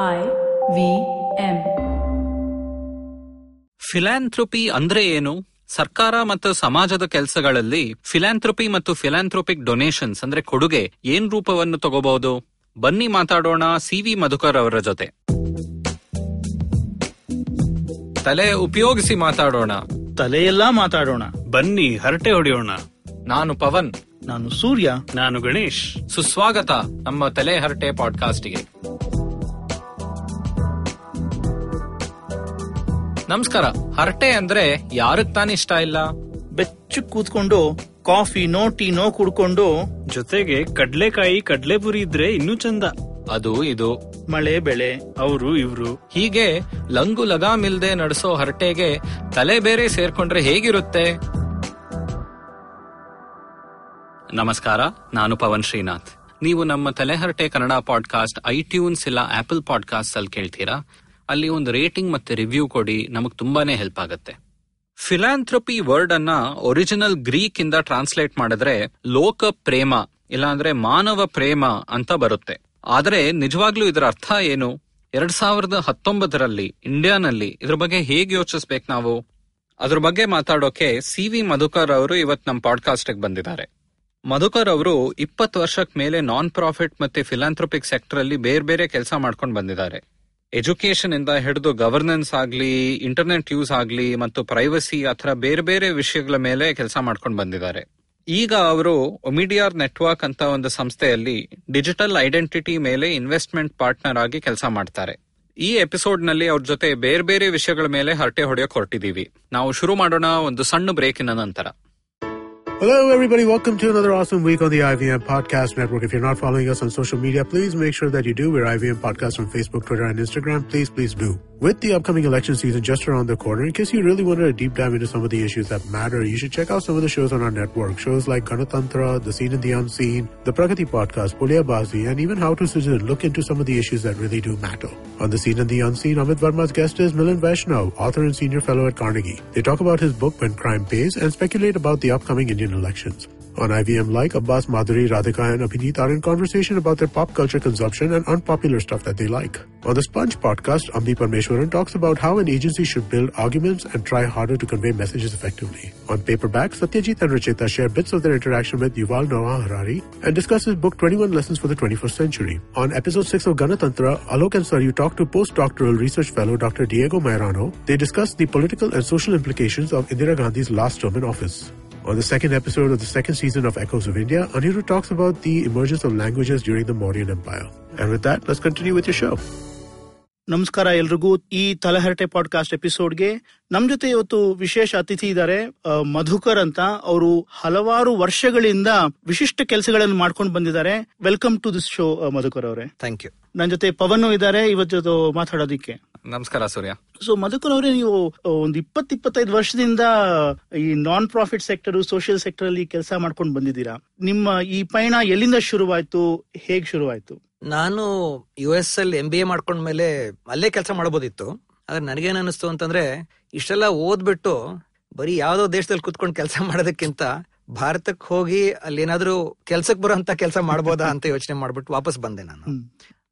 I V M. Philanthropy ಅಂದ್ರೆ ಏನು? ಸರ್ಕಾರ ಮತ್ತು ಸಮಾಜದ ಕೆಲಸಗಳಲ್ಲಿ ಫಿಲಾಂಥ್ರಪಿ ಮತ್ತು ಫಿಲಾಂಥ್ರೋಪಿಕ್ ಡೊನೇಷನ್ಸ್ ಅಂದ್ರೆ ಕೊಡುಗೆ ಏನ್ ರೂಪವನ್ನು ತಗೋಬಹುದು? ಬನ್ನಿ ಮಾತಾಡೋಣ ಸಿ ವಿ ಮಧುಕರ್ ಅವರ ಜೊತೆ. ತಲೆ ಉಪಯೋಗಿಸಿ ಮಾತಾಡೋಣ. ತಲೆಯೆಲ್ಲಾ ಮಾತಾಡೋಣ. ಬನ್ನಿ ಹರಟೆ ಹೊಡೆಯೋಣ. ನಾನು ಪವನ್. ನಾನು ಸೂರ್ಯ. ನಾನು ಗಣೇಶ್. ಸುಸ್ವಾಗತ ನಮ್ಮ ತಲೆ ಹರಟೆ ಪಾಡ್ಕಾಸ್ಟ್ಗೆ. ನಮಸ್ಕಾರ. ಹರಟೆ ಅಂದ್ರೆ ಯಾರಕ್ ತಾನೇ ಇಷ್ಟ ಇಲ್ಲ? ಬೆಚ್ಚು ಕೂತ್ಕೊಂಡು ಕಾಫಿನೋ ಟೀನೋ ಕುಡ್ಕೊಂಡು ಜೊತೆಗೆ ಕಡ್ಲೆಕಾಯಿ ಕಡ್ಲೆಪುರಿ ಇದ್ರೆ ಇನ್ನೂ ಚಂದ. ಅದು ಇದು. ಮಳೆ ಬೆಳೆ ಅವರು ಇವ್ರು. ಹೀಗೆ ಲಂಗು ಲಗಾಮಿಲ್ದೆ ನಡೆಸೋ ಹರಟೆಗೆ ತಲೆ ಬೇರೆ ಸೇರ್ಕೊಂಡ್ರೆ ಹೇಗಿರುತ್ತೆ? ನಮಸ್ಕಾರ ನಾನು ಪವನ್ ಶ್ರೀನಾಥ್. ನೀವು ನಮ್ಮ ತಲೆಹರಟೆ ಕನ್ನಡ ಪಾಡ್ಕಾಸ್ಟ್ ಐಟ್ಯೂನ್ಸ್ ಇಲ್ಲ ಆಪಲ್ ಪಾಡ್ಕಾಸ್ಟ್ ಅಲ್ಲಿ ಕೇಳ್ತೀರಾ? ಅಲ್ಲಿ ಒಂದು ರೇಟಿಂಗ್ ಮತ್ತೆ ರಿವ್ಯೂ ಕೊಡಿ, ನಮಗೆ ತುಂಬಾನೇ ಹೆಲ್ಪ್ ಆಗುತ್ತೆ. ಫಿಲಾಂಥ್ರಪಿ ವರ್ಡ್ ಅನ್ನ ಒರಿಜಿನಲ್ ಗ್ರೀಕ್ ಇಂದ ಟ್ರಾನ್ಸ್ಲೇಟ್ ಮಾಡಿದ್ರೆ ಲೋಕ ಪ್ರೇಮ, ಇಲ್ಲಾಂದ್ರೆ ಮಾನವ ಪ್ರೇಮ ಅಂತ ಬರುತ್ತೆ. ಆದರೆ ನಿಜವಾಗ್ಲೂ ಇದರ ಅರ್ಥ ಏನು? ಎರಡ್ ಸಾವಿರದ ಹತ್ತೊಂಬತ್ತರಲ್ಲಿ ಇಂಡಿಯಾನಲ್ಲಿ ಇದ್ರ ಬಗ್ಗೆ ಹೇಗೆ ಯೋಚಿಸ್ಬೇಕು ನಾವು? ಅದ್ರ ಬಗ್ಗೆ ಮಾತಾಡೋಕೆ ಸಿ ವಿ ಮಧುಕರ್ ಅವರು ಇವತ್ ನಮ್ ಪಾಡ್ಕಾಸ್ಟ್ ಬಂದಿದ್ದಾರೆ. ಮಧುಕರ್ ಅವರು ಇಪ್ಪತ್ತು ವರ್ಷಕ್ ಮೇಲೆ ನಾನ್ ಪ್ರಾಫಿಟ್ ಮತ್ತೆ ಫಿಲಾಂಥ್ರೋಪಿಕ್ ಸೆಕ್ಟರ್ ಅಲ್ಲಿ ಬೇರೆ ಬೇರೆ ಕೆಲಸ ಮಾಡ್ಕೊಂಡು ಬಂದಿದ್ದಾರೆ. ಎಜುಕೇಶನ್ ಇಂದ ಹಿಡಿದು ಗವರ್ನೆನ್ಸ್ ಆಗ್ಲಿ ಇಂಟರ್ನೆಟ್ ಯೂಸ್ ಆಗ್ಲಿ, ಮತ್ತು ಪ್ರೈವಸಿ ಆತರ ಬೇರೆ ಬೇರೆ ವಿಷಯಗಳ ಮೇಲೆ ಕೆಲಸ ಮಾಡ್ಕೊಂಡು ಬಂದಿದ್ದಾರೆ. ಈಗ ಅವರು ಒಮಿಡಿಯಾರ್ ನೆಟ್ವರ್ಕ್ ಅಂತ ಒಂದು ಸಂಸ್ಥೆಯಲ್ಲಿ ಡಿಜಿಟಲ್ ಐಡೆಂಟಿಟಿ ಮೇಲೆ ಇನ್ವೆಸ್ಟ್ಮೆಂಟ್ ಪಾರ್ಟ್ನರ್ ಆಗಿ ಕೆಲಸ ಮಾಡ್ತಾರೆ. ಈ ಎಪಿಸೋಡ್ನಲ್ಲಿ ಅವ್ರ ಜೊತೆ ಬೇರೆ ಬೇರೆ ವಿಷಯಗಳ ಮೇಲೆ ಹರಟೆ ಹೊಡೆಯೋಕೆ ಹೊರಟಿದೀವಿ. ನಾವು ಶುರು ಮಾಡೋಣ ಒಂದು ಸಣ್ಣ ಬ್ರೇಕಿನ ನಂತರ. Hello, everybody. Welcome to another awesome week on the IVM Podcast Network. If you're not following us on social media, please make sure that you do. We're IVM Podcast on Facebook, Twitter, and Instagram. Please, please do. With the upcoming election season just around the corner, in case you really wanted a deep dive into some of the issues that matter, you should check out some of the shows on our network. Shows like Ganatantra, The Scene and the Unseen, The Pragati Podcast, Pulia Bazi, and even How to Citizen look into some of the issues that really do matter. On The Scene and the Unseen, Amit Verma's guest is Milan Vaishnav, author and senior fellow at Carnegie. They talk about his book When Crime Pays and speculate about the upcoming Indian elections. On IVM Like, Abbas Madhuri, Radhika, and Abhinit are in conversation about their pop culture consumption and unpopular stuff that they like. On the Sponge podcast, Ambi Parmeshwaran talks about how an agency should build arguments and try harder to convey messages effectively. On Paperback, Satyajit and Rachita share bits of their interaction with Yuval Noah Harari and discuss his book 21 Lessons for the 21st Century. On episode 6 of Ganatantra, Alok and Saryu talk to postdoctoral research fellow Dr. Diego Mairano. They discuss the political and social implications of Indira Gandhi's last term in office. On the second episode of the second season of Echoes of India, Anirudh talks about the emergence of languages during the Mauryan Empire. And with that, let's continue with your show. ನಮಸ್ಕಾರ ಎಲ್ರಿಗೂ ಈ ತಲಹರಟೆ podcast ಎಪಿಸೋಡ್ಗೆ ನಮ್ ಜೊತೆ ಇವತ್ತು ವಿಶೇಷ ಅತಿಥಿ ಇದ್ದಾರೆ ಮಧುಕರ್ ಅಂತ ಅವರು ಹಲವಾರು ವರ್ಷಗಳಿಂದ ವಿಶಿಷ್ಟ ಕೆಲಸಗಳನ್ನು ಮಾಡ್ಕೊಂಡು ಬಂದಿದ್ದಾರೆ welcome to this show Madhukar ಅವರೇ ಥ್ಯಾಂಕ್ ಯು ನನ್ನ ಜೊತೆ ಪವನ್ ಇದ್ದಾರೆ ಇವತ್ತು ಮಾತಾಡೋದಿಕ್ಕೆ ನಮಸ್ಕಾರ ಸೂರ್ಯ. ಸೊ ಮಧುಕರ್ ಅವರೇ ನೀವು ಒಂದು ಇಪ್ಪತ್ ಇಪ್ಪತ್ತೈದು ವರ್ಷದಿಂದ ಈ non profit sector social sector ಅಲ್ಲಿ ಕೆಲಸ ಮಾಡ್ಕೊಂಡು ಬಂದಿದ್ದೀರಾ? ನಿಮ್ಮ ಈ ಪಯಣ ಎಲ್ಲಿಂದ ಶುರುವಾಯ್ತು? ಹೇಗ್ ಶುರುವಾಯ್ತು? ನಾನು ಯು ಎಸ್ ಅಲ್ಲಿ ಎಂ ಬಿ ಎ ಮಾಡ್ಕೊಂಡ್ಮೇಲೆ ಅಲ್ಲೇ ಕೆಲಸ ಮಾಡಬಹುದಿತ್ತು ಆದ್ರೆ ನನಗೇನ್ ಅನಿಸ್ತು ಅಂತಂದ್ರೆ ಇಷ್ಟೆಲ್ಲ ಓದ್ಬಿಟ್ಟು ಬರೀ ಯಾವ್ದೋ ದೇಶದಲ್ಲಿ ಕುತ್ಕೊಂಡು ಕೆಲಸ ಮಾಡೋದಕ್ಕಿಂತ ಭಾರತಕ್ಕೆ ಹೋಗಿ ಅಲ್ಲಿ ಏನಾದ್ರೂ ಕೆಲ್ಸಕ್ಕೆ ಬರೋಂತ ಕೆಲಸ ಮಾಡ್ಬೋದಾ ಅಂತ ಯೋಚನೆ ಮಾಡ್ಬಿಟ್ಟು ವಾಪಸ್ ಬಂದೆ ನಾನು.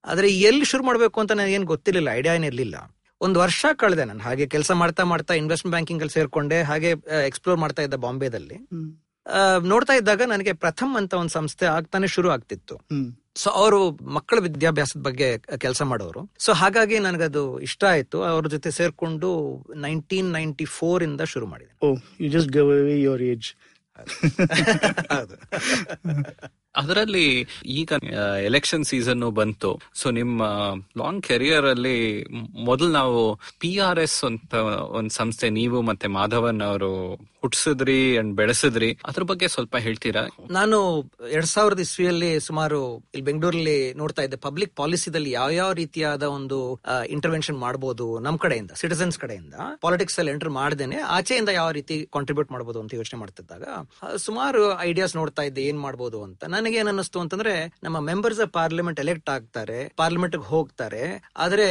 ಆದ್ರೆ ಎಲ್ಲಿ ಶುರು ಮಾಡ್ಬೇಕು ಅಂತ ನನಗೆ ಏನು ಗೊತ್ತಿರಲಿಲ್ಲ ಐಡಿಯಾ ಏನಿರಲಿಲ್ಲ ಒಂದು ವರ್ಷ ಕಳೆದೆ ನಾನು ಹಾಗೆ ಕೆಲಸ ಮಾಡ್ತಾ ಮಾಡ್ತಾ ಇನ್ವೆಸ್ಟ್ಮೆಂಟ್ ಬ್ಯಾಂಕಿಂಗ್ ಅಲ್ಲಿ ಸೇರ್ಕೊಂಡೆ ಹಾಗೆ ಎಕ್ಸ್ಪ್ಲೋರ್ ಮಾಡ್ತಾ ಇದ್ದ ಬಾಂಬೆದಲ್ಲಿ. ನೋಡ್ತಾ ಇದ್ದಾಗ ನನಗೆ ಪ್ರಥಮ್ ಅಂತ ಒಂದು ಸಂಸ್ಥೆ ಆಗ್ತಾನೆ ಶುರು ಆಗ್ತಿತ್ತು. ಸೊ ಅವರು ಮಕ್ಕಳ ವಿದ್ಯಾಭ್ಯಾಸದ ಬಗ್ಗೆ ಕೆಲಸ ಮಾಡೋರು. ಸೊ ಹಾಗಾಗಿ ನನಗದು ಇಷ್ಟ ಆಯ್ತು. ಅವ್ರ ಜೊತೆ ಸೇರ್ಕೊಂಡು ನೈನ್ಟೀನ್ ನೈನ್ಟಿ ಫೋರ್ ಇಂದ ಶುರು ಮಾಡಿದೆ. ಓ you just gave away your age ಅದರಲ್ಲಿ ಈಗ ಎಲೆಕ್ಷನ್ ಸೀಸನ್ ಬಂತು. ಸೊ ನಿಮ್ಮ ಲಾಂಗ್ ಕೆರಿಯರ್ ಅಲ್ಲಿ ಮೊದಲು ನಾವು ಪಿ ಆರ್ ಎಸ್ ಅಂತ ಒಂದ್ ಸಂಸ್ಥೆ, ನೀವು ಮತ್ತೆ ಮಾಧವನ್ ಅವರು ಹುಟ್ಟಿಸಿದ್ರಿ ಅಂಡ್ ಬೆಳೆಸಿದ್ರಿ. ಅದ್ರ ಬಗ್ಗೆ ಸ್ವಲ್ಪ ಹೇಳ್ತೀರಾ? ನಾನು ಎರಡ್ ಸಾವಿರದ ಇಸ್ವಿಯಲ್ಲಿ ಸುಮಾರು ಇಲ್ಲಿ ಬೆಂಗಳೂರಲ್ಲಿ ನೋಡ್ತಾ ಇದ್ದೆ. ಪಬ್ಲಿಕ್ ಪಾಲಿಸಿದಲ್ಲಿ ಯಾವ ಯಾವ ರೀತಿಯಾದ ಒಂದು ಇಂಟರ್ವೆನ್ಷನ್ ಮಾಡಬಹುದು ನಮ್ ಕಡೆಯಿಂದ ಸಿಟಿಸನ್ಸ್ ಕಡೆಯಿಂದ. ಪಾಲಿಟಿಕ್ಸ್ ಅಲ್ಲಿ ಎಂಟರ್ ಮಾಡ್ದೇನೆ, ಆಚೆಯಿಂದ ಯಾವ ರೀತಿ ಕಾಂಟ್ರಿಬ್ಯೂಟ್ ಮಾಡಬಹುದು ಅಂತ ಯೋಚನೆ ಮಾಡ್ತಿದ್ದಾಗ ಸುಮಾರು ಐಡಿಯಾಸ್ ನೋಡ್ತಾ ಇದ್ದೆ, ಏನ್ ಮಾಡಬಹುದು ಅಂತ. ನನಗೆ ಏನ್ ಅಂತಂದ್ರೆ ನಮ್ಮ ಮೆಂಬರ್ಸ್ ಆಫ್ ಪಾರ್ಲಿಮೆಂಟ್ ಎಲೆಕ್ಟ್ ಆಗ್ತಾರೆ ಪಾರ್ಲಿಮೆಂಟ್ ಹೋಗ್ತಾರೆ. ಆದ್ರೆ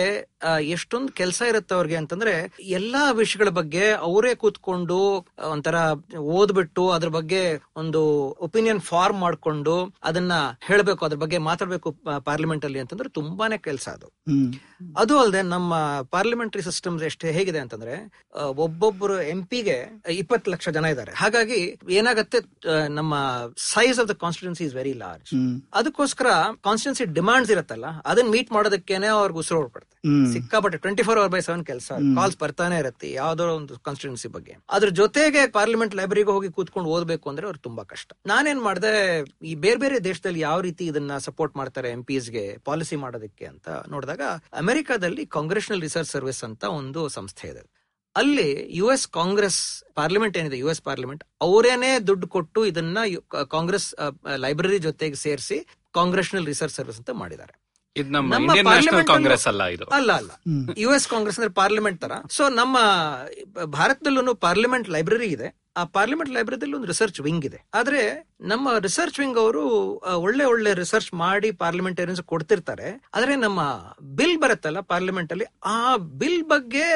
ಎಷ್ಟೊಂದು ಕೆಲಸ ಇರುತ್ತೆ ಅವ್ರಿಗೆ ಅಂತಂದ್ರೆ ಎಲ್ಲಾ ವಿಷಯಗಳ ಬಗ್ಗೆ ಅವರೇ ಕೂತ್ಕೊಂಡು ಒಂಥರ ಓದ್ಬಿಟ್ಟು ಅದ್ರ ಬಗ್ಗೆ ಒಂದು ಒಪಿನಿಯನ್ ಫಾರ್ಮ್ ಮಾಡ್ಕೊಂಡು ಅದನ್ನ ಹೇಳ್ಬೇಕು ಅದ್ರ ಬಗ್ಗೆ ಮಾತಾಡ್ಬೇಕು ಪಾರ್ಲಿಮೆಂಟ್ ಅಲ್ಲಿ ಅಂತಂದ್ರೆ ತುಂಬಾನೇ ಕೆಲಸ ಅದು. ಅದು ಅಲ್ಲದೆ ನಮ್ಮ ಪಾರ್ಲಿಮೆಂಟರಿ ಸಿಸ್ಟಮ್ ಎಷ್ಟು ಹೇಗಿದೆ ಅಂತಂದ್ರೆ ಒಬ್ಬೊಬ್ಬರು ಎಂ ಪಿಗೆ ಇಪ್ಪತ್ತು ಲಕ್ಷ ಜನ ಇದ್ದಾರೆ. ಹಾಗಾಗಿ ಏನಾಗತ್ತೆ ನಮ್ಮ size of the constituency is very large ಅದಕ್ಕೋಸ್ಕರ ಕಾನ್ಸ್ಟಿಟ್ಯೂನ್ಸಿ ಡಿಮಾಂಡ್ಸ್ ಇರುತ್ತಲ್ಲ ಅದನ್ನ ಮೀಟ್ ಮಾಡೋದಕ್ಕೇನೆ ಅವ್ರಿಗೆ ಉಸಿರು ಹೊಡ್ಬಿಡುತ್ತೆ. ಸಿಕ್ಕಾಪಟ್ಟೆ twenty four hour by seven ಕೆಲಸ ಕಾಲ್ಸ್ ಬರ್ತಾನೆ ಇರುತ್ತೆ ಯಾವ್ದೋ ಒಂದು ಕಾನ್ಸ್ಟಿಟ್ಯೂನ್ಸಿ ಬಗ್ಗೆ. ಅದ್ರ ಜೊತೆಗೆ ಪಾರ್ಲಿಮೆಂಟ್ ಲೈಬ್ರರಿಗೆ ಹೋಗಿ ಕೂತ್ಕೊಂಡು ಓದ್ಬೇಕು ಅಂದ್ರೆ ಅವ್ರು ತುಂಬಾ ಕಷ್ಟ. ನಾನೇನ್ ಮಾಡಿದೆ ಈ ಬೇರೆ ಬೇರೆ ದೇಶದಲ್ಲಿ ಯಾವ ರೀತಿ ಇದನ್ನ ಸಪೋರ್ಟ್ ಮಾಡ್ತಾರೆ ಎಂ ಗೆ ಪಾಲಿಸಿ ಮಾಡೋದಕ್ಕೆ ಅಂತ ನೋಡಿದಾಗ ಅಮೆರಿಕಾದಲ್ಲಿ ಕಾಂಗ್ರೆಷನಲ್ ರಿಸರ್ಚ್ ಸರ್ವಿಸ್ ಅಂತ ಒಂದು ಸಂಸ್ಥೆ ಇದೆ. ಅಲ್ಲಿ ಯು ಎಸ್ ಕಾಂಗ್ರೆಸ್ ಪಾರ್ಲಿಮೆಂಟ್ ಏನಿದೆ ಯು ಎಸ್ ಪಾರ್ಲಿಮೆಂಟ್ ಅವರೇನೆ ದುಡ್ಡು ಕೊಟ್ಟು ಇದನ್ನ ಕಾಂಗ್ರೆಸ್ ಲೈಬ್ರರಿ ಜೊತೆಗೆ ಸೇರಿಸಿ ಕಾಂಗ್ರೆಷನಲ್ ರಿಸರ್ಚ್ ಸರ್ವಿಸ್ ಅಂತ ಮಾಡಿದ್ದಾರೆ. ಇದು ನಮ್ಮ ಇಂಡಿಯನ್ ನ್ಯಾಷನಲ್ ಕಾಂಗ್ರೆಸ್ ಅಲ್ಲ ಇದು. ಅಲ್ಲ ಅಲ್ಲ. ಯು ಎಸ್ ಕಾಂಗ್ರೆಸ್ ಅಂದ್ರೆ ಪಾರ್ಲಿಮೆಂಟ್ ತರ. ಸೊ ನಮ್ಮ ಭಾರತದಲ್ಲೂ ಪಾರ್ಲಿಮೆಂಟ್ ಲೈಬ್ರರಿ ಇದೆ. ಆ ಪಾರ್ಲಿಮೆಂಟ್ ಲೈಬ್ರರಿದಲ್ಲಿ ಒಂದು ರಿಸರ್ಚ್ ವಿಂಗ್ ಇದೆ. ಆದ್ರೆ ನಮ್ಮ ರಿಸರ್ಚ್ ವಿಂಗ್ ಅವರು ಒಳ್ಳೆ ಒಳ್ಳೆ ರಿಸರ್ಚ್ ಮಾಡಿ ಪಾರ್ಲಿಮೆಂಟೇರಿಯನ್ಸ್ ಕೊಡ್ತಿರ್ತಾರೆ. ಆದ್ರೆ ನಮ್ಮ ಬಿಲ್ ಬರುತ್ತಲ್ಲ ಪಾರ್ಲಿಮೆಂಟ್ ಅಲ್ಲಿ ಆ ಬಿಲ್ ಬಗ್ಗೆ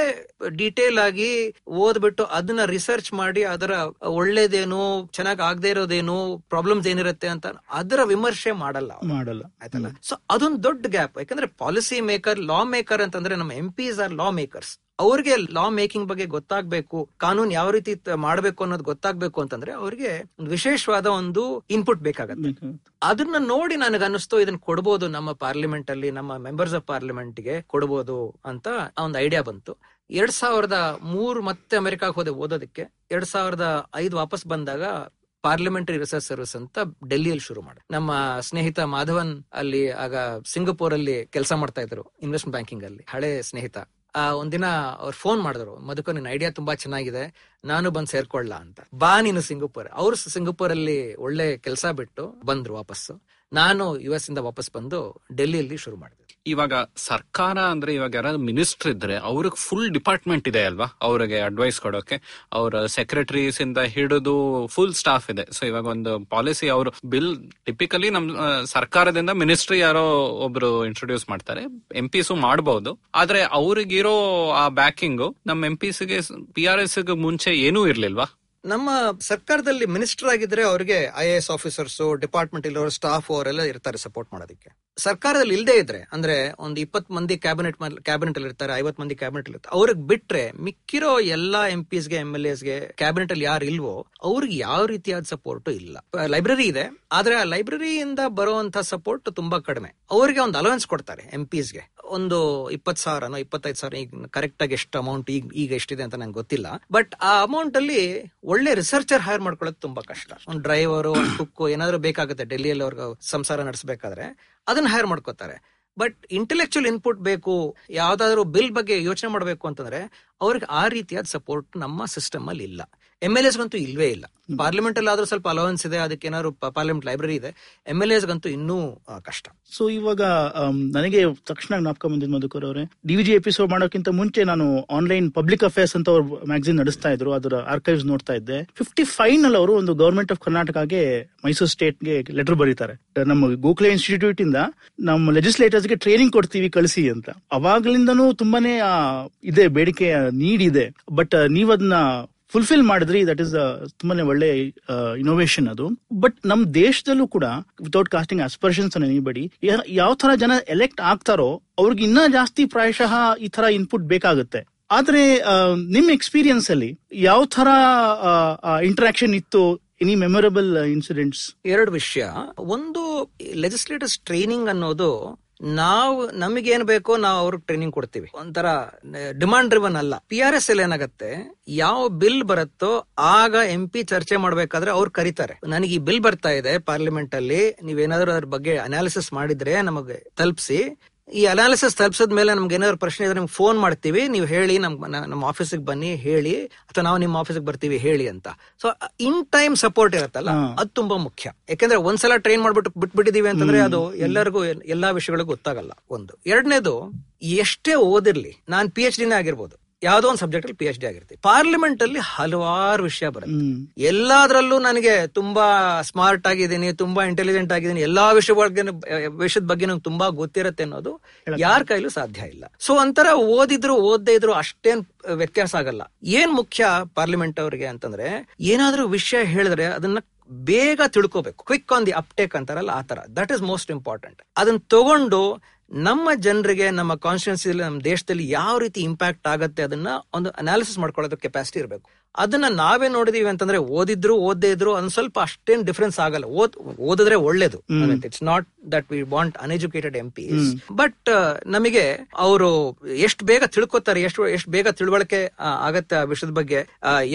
ಡೀಟೇಲ್ ಆಗಿ ಓದ್ಬಿಟ್ಟು ಅದನ್ನ ರಿಸರ್ಚ್ ಮಾಡಿ ಅದರ ಒಳ್ಳೇದೇನು ಚೆನ್ನಾಗಿ ಆಗದೆ ಇರೋದೇನು ಪ್ರಾಬ್ಲಮ್ಸ್ ಏನಿರುತ್ತೆ ಅಂತ ಅದರ ವಿಮರ್ಶೆ ಮಾಡಲ್ಲ. ಮಾಡಲ್ಲ. ಆಯ್ತಲ್ಲ? ಸೊ ಅದೊಂದು ದೊಡ್ಡ ಗ್ಯಾಪ್ ಯಾಕಂದ್ರೆ ಪಾಲಿಸಿ ಮೇಕರ್ ಲಾ ಮೇಕರ್ ಅಂತಂದ್ರೆ ನಮ್ಮ MPs or law makers ಅವ್ರಿಗೆ ಲಾ ಮೇಕಿಂಗ್ ಬಗ್ಗೆ ಗೊತ್ತಾಗ್ಬೇಕು ಕಾನೂನು ಯಾವ ರೀತಿ ಮಾಡಬೇಕು ಅನ್ನೋದು ಗೊತ್ತಾಗ್ಬೇಕು ಅಂತಂದ್ರೆ ಅವ್ರಿಗೆ ಒಂದು ವಿಶೇಷವಾದ ಒಂದು ಇನ್ಪುಟ್ ಬೇಕಾಗತ್ತೆ. ಅದನ್ನ ನೋಡಿ ನನಗೆ ಅನಿಸ್ತು ಇದನ್ನ ಕೊಡ್ಬೋದು ನಮ್ಮ ಪಾರ್ಲಿಮೆಂಟ್ ಅಲ್ಲಿ ನಮ್ಮ ಮೆಂಬರ್ಸ್ ಆಫ್ ಪಾರ್ಲಿಮೆಂಟ್ಗೆ ಕೊಡ್ಬೋದು ಅಂತ ಒಂದು ಐಡಿಯಾ ಬಂತು. ಎರಡ್ ಸಾವಿರದ ಮೂರು ಮತ್ತೆ ಅಮೆರಿಕಾಗ್ ಹೋದೆ ಓದೋದಕ್ಕೆ. ಎರಡ್ ಸಾವಿರದ ಐದು ವಾಪಸ್ ಬಂದಾಗ ಪಾರ್ಲಿಮೆಂಟರಿ ರಿಸರ್ಚ್ ಸರ್ವಿಸ್ ಅಂತ ಡೆಲ್ಲಿಯಲ್ಲಿ ಶುರು ಮಾಡಿ ನಮ್ಮ ಸ್ನೇಹಿತ ಮಾಧವನ್ ಅಲ್ಲಿ ಆಗ ಸಿಂಗಪುರ್ ಅಲ್ಲಿ ಕೆಲಸ ಮಾಡ್ತಾ ಇದ್ರು ಇನ್ವೆಸ್ಟ್ಮೆಂಟ್ ಬ್ಯಾಂಕಿಂಗ್ ಅಲ್ಲಿ ಹಳೆ ಸ್ನೇಹಿತ. ಒಂದಿನ ಅವ್ರು ಫೋನ್ ಮಾಡಿದ್ರು, ಮಧುಕರ್ ನಿನ್ನ ಐಡಿಯಾ ತುಂಬಾ ಚೆನ್ನಾಗಿದೆ, ನಾನು ಬಂದ್ ಸೇರ್ಕೊಳ್ಳ ಅಂತ. ಬಾ ನೀನು ಸಿಂಗಾಪುರ್. ಅವ್ರು ಸಿಂಗಾಪುರ್ ಅಲ್ಲಿ ಒಳ್ಳೆ ಕೆಲಸ ಬಿಟ್ಟು ಬಂದ್ರು ವಾಪಸ್ಸು. ನಾನು ಯು ಎಸ್ ಇಂದ ವಾಪಸ್ ಬಂದು ಡೆಲ್ಲಿಯಲ್ಲಿ ಶುರು ಮಾಡಿದೆ. ಇವಾಗ ಸರ್ಕಾರ ಅಂದ್ರೆ ಇವಾಗ ಯಾರಾದ್ರು ಮಿನಿಸ್ಟರ್ ಇದ್ರೆ ಅವ್ರಿಗೆ ಫುಲ್ ಡಿಪಾರ್ಟ್ಮೆಂಟ್ ಇದೆ ಅಲ್ವಾ? ಅವ್ರಿಗೆ ಅಡ್ವೈಸ್ ಕೊಡೋಕೆ. ಅವ್ರ ಸೆಕ್ರೆಟರೀಸ್ ಇಂದ ಹಿಡಿದು ಫುಲ್ ಸ್ಟಾಫ್ ಇದೆ. ಸೊ ಇವಾಗ ಒಂದು ಪಾಲಿಸಿ ಅವರು ಬಿಲ್ ಟಿಪಿಕಲಿ ನಮ್ ಸರ್ಕಾರದಿಂದ ಮಿನಿಸ್ಟ್ರಿ ಯಾರೋ ಒಬ್ರು ಇಂಟ್ರೊಡ್ಯೂಸ್ ಮಾಡ್ತಾರೆ. ಎಂ ಪಿಸು ಮಾಡಬಹುದು ಆದ್ರೆ ಅವ್ರಿಗಿರೋ ಆ ಬ್ಯಾಕಿಂಗ್ ನಮ್ ಎಂ ಪಿಸ್ಗೆ ಪಿ ಆರ್ ಎಸ್ ಮುಂಚೆ ಏನೂ ಇರ್ಲಿಲ್ವಾ? ನಮ್ಮ ಸರ್ಕಾರದಲ್ಲಿ ಮಿನಿಸ್ಟರ್ ಆಗಿದ್ರೆ ಅವರಿಗೆ I A S officers, department ಇಲ್ಲವರು staff ಅವರೆಲ್ಲ ಇರ್ತಾರೆ ಸಪೋರ್ಟ್ ಮಾಡೋದಕ್ಕೆ. ಸರ್ಕಾರದಲ್ಲಿ ಇಲ್ಲದೆ ಇದ್ರೆ, ಅಂದ್ರೆ ಒಂದು ಇಪ್ಪತ್ ಮಂದಿ ಕ್ಯಾಬಿನೆಟ್ ಕ್ಯಾಬಿನೆಟ್ ಅಲ್ಲಿ ಇರ್ತಾರೆ ಐವತ್ ಮಂದಿ ಕ್ಯಾಬಿನೆಟ್ ಇರ್ತಾರೆ, ಅವ್ರಿಗೆ ಬಿಟ್ರೆ ಮಿಕ್ಕಿರೋ ಎಲ್ಲಾ ಎಂ ಪಿಸ್ಗೆ ಎಂ ಎಲ್ ಎಸ್ಗೆ ಕ್ಯಾಬಿನೆಟ್ ಅಲ್ಲಿ ಯಾರು ಇಲ್ವೋ, ಅವ್ರಿಗೆ ಯಾವ ರೀತಿಯಾದ ಸಪೋರ್ಟ್ ಇಲ್ಲ. ಲೈಬ್ರರಿ ಇದೆ, ಆದ್ರೆ ಆ ಲೈಬ್ರರಿಯಿಂದ ಬರುವಂತ ಸಪೋರ್ಟ್ ತುಂಬಾ ಕಡಿಮೆ. ಅವರಿಗೆ ಒಂದು ಅಲವೆನ್ಸ್ ಕೊಡ್ತಾರೆ ಎಂ ಪಿಸ್ಗೆ ಒಂದು ಇಪ್ಪತ್ತು ಸಾವಿರನೋ ಇಪ್ಪತ್ತೈದು ಸಾವಿರ, ಈಗ ಕರೆಕ್ಟ್ ಆಗಿ ಎಷ್ಟು ಅಮೌಂಟ್ ಈಗ ಈಗ ಎಷ್ಟಿದೆ ಅಂತ ನಂಗೆ ಗೊತ್ತಿಲ್ಲ. ಬಟ್ ಆ ಅಮೌಂಟ್ ಅಲ್ಲಿ ಒಳ್ಳೆ ರಿಸರ್ಚರ್ ಹೈರ್ ಮಾಡ್ಕೊಳ್ಳೋದು ತುಂಬಾ ಕಷ್ಟ. ಒಂದು ಡ್ರೈವರ್ ಒಂದು ಕುಕ್ ಏನಾದ್ರು ಬೇಕಾಗುತ್ತೆ. ಡೆಲ್ಲಿಯಲ್ಲಿ ಅವ್ರಿಗೆ ಸಂಸಾರ ನಡೆಸಬೇಕಾದ್ರೆ ಅದನ್ನ ಹೈರ್ ಮಾಡ್ಕೋತಾರೆ. ಬಟ್ ಇಂಟೆಲೆಕ್ಚುಯಲ್ ಇನ್ಪುಟ್ ಬೇಕು, ಯಾವ್ದಾದ್ರು ಬಿಲ್ ಬಗ್ಗೆ ಯೋಚನೆ ಮಾಡಬೇಕು ಅಂತಂದ್ರೆ ಅವ್ರಿಗೆ ಆ ರೀತಿಯಾದ ಸಪೋರ್ಟ್ ನಮ್ಮ ಸಿಸ್ಟಮ್ ಅಲ್ಲಿ ಇಲ್ಲ. ಎಂ ಎಲ್ ಎಸ್ಗಂತೂ ಇಲ್ವೇ ಇಲ್ಲ. ಪಾರ್ಲಿಮೆಂಟ್ ಅಲ್ಲಿ ಆದ್ರೂ ಸ್ವಲ್ಪ ಅಲೌನ್ಸ್ ಇದೆ ಅದಕ್ಕೆ ಏನಾದ್ರು ಪಾರ್ಲಿಮೆಂಟ್ ಲೈಬ್ರರಿ ಇದೆ. ಎಂ ಎಲ್ ಎಸ್ಗಂತೂ ಇನ್ನೂ ಕಷ್ಟ. ಸೊ ಇವಾಗ ನನಗೆ ತಕ್ಷಣ ಜ್ಞಾಪಕ ಬಂದಿದ್ ಮಧುಕರ್ ಅವರೇ ಡಿವಿಜಿ ಎಪಿಸೋಡ್ ಮಾಡೋಕ್ಕಿಂತ ಮುಂಚೆ ನಾನು ಆನ್ಲೈನ್ ಪಬ್ಲಿಕ್ ಅಫೇರ್ಸ್ ಅಂತ ಅವ್ರು ಮ್ಯಾಗಝಿನ್ ನಡೆಸ್ತಾ ಇದ್ರು ಅದರ ಆರ್ಕೈವ್ಸ್ ನೋಡ್ತಾ ಇದ್ದೆ. ಫಿಫ್ಟಿ ಫೈವ್ನಲ್ಲಿ ಅವರು ಒಂದು ಗವರ್ಮೆಂಟ್ ಆಫ್ ಕರ್ನಾಟಕಗೆ ಮೈಸೂರು ಸ್ಟೇಟ್ಗೆ ಲೆಟರ್ ಬರೀತಾರೆ. ನಮ್ಮ ಗೋಖಲೆ ಇನ್ಸ್ಟಿಟ್ಯೂಟ್ ಇಂದ ನಮ್ಮ ಲೆಜಿಸ್ಲೇಟರ್ಸ್ಗೆ ಟ್ರೈನಿಂಗ್ ಕೊಡ್ತೀವಿ ಕಳಿಸಿ ಅಂತ. ಅವಾಗ್ಲಿಂದನೂ ತುಂಬಾನೇ ಇದೆ ಬೇಡಿಕೆ ನೀಡಿದೆ. ಇದೆ ಬಟ್ ನೀವ್ ಅದನ್ನ ಫುಲ್ಫಿಲ್ ಮಾಡಿದ್ರಿ ದಟ್ ಇಸ್ ತುಂಬಾನೇ ಒಳ್ಳೆ ಇನೋವೇಷನ್ ಅದು. ಬಟ್ ನಮ್ ದೇಶದಲ್ಲೂ ಕೂಡ ವಿತೌಟ್ ಕಾಸ್ಟಿಂಗ್ ಅಸ್ಪರ್ಷನ್ಸ್ ಎನಿಬಡಿ ಯಾವ ತರ ಜನ ಎಲೆಕ್ಟ್ ಆಗ್ತಾರೋ, ಅವ್ರಿಗೆ ಇನ್ನ ಜಾಸ್ತಿ ಪ್ರಾಯಶಃ ಈ ತರ ಇನ್ಪುಟ್ ಬೇಕಾಗುತ್ತೆ. ಆದ್ರೆ ನಿಮ್ ಎಕ್ಸ್ಪೀರಿಯನ್ಸ್ ಅಲ್ಲಿ ಯಾವ ತರ ಇಂಟ್ರಾಕ್ಷನ್ ಇತ್ತು ಎನಿ ಮೆಮೊರಬಲ್ ಇನ್ಸಿಡೆಂಟ್ಸ್ ಎರಡು ವಿಷಯ. ಒಂದು ಲೆಜಿಸ್ಲೇಟರ್ಸ್ ಟ್ರೈನಿಂಗ್ ಅನ್ನೋದು ನಾವು ನಮಗೇನ್ ಬೇಕೋ ನಾವು ಅವ್ರಿಗೆ ಟ್ರೈನಿಂಗ್ ಕೊಡ್ತೀವಿ. ಒಂಥರ ಡಿಮಾಂಡ್ ಡ್ರಿವನ್ ಅಲ್ಲ. ಪಿ ಆರ್ ಎಸ್ ಅಲ್ಲಿ ಏನಾಗತ್ತೆ, ಯಾವ ಬಿಲ್ ಬರುತ್ತೋ ಆಗ ಎಂ ಪಿ ಚರ್ಚೆ ಮಾಡ್ಬೇಕಾದ್ರೆ ಅವ್ರು ಕರೀತಾರೆ. ನನಗೆ ಈ ಬಿಲ್ ಬರ್ತಾ ಇದೆ ಪಾರ್ಲಿಮೆಂಟ್ ಅಲ್ಲಿ, ನೀವೇನಾದ್ರೂ ಅದ್ರ ಬಗ್ಗೆ ಅನಾಲಿಸಿಸ್ ಮಾಡಿದ್ರೆ ನಮಗೆ ತಲುಪಿಸಿ. ಈ ಅನಾಲಿಸಿಸ್ ತಲುಪಿಸಿದ ಮೇಲೆ ನಮ್ಗೆ ಏನಾದ್ರು ಪ್ರಶ್ನೆ ಇದ್ರೆ ನಿಮ್ಗೆ ಫೋನ್ ಮಾಡ್ತೀವಿ. ನೀವು ಹೇಳಿ ನಮ್ ನ- ನಮ್ಮ ಆಫೀಸಿಗೆ ಬನ್ನಿ ಹೇಳಿ ಅಥವಾ ನಾವು ನಿಮ್ಮ ಆಫೀಸಿಗೆ ಬರ್ತೀವಿ ಹೇಳಿ ಅಂತ. ಸೊ ಇನ್ ಟೈಮ್ ಸಪೋರ್ಟ್ ಇರುತ್ತಲ್ಲ ಅದು ತುಂಬಾ ಮುಖ್ಯ. ಯಾಕಂದ್ರೆ ಒಂದ್ಸಲ ಟ್ರೈನ್ ಮಾಡ್ಬಿಟ್ಟು ಬಿಟ್ಬಿಟ್ಟಿದೀವಿ ಅಂತಂದ್ರೆ ಅದು ಎಲ್ಲರಿಗೂ ಎಲ್ಲಾ ವಿಷಯಗಳಿಗೂ ಗೊತ್ತಾಗಲ್ಲ ಒಂದು. ಎರಡನೇದು ಎಷ್ಟೇ ಓದಿರ್ಲಿ ನಾನ್ ಪಿ ಎಚ್ ಡಿನೇ ಆಗಿರ್ಬೋದು. ಯಾವ್ದೋ ಒಂದು ಸಬ್ಜೆಕ್ಟ್ ಅಲ್ಲಿ ಪಿ ಎಚ್ ಡಿ ಆಗಿರ್ತೀವಿ. ಪಾರ್ಲಿಮೆಂಟ್ ಅಲ್ಲಿ ಹಲವಾರು ವಿಷಯ ಬರುತ್ತೆ. ಎಲ್ಲಾದ್ರಲ್ಲೂ ನನಗೆ ತುಂಬಾ ಸ್ಮಾರ್ಟ್ ಆಗಿದ್ದೀನಿ ತುಂಬಾ ಇಂಟೆಲಿಜೆಂಟ್ ಆಗಿದ್ದೀನಿ ಎಲ್ಲಾ ವಿಷಯ ಬಗ್ಗೆ ವಿಷಯದ ಬಗ್ಗೆ ನಂಗೆ ತುಂಬಾ ಗೊತ್ತಿರತ್ತೆ ಅನ್ನೋದು ಯಾರ ಕೈಲೂ ಸಾಧ್ಯ ಇಲ್ಲ. ಸೊ ಒಂಥರ ಓದಿದ್ರು ಓದ್ದೇ ಇದ್ರು ಅಷ್ಟೇನ್ ವ್ಯತ್ಯಾಸ ಆಗಲ್ಲ. ಏನ್ ಮುಖ್ಯ ಪಾರ್ಲಿಮೆಂಟ್ ಅವರಿಗೆ ಅಂತಂದ್ರೆ ಏನಾದ್ರೂ ವಿಷಯ ಹೇಳಿದ್ರೆ ಅದನ್ನ ಬೇಗ ತಿಳ್ಕೋಬೇಕು. ಕ್ವಿಕ್ ಆನ್ ದಿ ಅಪ್ಟೇಕ್ ಅಂತಾರಲ್ಲ ಆ ತರ ದಟ್ ಇಸ್ ಮೋಸ್ಟ್ ಇಂಪಾರ್ಟೆಂಟ್ ಅದನ್ನ ತಗೊಂಡು ನಮ್ಮ ಜನರಿಗೆ, ನಮ್ಮ ಕಾನ್ಸ್ಟಿಟ್ಯೂನ್ಸಿ ನಮ್ಮ ದೇಶದಲ್ಲಿ ಯಾವ ರೀತಿ ಇಂಪ್ಯಾಕ್ಟ್ ಆಗುತ್ತೆ ಅದನ್ನ ಒಂದು ಅನಾಲಿಸಿಸ್ ಮಾಡ್ಕೊಳ್ಳೋದು ಕೆಪಾಸಿಟಿ ಇರಬೇಕು. ಅದನ್ನ ನಾವೇ ನೋಡಿದೀವಿ ಅಂತಂದ್ರೆ ಓದಿದ್ರು ಓದದೇ ಇದ್ರು ಒಂದ್ ಸ್ವಲ್ಪ ಅಷ್ಟೇನ್ ಡಿಫ್ರೆನ್ಸ್ ಆಗಲ್ಲ. ಓದ್ ಓದಿದ್ರೆ ಒಳ್ಳೇದು. It's not that we want uneducated M P but ನಮಗೆ ಅವರು ಎಷ್ಟು ಬೇಗ ತಿಳ್ಕೊತಾರೆ ಎಷ್ಟು ಎಷ್ಟು ಬೇಗ ತಿಳುವಳಿಕೆ ಆಗತ್ತೆ ಆ ವಿಷಯದ ಬಗ್ಗೆ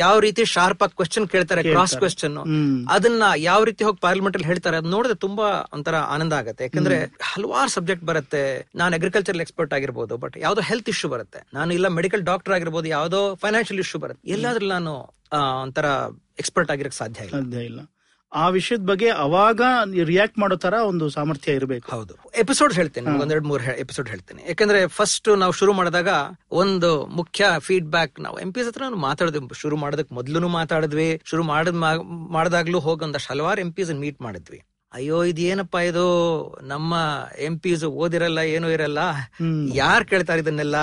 ಯಾವ ರೀತಿ ಶಾರ್ಪ್ ಆಗಿ ಕ್ವಶನ್ ಕೇಳ್ತಾರೆ ಕ್ರಾಸ್ ಕ್ವಶನ್ ಅದನ್ನ ಯಾವ ರೀತಿ ಹೋಗಿ ಪಾರ್ಲಿಮೆಂಟ್ ಅಲ್ಲಿ ಹೇಳ್ತಾರೆ ಅದ್ ನೋಡಿದ್ರೆ ತುಂಬಾ ಒಂಥರ ಆನಂದ ಆಗುತ್ತೆ. ಯಾಕಂದ್ರೆ ಹಲವಾರು ಸಬ್ಜೆಕ್ಟ್ ಬರುತ್ತೆ. ನಾನು ಅಗ್ರಿಕಲ್ಚರ್ ಎಕ್ಸ್ಪರ್ಟ್ ಆಗಿರ್ಬೋದು ಬಟ್ ಯಾವ್ದೋ ಹೆಲ್ತ್ ಇಶ್ಯೂ ಬರುತ್ತೆ. ನಾನು ಇಲ್ಲ ಮೆಡಿಕಲ್ ಡಾಕ್ಟರ್ ಆಗಿರ್ಬೋದು ಯಾವ್ದೋ ಫೈನಾನ್ಷಿಯಲ್ ಇಶ್ಯೂ ಬರುತ್ತೆ. ಎಲ್ಲಾದ್ರೂ ನಾನು ಆ, ಒಂಥರ ಎಕ್ಸ್ಪರ್ಟ್ ಆಗಿರಕ್ ಸಾಧ್ಯ ಇಲ್ಲ. ಸಾಧ್ಯ ಇಲ್ಲ. ಆ ವಿಷಯದ ಬಗ್ಗೆ ಅವಾಗ ರಿಯಾಕ್ಟ್ ಮಾಡೋ ತರ ಒಂದು ಸಾಮರ್ಥ್ಯ ಇರಬೇಕು. ಹೌದು. ಎಪಿಸೋಡ್ ಹೇಳ್ತೇನೆ. ಒಂದೆರಡು ಮೂರು ಎಪಿಸೋಡ್ ಹೇಳ್ತೇನೆ. ಯಾಕಂದ್ರೆ ಫಸ್ಟ್ ನಾವು ಶುರು ಮಾಡಿದಾಗ ಒಂದು ಮುಖ್ಯ ಫೀಡ್ಬ್ಯಾಕ್ ನಾವು ಎಂ ಪಿ ಹತ್ರ ಮಾತಾಡಿದ್ವಿ ಶುರು ಮಾಡೋದಕ್ಕೆ ಮೊದ್ಲು ಮಾತಾಡಿದ್ವಿ. ಶುರು ಮಾಡಿದ್ ಮಾಡಿದಾಗ್ಲೂ ಹೋಗಿ ಒಂದಷ್ಟು ಹಲವಾರು ಎಂ ಪಿಸ್ ಮೀಟ್ ಮಾಡಿದ್ವಿ. ಅಯ್ಯೋ ಇದೇನಪ್ಪ ಇದು? ನಮ್ಮ ಎಂ ಪಿಸ್ ಓದಿರಲ್ಲ ಏನೂ ಇರಲ್ಲ. ಯಾರ್ ಕೇಳ್ತಾರೆ ಇದನ್ನೆಲ್ಲ?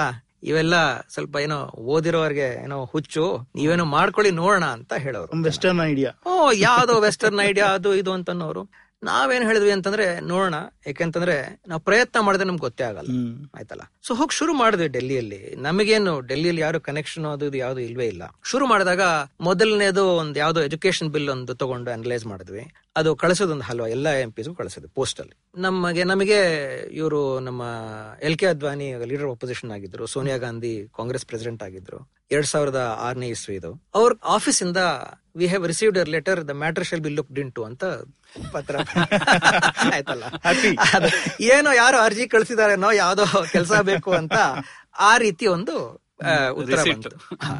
ಇವೆಲ್ಲ ಸ್ವಲ್ಪ ಏನೋ ಓದಿರೋರ್ಗೆ ಏನೋ ಹುಚ್ಚು ನೀವೇನೋ ಮಾಡ್ಕೊಳ್ಳಿ ನೋಡೋಣ ಅಂತ ಹೇಳೋರು. ವೆಸ್ಟರ್ನ್ ಐಡಿಯಾ ಓ ಯಾವ್ದೋ ವೆಸ್ಟರ್ನ್ ಐಡಿಯಾ ಅದು ಇದು ಅಂತನ್ನೋರು. ನಾವೇನ್ ಹೇಳಿದ್ವಿ ಅಂತಂದ್ರೆ ನೋಡೋಣ ಯಾಕೆಂತಂದ್ರೆ ನಾವು ಪ್ರಯತ್ನ ಮಾಡಿದ್ರೆ ನಮ್ಗೆ ಗೊತ್ತೇ ಆಗಲ್ಲ. ಆಯ್ತಲ್ಲ? ಸೊ ಹೋಗಿ ಶುರು ಮಾಡಿದ್ವಿ ಡೆಲ್ಲಿಯಲ್ಲಿ. ನಮಗೇನು ಡೆಲ್ಲಿಯಲ್ಲಿ ಯಾರು ಕನೆಕ್ಷನ್ ಅದು ಇದು ಯಾವ್ದು ಇಲ್ವೇ ಇಲ್ಲ. ಶುರು ಮಾಡಿದಾಗ ಮೊದಲನೇದು ಒಂದು ಯಾವ್ದೋ ಎಜುಕೇಶನ್ ಬಿಲ್ ಒಂದು ತಗೊಂಡು ಅನಲೈಸ್ ಮಾಡಿದ್ವಿ. ಅದು ಕಳಿಸೋದೊಂದು ಹಲ್ವಾ ಎಲ್ಲ ಎಂ ಪಿಸ್ ಕಳಿಸೋದು ಪೋಸ್ಟ್ ಅಲ್ಲಿ. ನಮಗೆ ನಮಗೆ ಇವರು ನಮ್ಮ L K Advani leader opposition ಆಗಿದ್ರು ಸೋನಿಯಾ ಗಾಂಧಿ ಕಾಂಗ್ರೆಸ್ ಪ್ರೆಸಿಡೆಂಟ್ ಆಗಿದ್ರು ಎರಡ್ ಸಾವಿರದ ಆರನೇ ಇಸ್ವಿ ಇದು. ಅವ್ರ ಆಫೀಸ್ ಇಂದ we have received our letter the matter shall be looked into ಅಂತ ಪತ್ರ. ಆಯ್ತಲ್ಲ. ಏನೋ ಯಾರು ಅರ್ಜಿ ಕಳಿಸಿದಾರೇನೋ ಯಾವ್ದೋ ಕೆಲಸ ಬೇಕು ಅಂತ ಆ ರೀತಿ ಒಂದು ಉತ್ತರ ಬಂತು.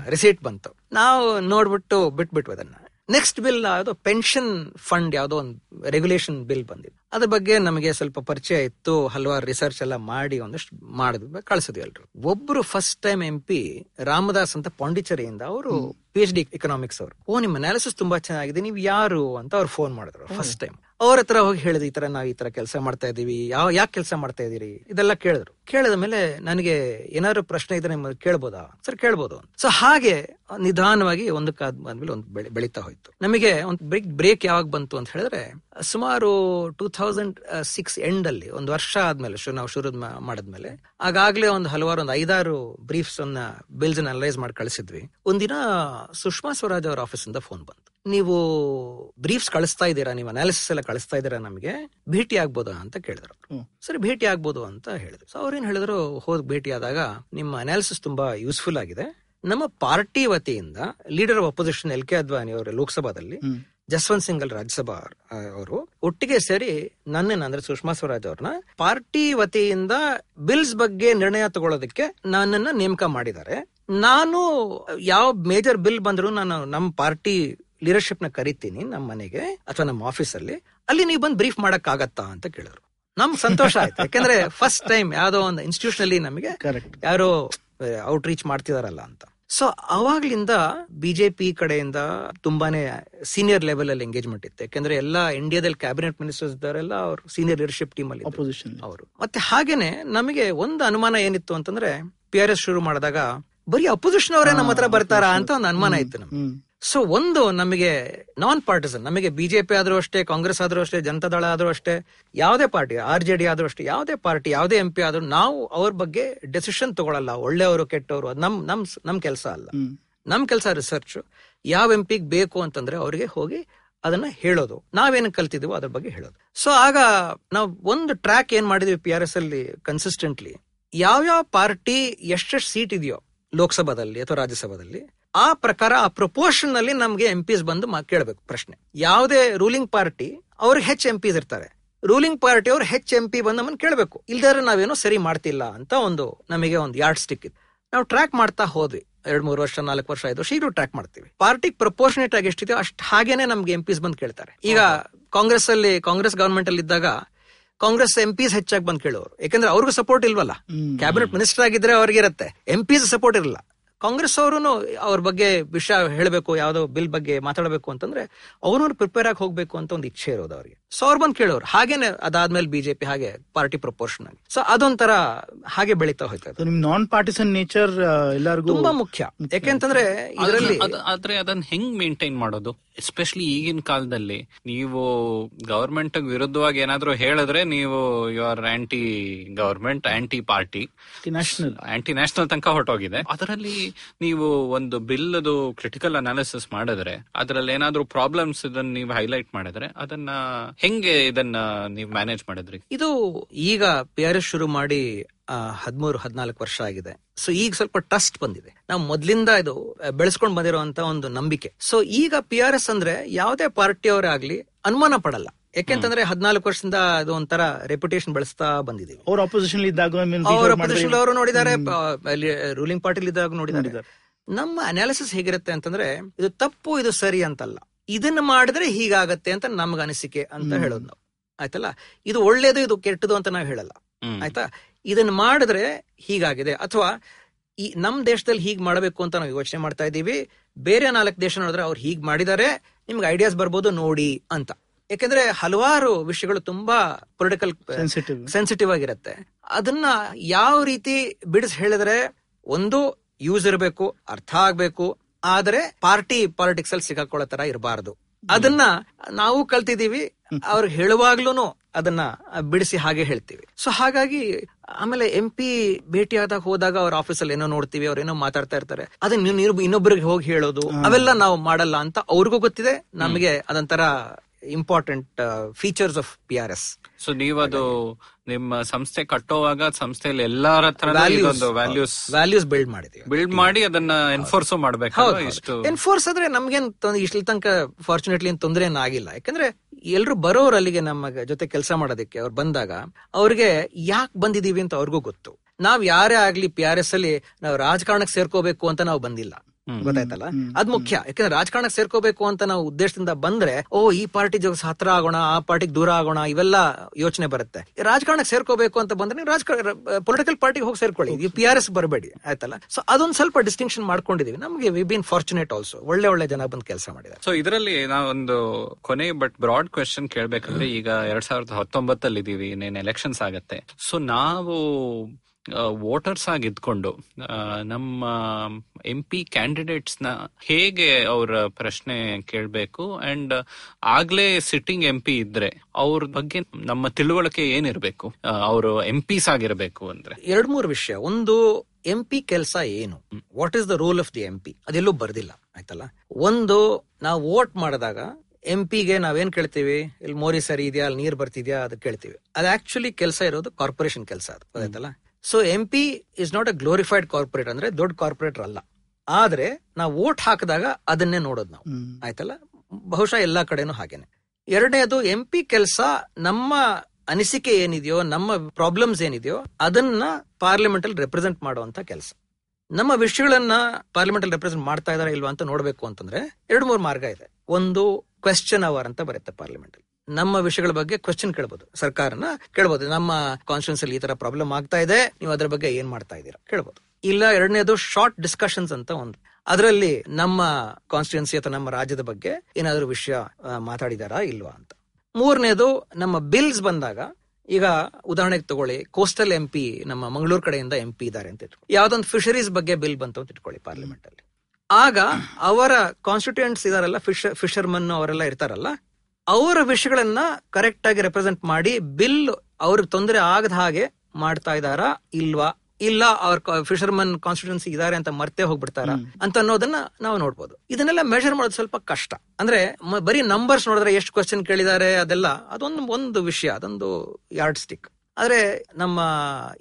ರಿಸೀಟ್ ಬಂತು. ನಾವು ನೋಡ್ಬಿಟ್ಟು ಬಿಟ್ಬಿಟ್ವಿ ಅದನ್ನ. ನೆಕ್ಸ್ಟ್ ಬಿಲ್ ಯಾವುದೋ? ಪೆನ್ಷನ್ ಫಂಡ್ ಯಾವುದೋ ಒಂದು ರೆಗ್ಯುಲೇಷನ್ ಬಿಲ್ ಬಂದಿದೆ. ಅದ್ರ ಬಗ್ಗೆ ನಮಗೆ ಸ್ವಲ್ಪ ಪರಿಚಯ ಇತ್ತು. ಹಲವಾರು ರಿಸರ್ಚ್ ಎಲ್ಲ ಮಾಡಿ ಒಂದಷ್ಟು ಮಾಡಿದ್ವಿ. ಕಳಿಸಿದ್ವಿ ಎಲ್ರು. ಒಬ್ರು first time M P Ramadas ಅಂತ ಪಾಂಡಿಚೇರಿಯಿಂದ ಅವರು ಪಿ ಎಚ್ ಡಿ ಎಕನಾಮಿಕ್ಸ್ ಅವರು. ಓ ನಿಮ್ಮ ಅನಾಲಿಸಿಸ್ ತುಂಬಾ ಚೆನ್ನಾಗಿದೆ. ನೀವು ಯಾರು ಅಂತ ಅವ್ರು ಫೋನ್ ಮಾಡಿದ್ರು ಫಸ್ಟ್ ಟೈಮ್ ಅವ್ರ ಹತ್ರ ಹೋಗಿ ಹೇಳಿದ್ರು ಈ ತರ ನಾವು ಈ ತರ ಕೆಲಸ ಮಾಡ್ತಾ ಇದೀವಿ. ಯಾವ ಯಾಕೆ ಕೆಲಸ ಮಾಡ್ತಾ ಇದೀರಿ? ಇದೆಲ್ಲ ಕೇಳಿದ್ರು. ಕೇಳಿದ ಮೇಲೆ ನನಗೆ ಏನಾದ್ರು ಪ್ರಶ್ನೆ ಇದ್ರೆ ನಿಮ್ಮ ಕೇಳ್ಬೋದಾ? ಸರ್ ಕೇಳ್ಬೋದು ಸೊ ಹಾಗೆ ನಿಧಾನವಾಗಿ ಒಂದಕ್ಕಾದ್ ಬಂದ್ಮೇಲೆ ಒಂದು ಬೆಳೆ ಬೆಳೀತಾ ಹೋಯ್ತು. ನಮಗೆ ಒಂದು ಬ್ರೇಕ್ ಬ್ರೇಕ್ ಯಾವಾಗ ಬಂತು ಅಂತ ಹೇಳಿದ್ರೆ ಸುಮಾರು ಟೂ ಥೌಸಂಡ್ ಸಿಕ್ಸ್ ಎಂಡ್ ಅಲ್ಲಿ ಒಂದು ವರ್ಷ ಆದ್ಮೇಲೆ ಶು- ನಾವು ಶುರು ಮಾಡಿದ್ಮೇಲೆ ಆಗಾಗ್ಲೇ ಒಂದು ಹಲವಾರು ಒಂದು ಐದಾರು ಬ್ರೀಫ್ಸ್ ಅನ್ನ ಬಿಲ್ಸ್ ಅನಲೈಸ್ ಮಾಡಿ ಕಳಿಸಿದ್ವಿ. ಒಂದಿನ ಸುಷ್ಮಾ ಸ್ವರಾಜ್ ಅವರ ಆಫೀಸ್ ಇಂದ ಫೋನ್ ಬಂತು. ನೀವು ಬ್ರೀಫ್ಸ್ ಕಳಿಸ್ತಾ ಇದ್ದೀರಾ? ನೀವು ಅನಾಲಿಸಿಸ್ ಎಲ್ಲ ಕಳಿಸ್ತಾ ಇದ್ದೀರಾ ನಮಗೆ? ಭೇಟಿ ಆಗ್ಬೋದಾ ಅಂತ ಕೇಳಿದ್ರು ಸರಿ ಭೇಟಿ ಆಗ್ಬೋದು ಅಂತ ಹೇಳಿದ್ರು. ಸೊ ಅವ್ರೇನ್ ಹೇಳಿದ್ರು ಹೋದ್ ಭೇಟಿ ಆದಾಗ ನಿಮ್ಮ ಅನಾಲಿಸಿಸ್ ತುಂಬಾ ಯೂಸ್ಫುಲ್ ಆಗಿದೆ. ನಮ್ಮ ಪಾರ್ಟಿ ವತಿಯಿಂದ leader of opposition L K Advani ಅವರ ಲೋಕಸಭಾದಲ್ಲಿ. ಜಸ್ವಂತ್ ಸಿಂಗಲ್ ರಾಜ್ಯಸಭಾ ಅವರು ಒಟ್ಟಿಗೆ ಸೇರಿ ನನ್ನನ್ನ ಅಂದ್ರೆ ಸುಷ್ಮಾ ಸ್ವರಾಜ್ ಅವ್ರನ್ನ ಪಾರ್ಟಿ ವತಿಯಿಂದ ಬಿಲ್ಸ್ ಬಗ್ಗೆ ನಿರ್ಣಯ ತಗೊಳ್ಳೋದಕ್ಕೆ ನನ್ನನ್ನ ನೇಮಕ ಮಾಡಿದ್ದಾರೆ. ನಾನು ಯಾವ ಮೇಜರ್ ಬಿಲ್ ಬಂದ್ರು ನಾನು ನಮ್ಮ ಪಾರ್ಟಿ ಲೀಡರ್ಶಿಪ್ನ ಕರಿತೀನಿ ನಮ್ಮ ಮನೆಗೆ ಅಥವಾ ನಮ್ಮ ಆಫೀಸಲ್ಲಿ. ಅಲ್ಲಿ ಅಲ್ಲಿ ನೀವು ಬಂದು ಬ್ರೀಫ್ ಮಾಡಕ್ಕಾಗತ್ತಾ ಅಂತ ಕೇಳಿದ್ರು. ನಮ್ ಸಂತೋಷ ಆಯ್ತು. ಯಾಕಂದ್ರೆ ಫಸ್ಟ್ ಟೈಮ್ ಯಾವ್ದೋ ಒಂದು ಇನ್ಸ್ಟಿಟ್ಯೂಷನ್ ಅಲ್ಲಿ ನಮಗೆ ಯಾರೋ ಔಟ್ ರೀಚ್ ಮಾಡ್ತಿದಾರಲ್ಲ ಅಂತ. ಸೊ ಅವಾಗ್ಲಿಂದ ಬಿಜೆಪಿ ಕಡೆಯಿಂದ ತುಂಬಾನೇ ಸೀನಿಯರ್ ಲೆವೆಲ್ ಅಲ್ಲಿ ಎಂಗೇಜ್ಮೆಂಟ್ ಇತ್ತು. ಯಾಕಂದ್ರೆ ಎಲ್ಲ ಇಂಡಿಯಾದಲ್ಲಿ ಕ್ಯಾಬಿನೆಟ್ ಮಿನಿಸ್ಟರ್ಸ್ ಇದ್ದಾರೆಲ್ಲ ಅವರು ಸೀನಿಯರ್ ಲೀಡರ್ಶಿಪ್ ಟೀಮ್ ಅಲ್ಲಿ ಅವರು. ಮತ್ತೆ ಹಾಗೇನೆ ನಮಗೆ ಒಂದು ಅನುಮಾನ ಏನಿತ್ತು ಅಂತಂದ್ರೆ ಪಿ ಆರ್ ಎಸ್ ಶುರು ಮಾಡಿದಾಗ ಬರೀ ಅಪೋಸಿಷನ್ ಅವರೇ ನಮ್ಮ ಹತ್ರ ಬರ್ತಾರಾ ಅಂತ ಒಂದು ಅನುಮಾನ ಇತ್ತು ನಮ್ಗೆ. ಸೊ ಒಂದು ನಮಗೆ ನಾನ್ ಪಾರ್ಟಿಸನ್ ನಮಗೆ ಬಿಜೆಪಿ ಆದ್ರೂ ಅಷ್ಟೇ ಕಾಂಗ್ರೆಸ್ ಆದ್ರೂ ಅಷ್ಟೇ ಜನತಾದಳ ಆದ್ರೂ ಅಷ್ಟೇ ಯಾವುದೇ ಪಾರ್ಟಿ ಆರ್ ಜೆ ಡಿ ಆದ್ರೂ ಅಷ್ಟೇ ಯಾವುದೇ ಪಾರ್ಟಿ ಯಾವುದೇ ಎಂ ಪಿ ಆದ್ರೂ ನಾವು ಅವ್ರ ಬಗ್ಗೆ ಡೆಸಿಷನ್ ತಗೊಳಲ್ಲ. ಒಳ್ಳೆಯವರು ಕೆಟ್ಟವರು ಅದು ನಮ್ ನಮ್ ನಮ್ ಕೆಲಸ ಅಲ್ಲ. ನಮ್ ಕೆಲಸ ರಿಸರ್ಚ್ ಯಾವ ಎಂ ಪಿಗ್ ಬೇಕು ಅಂತಂದ್ರೆ ಅವರಿಗೆ ಹೋಗಿ ಅದನ್ನ ಹೇಳೋದು. ನಾವೇನು ಕಲ್ತಿದೀವೋ ಅದ್ರ ಬಗ್ಗೆ ಹೇಳೋದು. ಸೊ ಆಗ ನಾವು ಒಂದು ಟ್ರ್ಯಾಕ್ ಏನ್ ಮಾಡಿದ್ವಿ ಪಿ ಆರ್ ಎಸ್ ಅಲ್ಲಿ ಕನ್ಸಿಸ್ಟೆಂಟ್ಲಿ ಯಾವ್ಯಾವ ಪಾರ್ಟಿ ಎಷ್ಟೆಷ್ಟು ಸೀಟ್ ಇದೆಯೋ ಲೋಕಸಭಾದಲ್ಲಿ ಅಥವಾ ರಾಜ್ಯಸಭಾದಲ್ಲಿ ಆ ಪ್ರಕಾರ ಆ ಪ್ರಪೋರ್ಷನ್ನಲ್ಲಿ ನಮ್ಗೆ ಎಂ ಪಿಸ್ ಬಂದು ಕೇಳಬೇಕು ಕೇಳ್ಬೇಕು ಪ್ರಶ್ನೆ. ಯಾವುದೇ ರೂಲಿಂಗ್ ಪಾರ್ಟಿ ಅವ್ರಿಗೆ ಹೆಚ್ ಎಂ ಪಿಸ್ ಇರ್ತಾರೆ. ರೂಲಿಂಗ್ ಪಾರ್ಟಿ ಅವ್ರು ಹೆಚ್ ಎಂ ಪಿ ಬಂದು ನಮ್ಮನ್ನು ಕೇಳಬೇಕು. ಇಲ್ದಾರೆ ನಾವೇನೋ ಸರಿ ಮಾಡ್ತಿಲ್ಲ ಅಂತ ಒಂದು ನಮಗೆ ಒಂದು ಯಾರ್ಡ್ ಸ್ಟಿಕ್ ಇತ್ತು. ನಾವು ಟ್ರ್ಯಾಕ್ ಮಾಡ್ತಾ ಹೋದ್ವಿ. ಎರಡ್ ಮೂರು ವರ್ಷ ನಾಲ್ಕು ವರ್ಷ ಐದು ವರ್ಷ ಈಗಲೂ ಟ್ರ್ಯಾಕ್ ಮಾಡ್ತೀವಿ. ಪಾರ್ಟಿಗೆ ಪ್ರಪೋರ್ಷನೇಟ್ ಆಗಿ ಎಷ್ಟಿದೆಯೋ ಅಷ್ಟು ಹಾಗೇನೆ ನಮ್ಗೆ ಎಂ ಪಿಸ್ ಬಂದು ಕೇಳ್ತಾರೆ. ಈಗ ಕಾಂಗ್ರೆಸ್ ಅಲ್ಲಿ ಕಾಂಗ್ರೆಸ್ ಗವರ್ಮೆಂಟ್ ಅಲ್ಲಿ ಇದ್ದಾಗ ಕಾಂಗ್ರೆಸ್ ಎಂ ಪಿಸ್ ಹೆಚ್ಚಾಗಿ ಬಂದು ಕೇಳೋರು. ಯಾಕಂದ್ರೆ ಅವ್ರಿಗೂ ಸಪೋರ್ಟ್ ಇಲ್ವಲ್ಲ? ಕ್ಯಾಬಿನೆಟ್ ಮಿನಿಸ್ಟರ್ ಆಗಿದ್ರೆ ಅವ್ರಿಗೆ ಇರುತ್ತೆ ಎಂ ಪಿಸ್ ಸಪೋರ್ಟ್ ಇರಲ್ಲ. ಕಾಂಗ್ರೆಸ್ ಅವರು ಅವ್ರ ಬಗ್ಗೆ ವಿಷಯ ಹೇಳಬೇಕು ಯಾವ್ದೋ ಬಿಲ್ ಬಗ್ಗೆ ಮಾತಾಡಬೇಕು ಅಂತಂದ್ರೆ ಅವ್ರವ್ರು ಪ್ರಿಪೇರ್ ಆಗಿ ಹೋಗ್ಬೇಕು ಅಂತ ಒಂದು ಇಚ್ಛೆ ಇರೋದು ಅವ್ರಿಗೆ. ಸೊ ಅವ್ರು ಬಂದು ಕೇಳೋರು. ಹಾಗೇನೆ ಅದಾದ್ಮೇಲೆ ಬಿಜೆಪಿ ಹಾಗೆ ಪಾರ್ಟಿ ಪ್ರಪೋರ್ಷನ್ ಆಗಿ ಸೊ ಅದೊಂಥರ ಹಾಗೆ ಬೆಳೀತಾ ಹೋಯ್ತಾ ನಿಮ್ ನಾನ್ ಪಾರ್ಟಿಸನ್ ನೇಚರ್ ಎಲ್ಲರಿಗೂ ತುಂಬಾ ಮುಖ್ಯ. ಯಾಕೆಂತಂದ್ರೆ ಇದರಲ್ಲಿ ಅದ್- ಆದ್ರೆ ಅದನ್ನ ಹೆಂಗ್ ಮೇಂಟೈನ್ ಮಾಡೋದು? ಎಸ್ಪೆಷಲಿ ಈಗಿನ ಕಾಲದಲ್ಲಿ ನೀವು ಗವರ್ಮೆಂಟ್ ವಿರುದ್ಧವಾಗಿ ಏನಾದ್ರು ಹೇಳಿದ್ರೆ ನೀವು you are anti government anti party national anti national ತನಕ ಹೊರಟೋಗಿದೆ. ಅದರಲ್ಲಿ ನೀವು ಒಂದು ಬಿಲ್ ಅದು ಕ್ರಿಟಿಕಲ್ ಅನಾಲಿಸಿಸ್ ಮಾಡಿದ್ರೆ, ಅದರಲ್ಲಿ ಏನಾದ್ರೂ ಪ್ರಾಬ್ಲಮ್ಸ್ ಇದನ್ನ ನೀವು ಹೈಲೈಟ್ ಮಾಡಿದ್ರೆ, ಅದನ್ನ ಹೆಂಗೆ ಇದನ್ನ ನೀವು ಮ್ಯಾನೇಜ್ ಮಾಡಿದ್ರಿ? ಇದು ಈಗ ಪಿ ಆರ್ ಎಸ್ ಶುರು ಮಾಡಿ ಹದಿಮೂರು, ಹದಿನಾಲ್ಕು ವರ್ಷ ಆಗಿದೆ. ಸೊ ಈಗ ಸ್ವಲ್ಪ ಟ್ರಸ್ಟ್ ಬಂದಿದೆ. ನಾವು ಮೊದ್ಲಿಂದ ಇದು ಬೆಳೆಸ್ಕೊಂಡು ಬಂದಿರುವಂತ ಒಂದು ನಂಬಿಕೆ. ಸೊ ಈಗ ಪಿ ಆರ್ ಎಸ್ ಅಂದ್ರೆ ಯಾವುದೇ ಪಾರ್ಟಿಯವರೇ ಆಗ್ಲಿ ಅನುಮಾನ ಪಡಲ್ಲ. ಯಾಕೆಂತಂದ್ರೆ ಹದಿನಾಲ್ಕು ವರ್ಷದಿಂದ ಅದು ಒಂಥರ ರೆಪ್ಯುಟೇಷನ್ ಬೆಳೆಸ್ತಾ ಬಂದಿದೆ ಅವ್ರ ಅಪೋಸಿಷನ್ ಇದ್ದಾಗ ಅವ್ರ ಅಪೋಸಿಷನ್ ಅವರು ನೋಡಿದ್ದಾರೆ ರೂಲಿಂಗ್ ಪಾರ್ಟಿಲ್ ಇದ್ದಾಗ ನೋಡಿದ್ದಾರೆ. ನಮ್ಮ ಅನಾಲಿಸಿಸ್ ಹೇಗಿರುತ್ತೆ ಅಂತಂದ್ರೆ ಇದು ತಪ್ಪು ಇದು ಸರಿ ಅಂತಲ್ಲ. ಇದನ್ನ ಮಾಡಿದ್ರೆ ಹೀಗಾಗತ್ತೆ ಅಂತ ನಮ್ಗೆ ಅನಿಸಿಕೆ ಅಂತ ಹೇಳೋದು ನಾವು. ಆಯ್ತಲ್ಲ? ಇದು ಒಳ್ಳೇದು ಇದು ಕೆಟ್ಟದು ಅಂತ ನಾವು ಹೇಳಲ್ಲ. ಆಯ್ತಾ? ಇದನ್ನ ಮಾಡಿದ್ರೆ ಹೀಗಾಗಿದೆ. ಅಥವಾ ಈ ನಮ್ ದೇಶದಲ್ಲಿ ಹೀಗ್ ಮಾಡಬೇಕು ಅಂತ ನಾವು ಯೋಚನೆ ಮಾಡ್ತಾ ಇದ್ದೀವಿ. ಬೇರೆ ನಾಲ್ಕು ದೇಶ ನೋಡಿದ್ರೆ ಅವ್ರು ಹೀಗ್ ಮಾಡಿದ್ದಾರೆ. ನಿಮ್ಗೆ ಐಡಿಯಾಸ್ ಬರ್ಬೋದು ನೋಡಿ ಅಂತ. ಯಾಕಂದ್ರೆ ಹಲವಾರು ವಿಷಯಗಳು ತುಂಬಾ ಪೊಲಿಟಿಕಲ್ ಸೆನ್ಸಿಟಿವ್ ಆಗಿರುತ್ತೆ. ಅದನ್ನ ಯಾವ ರೀತಿ ಬಿಡಿಸಿ ಹೇಳಿದ್ರೆ ಒಂದು ಯೂಸ್ ಇರಬೇಕು ಅರ್ಥ ಆಗ್ಬೇಕು ಆದ್ರೆ ಪಾರ್ಟಿ ಪಾಲಿಟಿಕ್ಸ್ ಅಲ್ಲಿ ಸಿಗಾಕೊಳ್ಳೋ ತರ ಇರಬಾರದು. ಅದನ್ನ ನಾವು ಕಲ್ತಿದೀವಿ ಅವ್ರಿಗೆ ಹೇಳುವಾಗ್ಲೂನು ಅದನ್ನ ಬಿಡಿಸಿ ಹಾಗೆ ಹೇಳ್ತೀವಿ. ಸೊ ಹಾಗಾಗಿ ಆಮೇಲೆ ಎಂ ಪಿ ಭೇಟಿಯಾದಾಗ ಹೋದಾಗ ಅವ್ರ ಆಫೀಸಲ್ಲಿ ಏನೋ ನೋಡ್ತೀವಿ ಅವ್ರ ಏನೋ ಮಾತಾಡ್ತಾ ಇರ್ತಾರೆ. ಅದನ್ನ ಇನ್ನೊಬ್ಬರಿಗೆ ಹೋಗಿ ಹೇಳೋದು ಅವೆಲ್ಲ ನಾವು ಮಾಡಲ್ಲ ಅಂತ ಅವ್ರಿಗೂ ಗೊತ್ತಿದೆ. ನಮಗೆ ಅದೊಂಥರ important features of P R S so ನೀವದು ನಿಮ್ಮ ಸಂಸ್ಥೆ ಕಟ್ಟೋವಾಗ ಸಂಸ್ಥೆಯಲ್ಲಿ ಎಲ್ಲಾರ ಹತ್ರ ವ್ಯಾಲ್ಯೂಸ್ ವ್ಯಾಲ್ಯೂಸ್ ಬಿಲ್ಡ್ ಮಾಡಿದೀವಿ ಬಿಲ್ಡ್ ಮಾಡಿ ಅದನ್ನ ಎನ್ಫೋರ್ಸ್ ಮಾಡ್ಬೇಕು ಇಷ್ಟು? ಎನ್ಫೋರ್ಸ್ ಆದ್ರೆ ನಮ್ಗೇನ್ ಇಷ್ಟ ತನಕ ಫಾರ್ಚುನೇಟ್ಲಿ ಏನ್ ತೊಂದರೆ ಏನಾಗಿಲ್ಲ ಆಗಿಲ್ಲ. ಯಾಕಂದ್ರೆ ಎಲ್ರು ಬರೋರು ಅಲ್ಲಿಗೆ ನಮ್ಮ ಜೊತೆ ಕೆಲಸ ಮಾಡೋದಕ್ಕೆ ಅವ್ರು ಬಂದಾಗ ಅವ್ರಿಗೆ ಯಾಕೆ ಬಂದಿದೀವಿ ಅಂತ ಅವ್ರಿಗೂ ಗೊತ್ತು. ನಾವ್ ಯಾರೇ ಆಗ್ಲಿ ಪಿ ಆರ್ ಎಸ್ ಅಲ್ಲಿ ನಾವು ರಾಜಕಾರಣಕ್ಕೆ ಸೇರ್ಕೋಬೇಕು ಅಂತ ನಾವು ಬಂದಿಲ್ಲ. ಗೊತ್ತಾಯ್ತಲ್ಲ? ಅದ್ ಮುಖ್ಯ. ಯಾಕಂದ್ರೆ ರಾಜಕಾರಣಕ್ಕೆ ಸೇರ್ಕೋಬೇಕು ಅಂತ ನಾವು ಉದ್ದೇಶದಿಂದ ಬಂದ್ರೆ ಓ ಈ ಪಾರ್ಟಿ ಜೊತೆ ಹತ್ರ ಆಗೋಣ ಆ ಪಾರ್ಟಿಗೆ ದೂರ ಆಗೋಣ ಇವೆಲ್ಲ ಯೋಚನೆ ಬರುತ್ತೆ. ಈ ರಾಜಕಾರಣಕ್ಕೆ ಸೇರ್ಕೋಬೇಕು ಅಂತ ಬಂದ್ರೆ ನೀವು ರಾಜಕಾರಣ ಪೊಲಿಟಿಕಲ್ ಪಾರ್ಟಿಗೆ ಹೋಗಿ ಸೇರ್ಕೊಳ್ಳಿ. ಈ ಪಿ ಆರ್ ಎಸ್ ಬರಬೇಡಿ ಆಯ್ತಲ್ಲ? ಸೊ ಅದೊಂದ್ ಸ್ವಲ್ಪ ಡಿಸ್ಟಿಂಕ್ಷನ್ ಮಾಡ್ಕೊಂಡಿದೀವಿ. ನಮಗೆ ವಿ ಬಿನ್ ಫಾರ್ಚುನೇಟ್ ಆಲ್ಸೋ ಒಳ್ಳೆ ಒಳ್ಳೆ ಜನ ಬಂದು ಕೆಲಸ ಮಾಡಿದ್ದಾರೆ ಸೊ ಇದರಲ್ಲಿ ನಾವೊಂದು ಕೊನೆ ಬಟ್ ಬ್ರಾಡ್ ಕ್ವೆಶನ್ ಕೇಳ್ಬೇಕಂದ್ರೆ ಈಗ ಎರಡ್ ಸಾವಿರದ ಹತ್ತೊಂಬತ್ತಲ್ಲಿ ಇದೀವಿ ಇನ್ನೇನು ಎಲೆಕ್ಷನ್ಸ್ ಆಗತ್ತೆ. ಸೊ ನಾವು ವೋಟರ್ಸ್ ಆಗಿದ್ಕೊಂಡು ನಮ್ಮ ಎಂ ಪಿ ಕ್ಯಾಂಡಿಡೇಟ್ಸ್ ಹೇಗೆ ಅವರ ಪ್ರಶ್ನೆ ಕೇಳಬೇಕು? ಅಂಡ್ ಆಗ್ಲೇ ಸಿಟ್ಟಿಂಗ್ ಎಂ ಪಿ ಇದ್ರೆ ಅವ್ರ ಬಗ್ಗೆ ನಮ್ಮ ತಿಳುವಳಿಕೆ ಏನಿರಬೇಕು? ಅವರು ಎಂ ಪಿಸ್ ಆಗಿರಬೇಕು ಅಂದ್ರೆ. ಎರಡ್ ಮೂರು ವಿಷಯ. ಒಂದು ಎಂ ಪಿ ಕೆಲಸ ಏನು? What is the role of the M P ಅದೆಲ್ಲೂ ಬರ್ದಿಲ್ಲ, ಆಯ್ತಲ್ಲ? ಒಂದು, ನಾವು ವೋಟ್ ಮಾಡಿದಾಗ ಎಂ ಪಿಗೆ ನಾವೇನ್ ಕೇಳ್ತೀವಿ? ಇಲ್ಲಿ ಮೋರಿ ಸರಿ ಇದೆಯಾ? ಅಲ್ಲಿ ನೀರ್ ಬರ್ತಿದ್ಯಾ? ಅದು ಕೇಳ್ತೀವಿ. ಅದು ಆಕ್ಚುಲಿ ಕೆಲಸ ಇರೋದು ಕಾರ್ಪೊರೇಷನ್ ಕೆಲಸ ಅದು, ಗೊತ್ತಾಯ್ತಲ್ಲ? So M P is not a glorified corporate ಅಂದ್ರೆ ದೊಡ್ಡ ಕಾರ್ಪೊರೇಟರ್ ಅಲ್ಲ. ಆದ್ರೆ ನಾವು ವೋಟ್ ಹಾಕಿದಾಗ ಅದನ್ನೇ ನೋಡೋದು ನಾವು. ಆಯ್ತಲ್ಲ? ಬಹುಶಃ ಎಲ್ಲಾ ಕಡೆನೂ ಹಾಗೇನೆ. ಎರಡನೇದು ಎಂ ಪಿ ಕೆಲಸ ನಮ್ಮ ಅನಿಸಿಕೆ ಏನಿದೆಯೋ ನಮ್ಮ ಪ್ರಾಬ್ಲಮ್ಸ್ ಏನಿದೆಯೋ ಅದನ್ನ ಪಾರ್ಲಿಮೆಂಟ್ ಅಲ್ಲಿ ರೆಪ್ರೆಸೆಂಟ್ ಮಾಡುವಂತ ಕೆಲಸ. ನಮ್ಮ ವಿಷಯಗಳನ್ನ ಪಾರ್ಲಿಮೆಂಟ್ ಅಲ್ಲಿ ರೆಪ್ರೆಸೆಂಟ್ ಮಾಡ್ತಾ ಇದಾರ ಇಲ್ವಾ ಅಂತ ನೋಡಬೇಕು ಅಂತಂದ್ರೆ ಎರಡು ಮೂರು ಮಾರ್ಗ ಇದೆ. ಒಂದು ಕ್ವೆಶ್ಚನ್ ಅವರ್ ಅಂತ ಬರುತ್ತೆ ಪಾರ್ಲಿಮೆಂಟ್ ಅಲ್ಲಿ ನಮ್ಮ ವಿಷಯಗಳ ಬಗ್ಗೆ ಕ್ವಶನ್ ಕೇಳಬಹುದು ಸರ್ಕಾರನ ಕೇಳಬಹುದು ನಮ್ಮ ಕಾನ್ಸ್ಟಿಟ್ಯೂನ್ಸ್ ಅಲ್ಲಿ ಈ ತರ ಪ್ರಾಬ್ಲಮ್ ಆಗ್ತಾ ಇದೆ. ನೀವು ಅದ್ರ ಬಗ್ಗೆ ಏನ್ ಮಾಡ್ತಾ ಇದ್ದೀರಾ? ಕೇಳಬಹುದು ಇಲ್ಲ, ಎರಡನೇದು ಶಾರ್ಟ್ ಡಿಸ್ಕಷನ್ಸ್ ಅಂತ ಒಂದು. ಅದರಲ್ಲಿ ನಮ್ಮ ಕಾನ್ಸ್ಟಿಟ್ಯೂನ್ಸಿ ಅಥವಾ ನಮ್ಮ ರಾಜ್ಯದ ಬಗ್ಗೆ ಏನಾದರೂ ವಿಷಯ ಮಾತಾಡಿದಾರಾ ಇಲ್ವಾ ಅಂತ. ಮೂರನೇದು ನಮ್ಮ ಬಿಲ್ಸ್ ಬಂದಾಗ, ಈಗ ಉದಾಹರಣೆಗೆ ತಗೊಳ್ಳಿ. ಕೋಸ್ಟಲ್ ಎಂ ಪಿ ನಮ್ಮ ಮಂಗಳೂರು ಕಡೆಯಿಂದ ಎಂ ಪಿ ಇದ್ದಾರೆ ಅಂತ ಇಟ್ಕೊಳ್ಳಿ ಯಾವ್ದೊಂದು ಫಿಶರೀಸ್ ಬಗ್ಗೆ ಬಿಲ್ ಬಂತು ಅಂತ ಇಟ್ಕೊಳ್ಳಿ ಪಾರ್ಲಿಮೆಂಟ್ ಅಲ್ಲಿ. ಆಗ ಅವರ ಕಾನ್ಸ್ಟಿಟ್ಯೂಯೆಂಟ್ಸ್ ಇದಾರಲ್ಲ ಫಿಶರ್ ಫಿಶರ್ಮನ್ ಅವರೆಲ್ಲ ಇರ್ತಾರಲ್ಲ ಅವರ ವಿಷಯಗಳನ್ನ ಕರೆಕ್ಟ್ ಆಗಿ ರೆಪ್ರೆಸೆಂಟ್ ಮಾಡಿ ಬಿಲ್ ಅವ್ರಿಗೆ ತೊಂದರೆ ಆಗದ ಹಾಗೆ ಮಾಡ್ತಾ ಇದಾರಾ ಇಲ್ವಾ? ಇಲ್ಲ ಅವ್ರ ಫಿಶರ್ಮನ್ ಕಾನ್ಸ್ಟಿಟ್ಯೂನ್ಸಿ ಇದಾರೆ ಅಂತ ಮರ್ತೆ ಹೋಗ್ಬಿಡ್ತಾರ ಅಂತ ಅನ್ನೋದನ್ನ ನಾವು ನೋಡ್ಬೋದು. ಇದನ್ನೆಲ್ಲ ಮೆಷರ್ ಮಾಡೋದು ಸ್ವಲ್ಪ ಕಷ್ಟ. ಅಂದ್ರೆ ಬರೀ ನಂಬರ್ಸ್ ನೋಡಿದ್ರೆ ಎಷ್ಟು ಕ್ವಶನ್ ಕೇಳಿದ್ದಾರೆ ಅದೆಲ್ಲ ಅದೊಂದು ಒಂದು ವಿಷಯ ಅದೊಂದು ಯಾರ್ಡ್ ಸ್ಟಿಕ್ ಆದ್ರೆ ನಮ್ಮ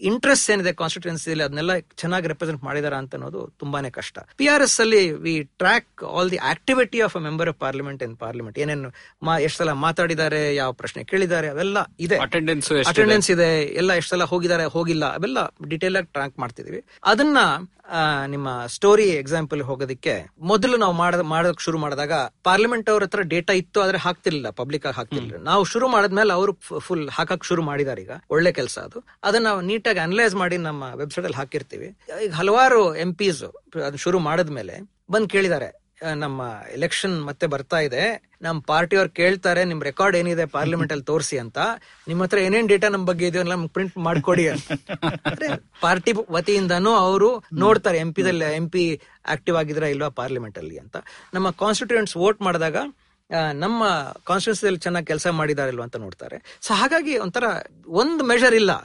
ಇಂಟ್ರೆಸ್ಟ್ ಏನಿದೆ ಕಾನ್ಸ್ಟಿಟ್ಯೂನ್ಸಿ ಅದನ್ನೆಲ್ಲ ಚೆನ್ನಾಗಿ ರೆಪ್ರೆಸೆಂಟ್ ಮಾಡಿದಾರ ಅಂತ ಅನ್ನೋದು ತುಂಬಾನೇ ಕಷ್ಟ. ಪಿ ಆರ್ ಎಸ್ ಅಲ್ಲಿ we track all the activity of a member of parliament in parliament ಏನೇನು ಮಾ- ಎಷ್ಟ್ ಸಲ ಮಾತಾಡಿದ್ದಾರೆ ಯಾವ ಪ್ರಶ್ನೆ ಕೇಳಿದ್ದಾರೆ ಅವೆಲ್ಲ ಇದೆ. ಅಟೆಂಡೆನ್ಸ್ ಅಟೆಂಡೆನ್ಸ್ ಇದೆ ಎಲ್ಲ ಎಷ್ಟು ಸಲ ಹೋಗಿದ್ದಾರೆ ಹೋಗಿಲ್ಲ ಅವೆಲ್ಲ ಡಿಟೇಲ್ ಆಗಿ ಟ್ರ್ಯಾಕ್ ಮಾಡ್ತಿದೀವಿ. ಅದನ್ನ ನಿಮ್ಮ ಸ್ಟೋರಿ ಎಕ್ಸಾಂಪಲ್ ಹೋಗೋದಕ್ಕೆ ಮೊದಲು ನಾವು ಮಾಡ ಮಾಡೋದಕ್ಕೆ ಶುರು ಮಾಡಿದಾಗ ಪಾರ್ಲಿಮೆಂಟ್ ಅವ್ರ ಹತ್ರ ಡೇಟಾ ಇತ್ತು ಆದ್ರೆ ಹಾಕ್ತಿರ್ಲಿಲ್ಲ ಪಬ್ಲಿಕ್ ಆಗಿ ಹಾಕ್ತಿರ್ಲಿಲ್ಲ. ನಾವು ಶುರು ಮಾಡಿದ್ಮೇಲೆ ಅವರು ಫುಲ್ ಹಾಕಕ್ ಶುರು ಮಾಡಿದಾರೆ ಈಗ. ಒಳ್ಳೆ ಕೆಲಸ ಅದು. ಅದನ್ನ ನಾವು ನೀಟಾಗಿ ಅನಲೈಸ್ ಮಾಡಿ ನಮ್ಮ ವೆಬ್ಸೈಟ್ ಅಲ್ಲಿ ಹಾಕಿರ್ತೀವಿ. ಈಗ ಹಲವಾರು ಎಂ ಪಿಸ್ ಅದು ಶುರು ಮಾಡಿದ್ಮೇಲೆ ಬಂದ್ ಕೇಳಿದ್ದಾರೆ ನಮ್ಮ ಎಲೆಕ್ಷನ್ ಮತ್ತೆ ಬರ್ತಾ ಇದೆ. ನಮ್ ಪಾರ್ಟಿಯವ್ರು ಕೇಳ್ತಾರೆ, ನಿಮ್ ರೆಕಾರ್ಡ್ ಏನಿದೆ ಪಾರ್ಲಿಮೆಂಟ್ ಅಲ್ಲಿ ತೋರಿಸಿ ಅಂತ. ನಿಮ್ ಹತ್ರ ಏನೇನ್ ಡೇಟಾ ನಮ್ ಬಗ್ಗೆ ಇದೆಯೋ ನಮ್ಗೆ ಪ್ರಿಂಟ್ ಮಾಡ್ಕೊಡಿ ಪಾರ್ಟಿ ವತಿಯಿಂದನೂ ಅವರು ನೋಡ್ತಾರೆ ಎಂ ಪಿದಲ್ಲಿ ಎಂ ಪಿ ಆಕ್ಟಿವ್ ಆಗಿದ್ರ ಇಲ್ವಾ ಪಾರ್ಲಿಮೆಂಟ್ ಅಲ್ಲಿ ಅಂತ. ನಮ್ಮ ಕಾನ್ಸ್ಟಿಟ್ಯೂಯೆಂಟ್ಸ್ ವೋಟ್ ಮಾಡಿದಾಗ ನಮ್ಮ ಕಾನ್ಸ್ಟಿಟ್ಯೂನ್ಸಿಯಲ್ಲಿ ಚೆನ್ನಾಗಿ ಕೆಲಸ ಮಾಡಿದಾರಲ್ವ ಅಂತ ನೋಡ್ತಾರೆ. ಸೊ ಹಾಗಾಗಿ ಒಂಥರ ಒಂದು ಮೆಷರ್ ಇಲ್ಲ.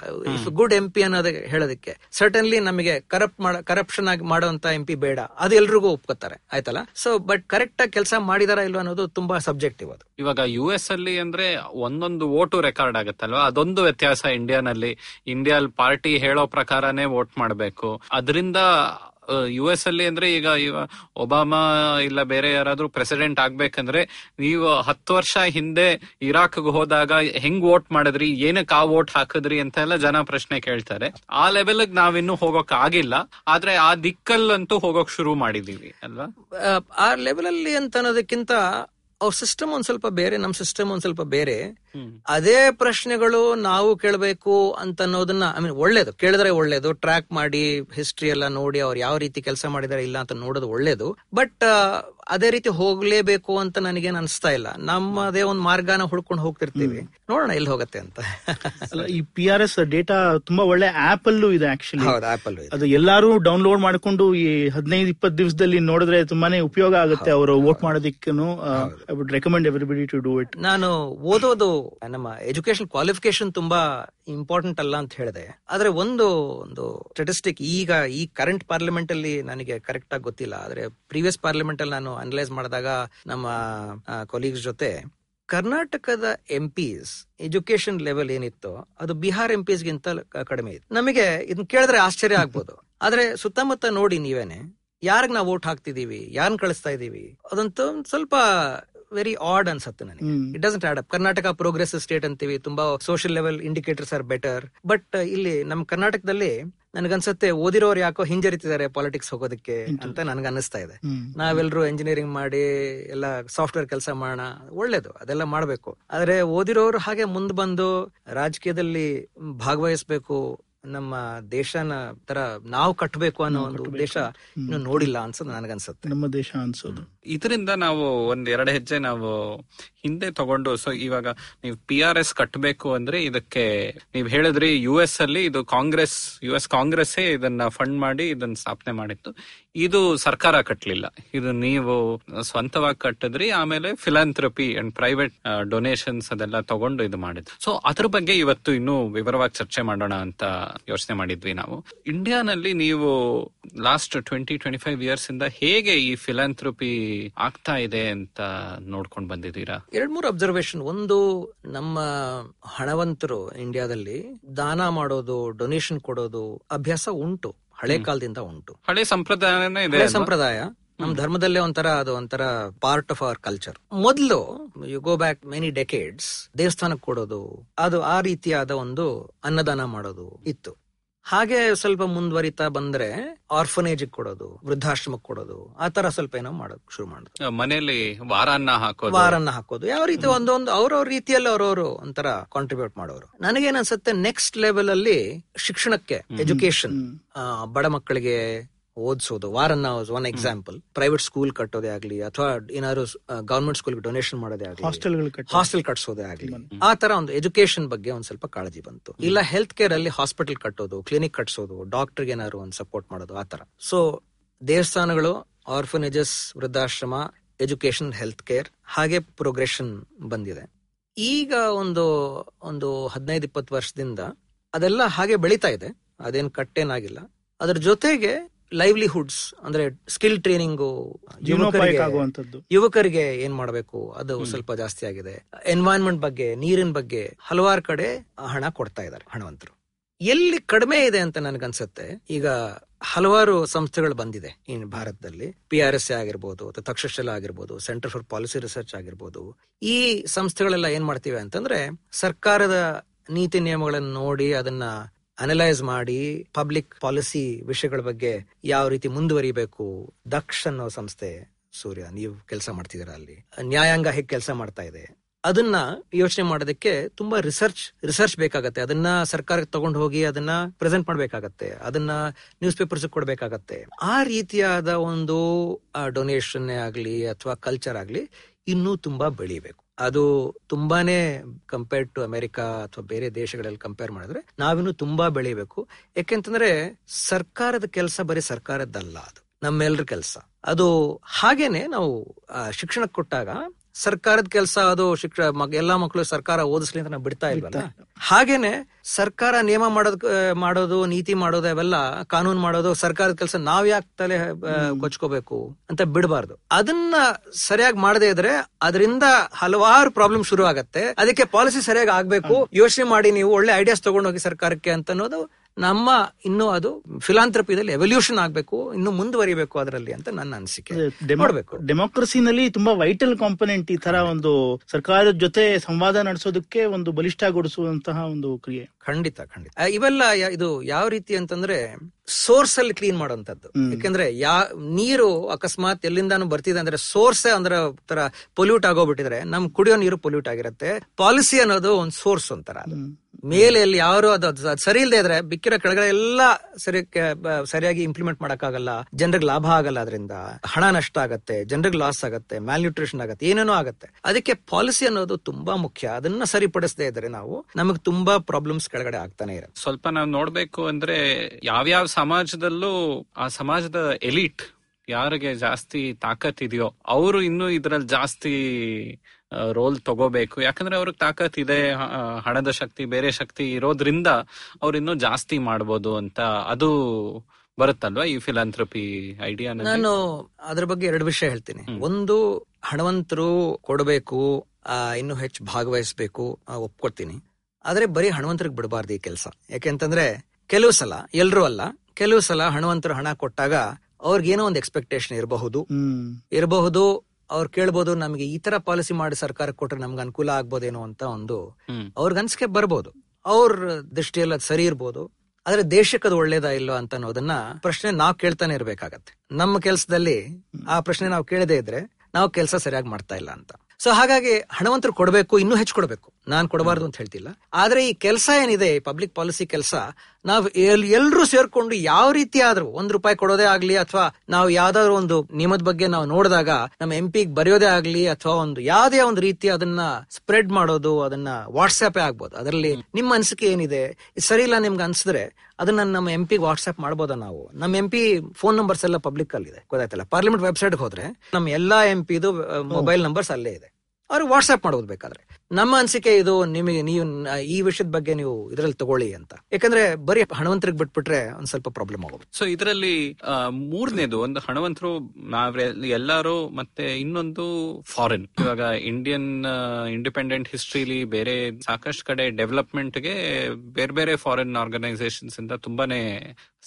ಗುಡ್ ಎಂ ಪಿ ಅನ್ನೋದು ಹೇಳೋದಕ್ಕೆ. ಸರ್ಟನ್ಲಿ ನಮಗೆ ಕರಪ್ಟ್ ಮಾಡ ಕರಪ್ಷನ್ ಆಗಿ ಮಾಡುವಂತ ಎಂ ಪಿ ಬೇಡ. ಅದು ಎಲ್ರಿಗೂ ಒಪ್ಕೋತಾರೆ. ಆಯ್ತಲ್ಲ? ಸೊ ಬಟ್ ಕರೆಕ್ಟ್ ಆಗಿ ಕೆಲಸ ಮಾಡಿದಾರ ಇಲ್ವಾ ಅನ್ನೋದು ತುಂಬಾ ಸಬ್ಜೆಕ್ಟಿವ್ ಅದು. ಇವಾಗ ಯು ಎಸ್ ಅಲ್ಲಿ ಅಂದ್ರೆ ಒಂದೊಂದು ಓಟು ರೆಕಾರ್ಡ್ ಆಗುತ್ತಲ್ವಾ? ಅದೊಂದು ವ್ಯತ್ಯಾಸ ಇಂಡಿಯಾನಲ್ಲಿ ಇಂಡಿಯಾ ಪಾರ್ಟಿ ಹೇಳೋ ಪ್ರಕಾರನೇ ವೋಟ್ ಮಾಡಬೇಕು. ಅದರಿಂದ ಯು ಎಸ್ ಅಲ್ಲಿ ಅಂದ್ರೆ ಈಗ ಒಬಾಮಾ ಇಲ್ಲ ಬೇರೆ ಯಾರಾದ್ರೂ ಪ್ರೆಸಿಡೆಂಟ್ ಆಗ್ಬೇಕಂದ್ರೆ ನೀವು ಹತ್ತು ವರ್ಷ ಹಿಂದೆ ಇರಾಕ್ಗೆ ಹೋದಾಗ ಹೆಂಗ್ ವೋಟ್ ಮಾಡಿದ್ರಿ ಏನಕ್ಕೆ ಆ ವೋಟ್ ಹಾಕಿದ್ರಿ ಅಂತ ಎಲ್ಲ ಜನ ಪ್ರಶ್ನೆ ಕೇಳ್ತಾರೆ. ಆ ಲೆವೆಲ್ ನಾವಿನ್ನೂ ಹೋಗೋಕ್ ಆಗಿಲ್ಲ. ಆದ್ರೆ ಆ ದಿಕ್ಕಲ್ಲಂತೂ ಹೋಗೋಕ್ ಶುರು ಮಾಡಿದೀವಿ ಅಲ್ವಾ? ಆ, ಆ ಲೆವೆಲ್ ಅಲ್ಲಿ ಅಂತ ಅನ್ನೋದಕ್ಕಿಂತ ಅವ್ರ ಸಿಸ್ಟಮ್ ಒಂದ್ ಸ್ವಲ್ಪ ಬೇರೆ ನಮ್ ಸಿಸ್ಟಮ್ ಒಂದ್ ಸ್ವಲ್ಪ ಬೇರೆ. ಅದೇ ಪ್ರಶ್ನೆಗಳು ನಾವು ಕೇಳಬೇಕು ಅಂತ ಅನ್ನೋದನ್ನ ಐ ಮೀನ್ ಒಳ್ಳೇದು ಕೇಳಿದ್ರೆ ಒಳ್ಳೇದು ಟ್ರ್ಯಾಕ್ ಮಾಡಿ ಹಿಸ್ಟ್ರಿ ಎಲ್ಲ ನೋಡಿ ಅವ್ರು ಯಾವ ರೀತಿ ಕೆಲಸ ಮಾಡಿದಾರೆ ಇಲ್ಲ ಅಂತ ನೋಡೋದು ಒಳ್ಳೇದು. ಬಟ್ ಅದೇ ರೀತಿ ಹೋಗ್ಲೇಬೇಕು ಅಂತ ನನಗೇನು ಅನ್ಸ್ತಾ ಇಲ್ಲ. ನಮ್ಮದೇ ಒಂದು ಮಾರ್ಗನ ಹುಡ್ಕೊಂಡು ಹೋಗ್ತಿರ್ತೀವಿ. ನೋಡೋಣ ಎಲ್ಲಿ ಹೋಗತ್ತೆ ಅಂತ. ಈ ಪಿ ಆರ್ ಎಸ್ ಡೇಟಾ ತುಂಬಾ ಒಳ್ಳೆ ಆಪ್ ಅಲ್ಲೂ ಇದೆ ಆಕ್ಚುಲಿ ಆಪಲ್ ಅದು ಎಲ್ಲಾರು ಡೌನ್ಲೋಡ್ ಮಾಡ್ಕೊಂಡು ಈ ಹದಿನೈದು ಇಪ್ಪತ್ತು ದಿವಸದಲ್ಲಿ ನೋಡಿದ್ರೆ ತುಂಬಾನೇ ಉಪಯೋಗ ಆಗುತ್ತೆ ಅವರು vote ಮಾಡೋದಿಕ್ಕೂ I would recommend everybody to do it ನಾನು ಓದೋದು ನಮ್ಮ ಎಜುಕೇಶನ್ ಕ್ವಾಲಿಫಿಕೇಶನ್ ತುಂಬಾ ಇಂಪಾರ್ಟೆಂಟ್ ಅಲ್ಲ ಅಂತ ಹೇಳಿದೆ. ಆದ್ರೆ ಒಂದು ಒಂದು ಸ್ಟಾಟಿಸ್ಟಿಕ್ ಈಗ ಈ ಕರೆಂಟ್ ಪಾರ್ಲಿಮೆಂಟ್ ಅಲ್ಲಿ ನನಗೆ ಕರೆಕ್ಟ್ ಆಗಿ ಗೊತ್ತಿಲ್ಲ. ಆದ್ರೆ ಪ್ರೀವಿಯಸ್ ಪಾರ್ಲಿಮೆಂಟ್ ಅಲ್ಲಿ ನಾನು ಅನಲೈಸ್ ಮಾಡಿದಾಗ ನಮ್ಮ ಕೊಲೀಗ್ಸ್ ಜೊತೆ ಕರ್ನಾಟಕದ ಎಂ ಪಿಸ್ ಎಜುಕೇಶನ್ ಲೆವೆಲ್ ಏನಿತ್ತು ಅದು ಬಿಹಾರ್ ಎಂ ಪಿಸ್ ಗಿಂತ ಕಡಿಮೆ ಇತ್ತು. ನಮಗೆ ಇದನ್ನ ಕೇಳಿದ್ರೆ ಆಶ್ಚರ್ಯ ಆಗ್ಬೋದು. ಆದ್ರೆ ಸುತ್ತಮುತ್ತ ನೋಡಿ ನೀವೇನೆ ಯಾರಿಗ್ ನಾವು ವೋಟ್ ಹಾಕ್ತಿದೀವಿ ಯಾರನ್ನ ಕಳಿಸ್ತಾ ಇದೀವಿ ಅದಂತೂ ಸ್ವಲ್ಪ ವೆರಿ ಆಡ್ ಅನ್ಸುತ್ತೆ ನನಗೆ. It doesn't add up Karnataka progress state ಅಂತೀವಿ ತುಂಬಾ social level indicators are better but ಇಲ್ಲಿ ನಮ್ಮ ಕರ್ನಾಟಕದಲ್ಲಿ ನನಗನ್ಸುತ್ತೆ ಓದಿರೋರು ಯಾಕೋ ಹಿಂಜರಿತಿದ್ದಾರೆ ಪಾಲಿಟಿಕ್ಸ್ ಹೋಗೋದಕ್ಕೆ ಅಂತ ನನ್ಗೆ ಅನಿಸ್ತಾ ಇದೆ ನಾವೆಲ್ಲರೂ ಇಂಜಿನಿಯರಿಂಗ್ ಮಾಡಿ ಎಲ್ಲ ಸಾಫ್ಟ್ವೇರ್ ಕೆಲಸ ಮಾಡೋಣ ಒಳ್ಳೇದು ಅದೆಲ್ಲ ಮಾಡ್ಬೇಕು. ಆದ್ರೆ ಓದಿರೋರು ಹಾಗೆ ಮುಂದ್ ಬಂದು ರಾಜಕೀಯದಲ್ಲಿ ಭಾಗವಹಿಸ್ಬೇಕು ನಮ್ಮ ದೇಶನ ತರ ನಾವು ಕಟ್ಟಬೇಕು ಅನ್ನೋ ಒಂದು ಉದ್ದೇಶ ಇನ್ನು ನೋಡಿಲ್ಲ ಅನ್ಸೋದು ನನಗನ್ಸುತ್ತೆ. ನಮ್ಮ ದೇಶ ಅನ್ಸೋದು. ಇದರಿಂದ ನಾವು ಒಂದ್ ಎರಡು ಹೆಜ್ಜೆ ನಾವು ಹಿಂದೆ ತಗೊಂಡು ಸೊ ಇವಾಗ ನೀವು ಪಿ ಆರ್ ಎಸ್ ಕಟ್ಟಬೇಕು ಅಂದ್ರೆ ಇದಕ್ಕೆ ನೀವು ಹೇಳಿದ್ರಿ ಯು ಎಸ್ ಅಲ್ಲಿ ಇದು ಕಾಂಗ್ರೆಸ್ ಯು ಎಸ್ ಕಾಂಗ್ರೆಸ್ ಇದನ್ನ ಫಂಡ್ ಮಾಡಿ ಇದನ್ನ ಸ್ಥಾಪನೆ ಮಾಡಿತ್ತು. ಇದು ಸರ್ಕಾರ ಕಟ್ಟಲಿಲ್ಲ ಇದು ನೀವು ಸ್ವಂತವಾಗಿ ಕಟ್ಟಿದ್ರಿ, ಆಮೇಲೆ ಫಿಲಾಂಥ್ರಪಿ ಅಂಡ್ ಪ್ರೈವೇಟ್ ಡೊನೇಷನ್ಸ್ ಅದೆಲ್ಲ ತಗೊಂಡು ಇದು ಮಾಡಿದ್ರು ಸೊ ಅದ್ರ ಬಗ್ಗೆ ಇವತ್ತು ಇನ್ನೂ ವಿವರವಾಗಿ ಚರ್ಚೆ ಮಾಡೋಣ ಅಂತ ಯೋಚನೆ ಮಾಡಿದ್ವಿ ನಾವು. ಇಂಡಿಯಾನಲ್ಲಿ ನೀವು last twenty twenty five years ಇಂದ ಹೇಗೆ ಈ ಫಿಲಾಂಥ್ರಪಿ ಆಗ್ತಾ ಇದೆ ಅಂತ ನೋಡ್ಕೊಂಡು ಬಂದಿದ್ದೀರಾ? ಎರಡ್ ಮೂರು ಅಬ್ಸರ್ವೇಷನ್ ಒಂದು ನಮ್ಮ ಹಣವಂತರು ಇಂಡಿಯಾದಲ್ಲಿ ದಾನ ಮಾಡೋದು ಡೊನೇಷನ್ ಕೊಡೋದು ಅಭ್ಯಾಸ ಉಂಟು. ಹಳೆ ಕಾಲದಿಂದ ಉಂಟು. ಹಳೆ ಸಂಪ್ರದಾಯ ಸಂಪ್ರದಾಯ. ನಮ್ ಧರ್ಮದಲ್ಲೇ ಒಂಥರ ಅದು ಒಂಥರ ಪಾರ್ಟ್ ಆಫ್ ಅವರ್ ಕಲ್ಚರ್ ಮೊದಲು you go back many decades ದೇವಸ್ಥಾನಕ್ಕೆ ಕೊಡೋದು ಅದು ಆ ರೀತಿಯಾದ ಒಂದು ಅನ್ನದಾನ ಮಾಡೋದು ಇತ್ತು. ಹಾಗೆ ಸ್ವಲ್ಪ ಮುಂದುವರಿತಾ ಬಂದ್ರೆ ಆರ್ಫನೇಜ್ ಕೊಡೋದು ವೃದ್ಧಾಶ್ರಮಕ್ಕೆ ಕೊಡೋದು ಆ ತರ ಸ್ವಲ್ಪ ಏನೋ ಮಾಡೋದು ಶುರು ಮಾಡೋದು ಮನೆಯಲ್ಲಿ ವಾರನ್ನ ಹಾಕೋದು. ವಾರನ್ನ ಹಾಕೋದು. ಯಾವ ರೀತಿ ಒಂದೊಂದು ಅವ್ರವ್ರ ರೀತಿಯಲ್ಲಿ ಅವ್ರವ್ರು ಒಂಥರ ಕಾಂಟ್ರಿಬ್ಯೂಟ್ ಮಾಡೋರು. ನನಗೇನ್ ಅನ್ಸುತ್ತೆ ನೆಕ್ಸ್ಟ್ ಲೆವೆಲ್ ಅಲ್ಲಿ ಶಿಕ್ಷಣಕ್ಕೆ ಎಜುಕೇಶನ್ ಬಡ ಮಕ್ಕಳಿಗೆ ಓದಿಸೋದು. ವಾರನ್ನ ಒನ್ ಎಕ್ಸಾಂಪಲ್ ಪ್ರೈವೇಟ್ ಸ್ಕೂಲ್ ಕಟ್ಟೋದೇ ಆಗ್ಲಿ ಅಥವಾ ಏನಾದ್ರು ಗವರ್ಮೆಂಟ್ ಸ್ಕೂಲ್ ಡೊನೇಷನ್ ಮಾಡೋದೇ ಆಗ್ಲಿ. ಹಾಸ್ಟೆಲ್ ಕಟ್ಸೋದೇ ಆಗ್ಲಿ. ಆ ತರ ಒಂದು ಎಜುಕೇಶನ್ ಬಗ್ಗೆ ಒಂದ್ ಸ್ವಲ್ಪ ಕಾಳಜಿ ಬಂತು. ಇಲ್ಲ ಹೆಲ್ತ್ ಕೇರ್ ಅಲ್ಲಿ ಹಾಸ್ಪಿಟಲ್ ಕಟ್ಟೋದು ಕ್ಲಿನಿಕ್ ಕಟ್ಸೋದು ಡಾಕ್ಟರ್ಗೆ ಏನಾದ್ರು ಒಂದು ಸಪೋರ್ಟ್ ಮಾಡೋದು ಆ ತರ ಸೊ ದೇವಸ್ಥಾನಗಳು ಆರ್ಫನೇಜಸ್ ವೃದ್ಧಾಶ್ರಮ ಎಜುಕೇಶನ್ ಹೆಲ್ತ್ ಕೇರ್ ಹಾಗೆ ಪ್ರೋಗ್ರೆಷನ್ ಬಂದಿದೆ. ಈಗ ಒಂದು ಒಂದು ಹದಿನೈದು ಇಪ್ಪತ್ತು ವರ್ಷದಿಂದ ಅದೆಲ್ಲ ಹಾಗೆ ಬೆಳೀತಾ ಇದೆ. ಅದೇನು ಕಟ್ಟೇನಾಗಿಲ್ಲ. ಅದರ ಜೊತೆಗೆ ಲೈವ್ಲಿಹುಡ್ಸ್ ಅಂದ್ರೆ ಸ್ಕಿಲ್ ಟ್ರೈನಿಂಗ್ ಯುವಕರಿಗೆ ಏನ್ ಮಾಡಬೇಕು? ಅದು ಸ್ವಲ್ಪ ಜಾಸ್ತಿ ಆಗಿದೆ. ಎನ್ವೈರನ್ಮೆಂಟ್ ಬಗ್ಗೆ ನೀರಿನ ಬಗ್ಗೆ ಹಲವಾರು ಕಡೆ ಹಣ ಕೊಡ್ತಾ ಇದ್ದಾರೆ ಹಣವಂತರು. ಎಲ್ಲಿ ಕಡಿಮೆ ಇದೆ ಅಂತ ನನ್ಗನ್ಸುತ್ತೆ ಈಗ ಹಲವಾರು ಸಂಸ್ಥೆಗಳು ಬಂದಿದೆ ಈ ಭಾರತದಲ್ಲಿ. ಪಿ ಆರ್ ಎಸ್ ಆಗಿರ್ಬೋದು ಅಥವಾ ತಕ್ಷಶಲ ಆಗಿರ್ಬೋದು ಸೆಂಟರ್ ಫಾರ್ ಪಾಲಿಸಿ ರಿಸರ್ಚ್ ಆಗಿರ್ಬೋದು. ಈ ಸಂಸ್ಥೆಗಳೆಲ್ಲ ಏನ್ ಮಾಡ್ತೀವಿ ಅಂತಂದ್ರೆ ಸರ್ಕಾರದ ನೀತಿ ನಿಯಮಗಳನ್ನು ನೋಡಿ ಅದನ್ನ ಅನಲೈಸ್ ಮಾಡಿ ಪಬ್ಲಿಕ್ ಪಾಲಿಸಿ ವಿಷಯಗಳ ಬಗ್ಗೆ ಯಾವ ರೀತಿ ಮುಂದುವರಿಬೇಕು, ದಕ್ಷ ಅನ್ನೋ ಸಂಸ್ಥೆ, ಸೂರ್ಯ, ನೀವು ಕೆಲಸ ಮಾಡ್ತಿದ್ದೀರಾ ಅಲ್ಲಿ? ನ್ಯಾಯಾಂಗ ಹೇಗೆ ಕೆಲಸ ಮಾಡ್ತಾ ಇದೆ? ಅದನ್ನ ಯೋಚನೆ ಮಾಡೋದಕ್ಕೆ ತುಂಬಾ ರಿಸರ್ಚ್ ರಿಸರ್ಚ್ ಬೇಕಾಗತ್ತೆ. ಅದನ್ನ ಸರ್ಕಾರಕ್ಕೆ ತಗೊಂಡು ಹೋಗಿ ಅದನ್ನ ಪ್ರೆಸೆಂಟ್ ಮಾಡ್ಬೇಕಾಗತ್ತೆ. ಅದನ್ನ ನ್ಯೂಸ್ ಪೇಪರ್ಸ್ ಕೊಡ್ಬೇಕಾಗತ್ತೆ. ಆ ರೀತಿಯಾದ ಒಂದು ಡೊನೇಷನ್ ಆಗ್ಲಿ ಅಥವಾ ಕಲ್ಚರ್ ಆಗ್ಲಿ ಇನ್ನೂ ತುಂಬಾ ಬೆಳಿಬೇಕು. ಅದು ತುಂಬಾನೇ ಕಂಪೇರ್ಡ್ ಟು ಅಮೆರಿಕಾ ಅಥವಾ ಬೇರೆ ದೇಶಗಳಲ್ಲಿ ಕಂಪೇರ್ ಮಾಡಿದ್ರೆ ನಾವಿನ್ನು ತುಂಬಾ ಬೆಳಿಬೇಕು. ಯಾಕೆಂತಂದ್ರೆ ಸರ್ಕಾರದ ಕೆಲಸ ಬರೀ ಸರ್ಕಾರದ್ದಲ್ಲ ಅದು. ನಮ್ಮೆಲ್ಲರ ಕೆಲಸ. ಅದು ಹಾಗೇನೆ ನಾವು ಶಿಕ್ಷಣಕ್ಕೆ ಕೊಟ್ಟಾಗ ಸರ್ಕಾರದ ಕೆಲಸ ಅದು ಶಿಕ್ಷ ಮಗ್- ಎಲ್ಲಾ ಮಕ್ಕಳು ಸರ್ಕಾರ ಓದಿಸ್ಲಿ ಅಂತ ನಾವು ಬಿಡ್ತಾ ಇಲ್ವಲ್ಲ? ಹಾಗೇನೆ ಸರ್ಕಾರ ನಿಯಮ ಮಾಡೋದ್ ಮಾಡೋದು ನೀತಿ ಮಾಡೋದು ಅವೆಲ್ಲ ಕಾನೂನು ಮಾಡೋದು ಸರ್ಕಾರದ ಕೆಲಸ ನಾವ್ ಯಾಕೆ ತಲೆ ಕೊಚ್ಕೋಬೇಕು ಅಂತ ಬಿಡಬಾರ್ದು. ಅದನ್ನ ಸರಿಯಾಗಿ ಮಾಡದೇ ಇದ್ರೆ ಅದರಿಂದ ಹಲವಾರು ಪ್ರಾಬ್ಲಮ್ ಶುರು ಆಗತ್ತೆ ಅದಕ್ಕೆ ಪಾಲಿಸಿ ಸರಿಯಾಗಿ ಆಗ್ಬೇಕು. ಯೋಚನೆ ಮಾಡಿ ನೀವು ಒಳ್ಳೆ ಐಡಿಯಾಸ್ ತಗೊಂಡೋಗಿ ಸರ್ಕಾರಕ್ಕೆ ಅಂತ ಅನ್ನೋದು ನಮ್ಮ ಇನ್ನು ಅದು ಫಿಲಾಂಥ್ರಪಿದಲ್ಲಿ ಎವಲ್ಯೂಷನ್ ಆಗಬೇಕು ಇನ್ನು ಮುಂದುವರಿಬೇಕು ಅದರಲ್ಲಿ ಅಂತ ನನ್ನ ಅನಿಸಿಕೆ. ನೋಡಬೇಕು. ಡೆಮೋಕ್ರಸಿನಲ್ಲಿ ತುಂಬಾ ವೈಟಲ್ ಕಾಂಪೊನೆಂಟ್ ಈ ತರ ಒಂದು ಸರ್ಕಾರದ ಜೊತೆ ಸಂವಾದ ನಡೆಸೋದಕ್ಕೆ ಒಂದು ಬಲಿಷ್ಠಗೊಳಿಸುವಂತಹ ಒಂದು ಕ್ರಿಯೆ. ಖಂಡಿತ ಖಂಡಿತ. ಇವೆಲ್ಲ ಇದು ಯಾವ ರೀತಿ ಅಂತಂದ್ರೆ ಸೋರ್ಸ್ ಅಲ್ಲಿ ಕ್ಲೀನ್ ಮಾಡುವಂತದ್ದು ಯಾಕಂದ್ರೆ ಯಾ ನೀರು ಅಕಸ್ಮಾತ್ ಎಲ್ಲಿಂದಾನು ಬರ್ತಿದೆ ಅಂದ್ರೆ ಸೋರ್ಸ್ ಅಂದ್ರೆ ತರ ಪೊಲ್ಯೂಟ್ ಆಗೋಗ್ಬಿಟ್ಟಿದ್ರೆ ನಮ್ ಕುಡಿಯೋ ನೀರು ಪೊಲ್ಯೂಟ್ ಆಗಿರುತ್ತೆ. ಪಾಲಿಸಿ ಅನ್ನೋದು ಒಂದು ಸೋರ್ಸ್ ಒಂಥರ ಮೇಲೆ ಅಲ್ಲಿ ಯಾರು ಅದು ಸರಿ ಇಲ್ಲದೆ ಇದ್ರೆ ಬಿಕ್ಕಿರೋ ಕೆಳಗಡೆ ಎಲ್ಲ ಸರಿ ಸರಿಯಾಗಿ ಇಂಪ್ಲಿಮೆಂಟ್ ಮಾಡಕ್ಕಾಗಲ್ಲ. ಜನರಿಗೆ ಲಾಭ ಆಗಲ್ಲ ಅದರಿಂದ ಹಣ ನಷ್ಟ ಆಗತ್ತೆ ಜನರಿಗೆ ಲಾಸ್ ಆಗತ್ತೆ ನ್ಯೂಟ್ರಿಷನ್ ಆಗತ್ತೆ ಏನೇನೋ ಆಗತ್ತೆ. ಅದಕ್ಕೆ ಪಾಲಿಸಿ ಅನ್ನೋದು ತುಂಬಾ ಮುಖ್ಯ. ಅದನ್ನ ಸರಿಪಡಿಸದೇ ಇದ್ರೆ ನಾವು ನಮಗೆ ತುಂಬಾ ಪ್ರಾಬ್ಲಮ್ಸ್ ಕೆಳಗಡೆ ಆಗ್ತಾನೆ ಇರುತ್ತೆ. ಸ್ವಲ್ಪ ನಾವು ನೋಡ್ಬೇಕು ಅಂದ್ರೆ ಯಾವ್ಯಾವ ಸಮಾಜದಲ್ಲೂ ಆ ಸಮಾಜದ ಎಲಿಟ್ ಯಾರಿಗೆ ಜಾಸ್ತಿ ತಾಕತ್ ಇದೆಯೋ ಅವರು ಇನ್ನೂ ಇದ್ರಲ್ಲಿ ಜಾಸ್ತಿ ರೋಲ್ ತಗೋಬೇಕು. ಯಾಕಂದ್ರೆ ಅವ್ರಿಗೆ ತಾಕತ್ ಇದೆ ಹಣದ ಶಕ್ತಿ ಬೇರೆ ಶಕ್ತಿ ಇರೋದ್ರಿಂದ ಅವ್ರು ಇನ್ನೂ ಜಾಸ್ತಿ ಮಾಡ್ಬೋದು ಅಂತ ಅದು ಬರುತ್ತಲ್ವಾ ಈ ಫಿಲಾಂಥ್ರಪಿ ಐಡಿಯಾ ನಾನು ಅದ್ರ ಬಗ್ಗೆ ಎರಡು ವಿಷಯ ಹೇಳ್ತೀನಿ. ಒಂದು ಹಣವಂತರು ಕೊಡಬೇಕು ಇನ್ನು ಇನ್ನೂ ಹೆಚ್ಚು ಭಾಗವಹಿಸಬೇಕು ಒಪ್ಕೊಡ್ತೀನಿ. ಆದ್ರೆ ಬರೀ ಹಣವಂತರಿಗೆ ಬಿಡಬಾರ್ದು ಈ ಕೆಲಸ. ಯಾಕೆಂತಂದ್ರೆ ಕೆಲವು ಸಲ ಎಲ್ರೂ ಅಲ್ಲ ಕೆಲವು ಸಲ ಹಣವಂತರು ಹಣ ಕೊಟ್ಟಾಗ ಅವ್ರಿಗೇನೋ ಒಂದು ಎಕ್ಸ್ಪೆಕ್ಟೇಷನ್ ಇರಬಹುದು. ಇರಬಹುದು ಅವ್ರು ಕೇಳ್ಬೋದು ನಮಗೆ ಈ ತರ ಪಾಲಿಸಿ ಮಾಡಿ ಸರ್ಕಾರ ಕೊಟ್ರೆ ನಮ್ಗೆ ಅನುಕೂಲ ಆಗ್ಬೋದೇನೋ ಅಂತ ಒಂದು ಅವ್ರಿಗೆ ಅನ್ಸಿಕೆ ಬರ್ಬೋದು. ಅವ್ರ ದೃಷ್ಟಿಯಲ್ಲಿ ಅದು ಸರಿ ಇರ್ಬೋದು. ಆದ್ರೆ ದೇಶಕ್ಕೆ ಅದು ಒಳ್ಳೇದಾ ಇಲ್ಲೋ ಅಂತ ಅನ್ನೋದನ್ನ ಪ್ರಶ್ನೆ ನಾವು ಕೇಳ್ತಾನೆ ಇರ್ಬೇಕಾಗತ್ತೆ. ನಮ್ಮ ಕೆಲಸದಲ್ಲಿ ಆ ಪ್ರಶ್ನೆ ನಾವು ಕೇಳದೇ ಇದ್ರೆ ನಾವು ಕೆಲಸ ಸರಿಯಾಗಿ ಮಾಡ್ತಾ ಇಲ್ಲ ಅಂತ. ಸೊ ಹಾಗಾಗಿ ಹಣವಂತರು ಕೊಡಬೇಕು ಇನ್ನೂ ಹೆಚ್ಚು ಕೊಡಬೇಕು. ನಾನ್ ಕೊಡಬಾರ್ದು ಅಂತ ಹೇಳ್ತಿಲ್ಲ. ಆದ್ರೆ ಈ ಕೆಲಸ ಏನಿದೆ ಪಬ್ಲಿಕ್ ಪಾಲಿಸಿ ಕೆಲಸ ನಾವು ಎಲ್ರೂ ಸೇರ್ಕೊಂಡು ಯಾವ ರೀತಿ ಆದ್ರೂ ಒಂದ್ ರೂಪಾಯಿ ಕೊಡೋದೇ ಆಗ್ಲಿ ಅಥವಾ ನಾವು ಯಾವ್ದಾದ್ರು ಒಂದು ನಿಯಮದ ಬಗ್ಗೆ ನಾವು ನೋಡಿದಾಗ ನಮ್ಮ ಎಂ ಪಿಗ್ ಬರೆಯೋದೇ ಆಗ್ಲಿ ಅಥವಾ ಒಂದು ಯಾವ್ದೇ ಒಂದು ರೀತಿ ಅದನ್ನ ಸ್ಪ್ರೆಡ್ ಮಾಡೋದು ಅದನ್ನ ವಾಟ್ಸ್ಆಪ್ ಆಗ್ಬೋದು. ಅದರಲ್ಲಿ ನಿಮ್ಮ ಅನಿಸಿಕೆ ಏನಿದೆ? ಸರಿ ಇಲ್ಲ ನಿಮ್ಗೆ ಅನ್ಸಿದ್ರೆ ಅದನ್ನ ನಮ್ಮ ಎಂ ಪಿಗೆ ವಾಟ್ಸ್ಆಪ್ ಮಾಡ್ಬೋದಾ ನಾವು? ನಮ್ಮ ಎಂ ಪಿ ಫೋನ್ ನಂಬರ್ಸ್ ಎಲ್ಲ ಪಬ್ಲಿಕ್ ಅಲ್ಲಿ ಇದೆ ಗೊತ್ತಾಯ್ತಲ್ಲ ಪಾರ್ಲಿಮೆಂಟ್ ವೆಬ್ಸೈಟ್ ಹೋದ್ರೆ ನಮ್ಮ ಎಲ್ಲಾ ಎಂ ಪಿದು ಮೊಬೈಲ್ ನಂಬರ್ಸ್ ಅಲ್ಲೇ ಇದೆ. ಅವ್ರಿಗೆ ವಾಟ್ಸ್ಆಪ್ ಮಾಡೋದು ಬೇಕಾದ್ರೆ. ನಮ್ಮ ಅನಿಸಿಕೆ ಇದು ನಿಮಗೆ ನೀವು ಈ ವಿಷಯದ ಬಗ್ಗೆ ನೀವು ಇದರಲ್ಲಿ ತಗೊಳ್ಳಿ ಅಂತ. ಯಾಕಂದ್ರೆ ಬರೀ ಹಣವಂತರಿಗೆ ಬಿಟ್ಬಿಟ್ರೆ ಒಂದ್ ಸ್ವಲ್ಪ ಪ್ರಾಬ್ಲಮ್ ಆಗೋದು. ಸೊ ಇದರಲ್ಲಿ ಮೂರನೇದು ಒಂದು ಹಣವಂತರು ಎಲ್ಲಾರು ಎಲ್ಲರೂ ಮತ್ತೆ ಇನ್ನೊಂದು ಫಾರಿನ್ ಇವಾಗ ಇಂಡಿಯನ್ ಇಂಡಿಪೆಂಡೆಂಟ್ ಹಿಸ್ಟ್ರಿಲಿ ಬೇರೆ ಸಾಕಷ್ಟು ಕಡೆ ಡೆವಲಪ್ಮೆಂಟ್ಗೆ ಬೇರೆ ಬೇರೆ ಫಾರಿನ್ ಆರ್ಗನೈಸೇಷನ್ಸ್ ಇಂದ ತುಂಬಾನೇ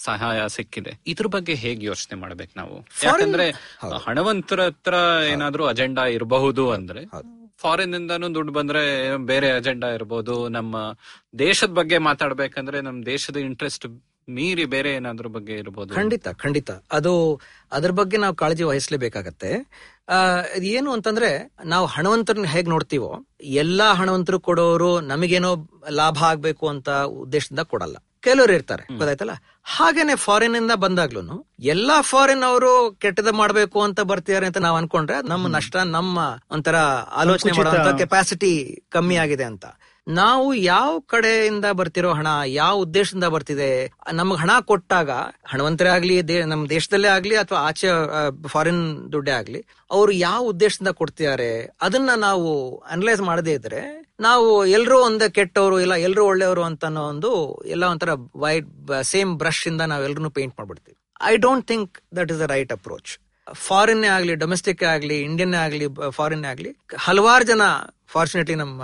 ಸಹಾಯ ಸಿಕ್ಕಿದೆ. ಇದ್ರ ಬಗ್ಗೆ ಹೇಗೆ ಯೋಚನೆ ಮಾಡ್ಬೇಕು ನಾವು? ಯಾಕಂದ್ರೆ ಹಣವಂತರ ಹತ್ರ ಏನಾದ್ರೂ ಅಜೆಂಡಾ ಇರಬಹುದು ಅಂದ್ರೆ ಫಾರಿನ್ ಇಂದಾನು ದುಡ್ಡು ಬಂದ್ರೆ ಬೇರೆ ಅಜೆಂಡಾ ಇರ್ಬೋದು. ನಮ್ಮ ದೇಶದ ಬಗ್ಗೆ ಮಾತಾಡ್ಬೇಕಂದ್ರೆ ನಮ್ ದೇಶದ ಇಂಟ್ರೆಸ್ಟ್ ಮೀರಿ ಬೇರೆ ಏನಾದ್ರ ಬಗ್ಗೆ ಇರ್ಬೋದು. ಖಂಡಿತ ಖಂಡಿತ. ಅದು ಅದ್ರ ಬಗ್ಗೆ ನಾವು ಕಾಳಜಿ ವಹಿಸ್ಲೇಬೇಕಾಗತ್ತೆ. ಏನು ಅಂತಂದ್ರೆ ನಾವು ಹಣವಂತರನ್ನ ಹೇಗ್ ನೋಡ್ತೀವೋ, ಎಲ್ಲಾ ಹಣವಂತರು ಕೊಡೋರು ನಮಗೇನೋ ಲಾಭ ಆಗ್ಬೇಕು ಅಂತ ಉದ್ದೇಶದಿಂದ ಕೊಡಲ್ಲ. ಕೆಲವರು ಇರ್ತಾರೆ ಗೊತ್ತಾಯ್ತಲ್ಲ? ಹಾಗೇನೆ ಫಾರಿನ್ ಇಂದ ಬಂದಾಗ್ಲೂ ಎಲ್ಲಾ ಫಾರಿನ್ ಅವರು ಕೆಟ್ಟದ ಮಾಡ್ಬೇಕು ಅಂತ ಬರ್ತಿದ್ದಾರೆ ಅಂತ ನಾವ್ ಅನ್ಕೊಂಡ್ರೆ ನಮ್ಮ ನಷ್ಟ ನಮ್ಮ ಒಂಥರ ಆಲೋಚನೆ ಮಾಡುವಂತ ಕೆಪಾಸಿಟಿ ಕಮ್ಮಿ ಆಗಿದೆ ಅಂತ. ನಾವು ಯಾವ ಕಡೆಯಿಂದ ಬರ್ತಿರೋ ಹಣ ಯಾವ ಉದ್ದೇಶದಿಂದ ಬರ್ತಿದೆ ನಮ್ಗೆ ಹಣ ಕೊಟ್ಟಾಗ ಹಣವಂತರೇ ಆಗ್ಲಿ ನಮ್ಮ ದೇಶದಲ್ಲೇ ಆಗ್ಲಿ ಅಥವಾ ಆಚೆ ಫಾರಿನ್ ದುಡ್ಡೇ ಆಗ್ಲಿ ಅವ್ರು ಯಾವ ಉದ್ದೇಶದಿಂದ ಕೊಡ್ತಿದ್ದಾರೆ ಅದನ್ನ ನಾವು ಅನಲೈಸ್ ಮಾಡದೇ ಇದ್ರೆ ನಾವು ಎಲ್ಲರೂ ಒಂದೇ ಕೆಟ್ಟವರು ಇಲ್ಲ ಎಲ್ಲರೂ ಒಳ್ಳೆಯವರು ಅಂತ ಅನ್ನೋ ಒಂದು ಎಲ್ಲ ಒಂಥರ ವೈಟ್ ಸೇಮ್ ಬ್ರಷ್ ಇಂದ ನಾವ್ ಎಲ್ರು paint ಮಾಡ್ಬಿಡ್ತೀವಿ. I don't think that is the right approach foreign ಆಗಲಿ ಡೊಮೆಸ್ಟಿಕ್ ಆಗ್ಲಿ ಇಂಡಿಯನ್ ಆಗ್ಲಿ ಫಾರಿನ್ ಆಗಲಿ ಹಲವಾರು ಜನ ಫಾರ್ಚುನೇಟ್ಲಿ ನಮ್ಮ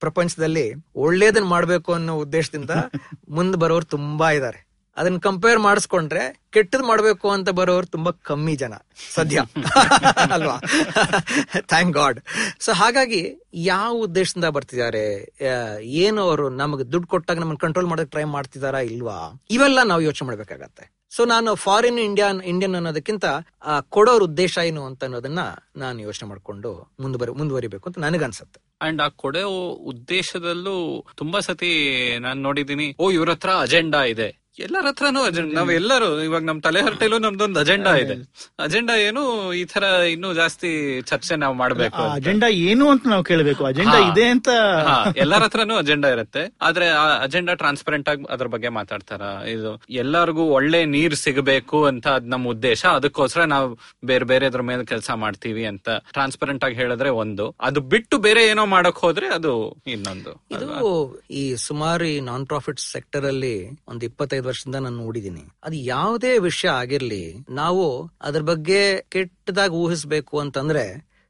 ಪ್ರಪಂಚದಲ್ಲಿ ಒಳ್ಳೇದನ್ನ ಮಾಡಬೇಕು ಅನ್ನೋ ಉದ್ದೇಶದಿಂದ ಮುಂದೆ ಬರೋರು ತುಂಬಾ ಇದ್ದಾರೆ ಅದನ್ನ ಕಂಪೇರ್ ಮಾಡಿಸ್ಕೊಂಡ್ರೆ ಕೆಟ್ಟದ್ ಮಾಡ್ಬೇಕು ಅಂತ ಬರೋರು ತುಂಬಾ ಕಮ್ಮಿ ಜನ. ಸದ್ಯ. ಅಲ್ವಾ? ಥ್ಯಾಂಕ್ ಗಾಡ್ ಸೊ ಹಾಗಾಗಿ ಯಾವ ಉದ್ದೇಶದಿಂದ ಬರ್ತಿದ್ದಾರೆ? ಏನು ಅವರು ನಮಗೆ ದುಡ್ಡು ಕೊಟ್ಟಾಗ ನಮ್ಮನ್ನ ಕಂಟ್ರೋಲ್ ಮಾಡೋಕೆ ಟ್ರೈ ಮಾಡ್ತಿದಾರಾ ಇಲ್ವಾ? ಇವೆಲ್ಲ ನಾವು ಯೋಚನೆ ಮಾಡ್ಬೇಕಾಗತ್ತೆ. ಸೊ ನಾನು ಫಾರಿನ್ ಇಂಡಿಯನ್ ಇಂಡಿಯನ್ ಅನ್ನೋದಕ್ಕಿಂತ ಕೊಡೋರ್ ಉದ್ದೇಶ ಏನು ಅಂತ ಅನ್ನೋದನ್ನ ನಾನು ಯೋಚನೆ ಮಾಡ್ಕೊಂಡು ಮುಂದುವರಿ ಮುಂದುವರಿಬೇಕು ಅಂತ ನನಗನ್ಸುತ್ತೆ. ಅಂಡ್ ಆ ಕೊಡೋ ಉದ್ದೇಶದಲ್ಲೂ ತುಂಬಾ ಸತಿ ನಾನು ನೋಡಿದೀನಿ ಓ ಇವ್ರ ಹತ್ರ ಅಜೆಂಡಾ ಇದೆ. ಎಲ್ಲರ ಹತ್ರನೂ ಅಜೆಂಡಾ ನಾವ್ ಎಲ್ಲರೂ ಇವಾಗ ನಮ್ ತಲೆ ಹರಟೆಲೂ ನಮ್ದೊಂದು ಅಜೆಂಡಾ ಇದೆ. ಅಜೆಂಡಾ ಏನು ಈ ತರ ಇನ್ನು ಜಾಸ್ತಿ ಚರ್ಚೆ ನಾವ್ ಮಾಡ್ಬೇಕು ಅಜೆಂಡಾ ಏನು ಅಂತ ನಾವು ಕೇಳಬೇಕು. ಅಜೆಂಡಾ ಇದೆ ಅಂತ ಎಲ್ಲರ ಹತ್ರನೂ ಅಜೆಂಡಾ ಇರುತ್ತೆ. ಆದ್ರೆ ಆ ಅಜೆಂಡಾ ಟ್ರಾನ್ಸ್ಪರೆಂಟ್ ಆಗಿ ಅದ್ರ ಬಗ್ಗೆ ಮಾತಾಡ್ತಾರ. ಇದು ಎಲ್ಲರಿಗೂ ಒಳ್ಳೆ ನೀರ್ ಸಿಗಬೇಕು ಅಂತ ಅದ್ ನಮ್ ಉದ್ದೇಶ. ಅದಕ್ಕೋಸ್ಕರ ನಾವ್ ಬೇರೆ ಬೇರೆ ಅದ್ರ ಮೇಲೆ ಕೆಲಸ ಮಾಡ್ತೀವಿ ಅಂತ ಟ್ರಾನ್ಸ್ಪರೆಂಟ್ ಆಗಿ ಹೇಳಿದ್ರೆ ಒಂದು. ಅದು ಬಿಟ್ಟು ಬೇರೆ ಏನೋ ಮಾಡಕ್ ಹೋದ್ರೆ ಅದು ಇನ್ನೊಂದು. ಇದು ಈ ಸುಮಾರು ಈ ನಾನ್ ಪ್ರಾಫಿಟ್ ಸೆಕ್ಟರ್ ಅಲ್ಲಿ ಒಂದ್ ಇಪ್ಪತ್ತೈದು ವರ್ಷದಿಂದ ನಾನು ನೋಡಿದೀನಿ ಅದು ಯಾವುದೇ ವಿಷಯ ಆಗಿರ್ಲಿ ನಾವು ಅದ್ರ ಬಗ್ಗೆ ಕೆಟ್ಟದಾಗಿ ಊಹಿಸಬೇಕು ಅಂತಂದ್ರೆ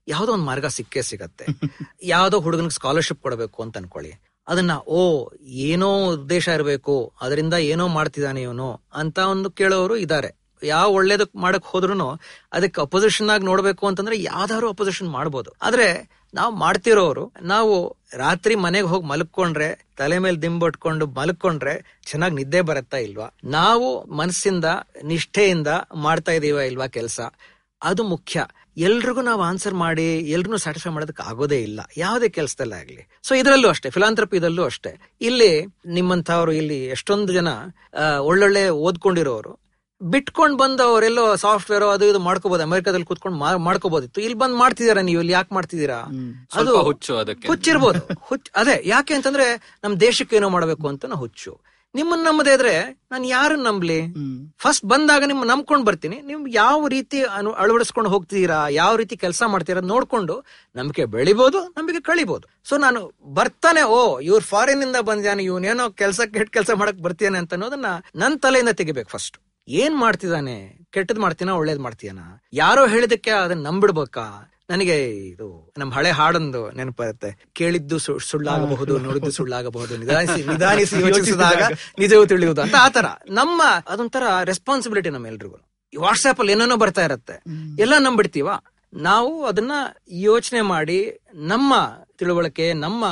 ಯಾವ್ದೋ ಒಂದು ಮಾರ್ಗ ಸಿಕ್ಕೇ ಸಿಗತ್ತೆ. ಯಾವ್ದೋ ಹುಡುಗನಿಗೆ ಸ್ಕಾಲರ್ಶಿಪ್ ಕೊಡಬೇಕು ಅಂತ ಅನ್ಕೊಳ್ಳಿ. ಅದನ್ನ ಓ ಏನೋ ಉದ್ದೇಶ ಇರಬೇಕು ಅದರಿಂದ ಏನೋ ಮಾಡ್ತಿದ್ದಾನೆ ಇವನು ಅಂತ ಒಂದು ಕೇಳೋರು ಇದಾರೆ ಯಾವ ಒಳ್ಳೇದಕ್ ಮಾಡಕ್ ಹೋದ್ರು ಅದಕ್ಕೆ ಅಪೋಸಿಷನ್ ಆಗಿ ನೋಡ್ಬೇಕು ಅಂತಂದ್ರೆ ಯಾವ್ದಾದ್ರು ಅಪೋಸಿಷನ್ ಮಾಡ್ಬೋದು. ಆದ್ರೆ ನಾವು ಮಾಡ್ತಿರೋರು, ನಾವು ರಾತ್ರಿ ಮನೆಗೆ ಹೋಗಿ ಮಲ್ಕೊಂಡ್ರೆ, ತಲೆ ಮೇಲೆ ದಿಂಬಟ್ಕೊಂಡು ಮಲ್ಕೊಂಡ್ರೆ ಚೆನ್ನಾಗಿ ನಿದ್ದೆ ಬರುತ್ತಾ ಇಲ್ವಾ? ನಾವು ಮನಸ್ಸಿಂದ ನಿಷ್ಠೆಯಿಂದ ಮಾಡ್ತಾ ಇದೀವ ಇಲ್ವಾ ಕೆಲಸ? ಅದು ಮುಖ್ಯ. ಎಲ್ರಿಗೂ ನಾವು ಆನ್ಸರ್ ಮಾಡಿ ಎಲ್ರಿಗೂ ಸ್ಯಾಟಿಸ್ಫೈ ಮಾಡೋದಕ್ಕೆ ಆಗೋದೇ ಇಲ್ಲ. ಯಾವುದೇ ಕೆಲಸದಲ್ಲೇ ಆಗಲಿ. ಸೊ ಇದರಲ್ಲೂ ಅಷ್ಟೇ ಫಿಲಾಂಥ್ರಪಿದಲ್ಲೂ ಅಷ್ಟೇ. ಇಲ್ಲಿ ನಿಮ್ಮಂಥವ್ರು, ಇಲ್ಲಿ ಎಷ್ಟೊಂದು ಜನ ಒಳ್ಳೊಳ್ಳೆ ಓದ್ಕೊಂಡಿರೋರು ಬಿಟ್ಕೊಂಡ್ ಬಂದು ಅವರೆಲ್ಲೋ ಸಾಫ್ಟ್ವೇರ್ ಅದು ಇದು ಮಾಡ್ಕೋಬಹುದು ಅಮೆರಿಕಾದಲ್ಲಿ ಕೂತ್ಕೊಂಡು ಮಾಡ್ಕೋಬಹುದಿತ್ತು ಇಲ್ಲಿ ಬಂದ್ ಮಾಡ್ತಿದೀರಾ ನೀವು ಇಲ್ಲಿ ಯಾಕೆ ಮಾಡ್ತಿದ್ದೀರಾ? ಅದು ಸ್ವಲ್ಪ ಹುಚ್ಚು ಅದಕ್ಕೆ. ಹುಚ್ಚಿರ್ಬೋದು. ಹುಚ್ಚ ಅದೇ ಯಾಕೆ ಅಂತಂದ್ರೆ ನಮ್ ದೇಶಕ್ಕೆ ಏನೋ ಮಾಡಬೇಕು ಅಂತ ನಾ ಹುಚ್ಚು. ನಿಮ್ಮನ್ನ ನಂಬದೇ ಇದ್ರೆ ನಾನು ಯಾರನ್ನ ನಂಬ್ಲಿ? ಫಸ್ಟ್ ಬಂದಾಗ ನಿಮ್ ನಂಬ್ಕೊಂಡ್ ಬರ್ತೀನಿ. ನಿಮ್ ಯಾವ ರೀತಿ ಅನು ಅಳವಡಿಸ್ಕೊಂಡು ಹೋಗ್ತಿದೀರಾ? ಯಾವ ರೀತಿ ಕೆಲಸ ಮಾಡ್ತೀರಾ ನೋಡ್ಕೊಂಡು ನಂಬಿಕೆ ಬೆಳಿಬಹುದು ನಂಬಿಕೆ ಕಳಿಬಹುದು ಸೊ ನಾನು ಬರ್ತಾನೆ ಓ ಇವ್ರು ಫಾರಿನ್ ಇಂದ ಬಂದ್ಯಾನೆ ಇವನೇನೋ ಕೆಲಸ ಕೆಟ್ಟ ಕೆಲಸ ಮಾಡಕ್ ಬರ್ತೀಯಾನೆ ಅಂತ ಅನ್ನೋದನ್ನ ನನ್ನ ತಲೆಯಿಂದ ತೆಗಿಬೇಕು ಫಸ್ಟ್ ಏನ್ ಮಾಡ್ತಿದ್ದಾನೆ? ಕೆಟ್ಟದ್ ಮಾಡ್ತೀನ ಒಳ್ಳೇದ್ ಮಾಡ್ತೀಯನ? ಯಾರೋ ಹೇಳಿದಕ್ಕೆ ಅದನ್ನ ನಂಬಿಡ್ಬೇಕಾ? ನನಗೆ ಇದು ನಮ್ ಹಳೆ ಹಾಡೊಂದು ನೆನಪರುತ್ತೆ. ಕೇಳಿದ್ದು ಸುಳ್ಳಾಗಬಹುದು ನೋಡಿದ್ದು ಸುಳ್ಳಾಗಬಹುದು ನಿಧಾನಿಸಿ ನಿಧಾನಿಸಿ ಯೋಚಿಸಿದಾಗ ನಿಜವೂ ತಿಳಿಯುವುದು ಅಂತ ಆತರ ನಮ್ಮ ಅದೊಂಥರ ರೆಸ್ಪಾನ್ಸಿಬಿಲಿಟಿ ನಮ್ಮೆಲ್ರಿಗೂ ಈ ವಾಟ್ಸ್ಆಪ್ ಅಲ್ಲಿ ಏನೇನೋ ಬರ್ತಾ ಇರತ್ತೆ. ಎಲ್ಲ ನಂಬಿಡ್ತೀವ? ನಾವು ಅದನ್ನ ಯೋಚನೆ ಮಾಡಿ ನಮ್ಮ ತಿಳುವಳಿಕೆ ನಮ್ಮ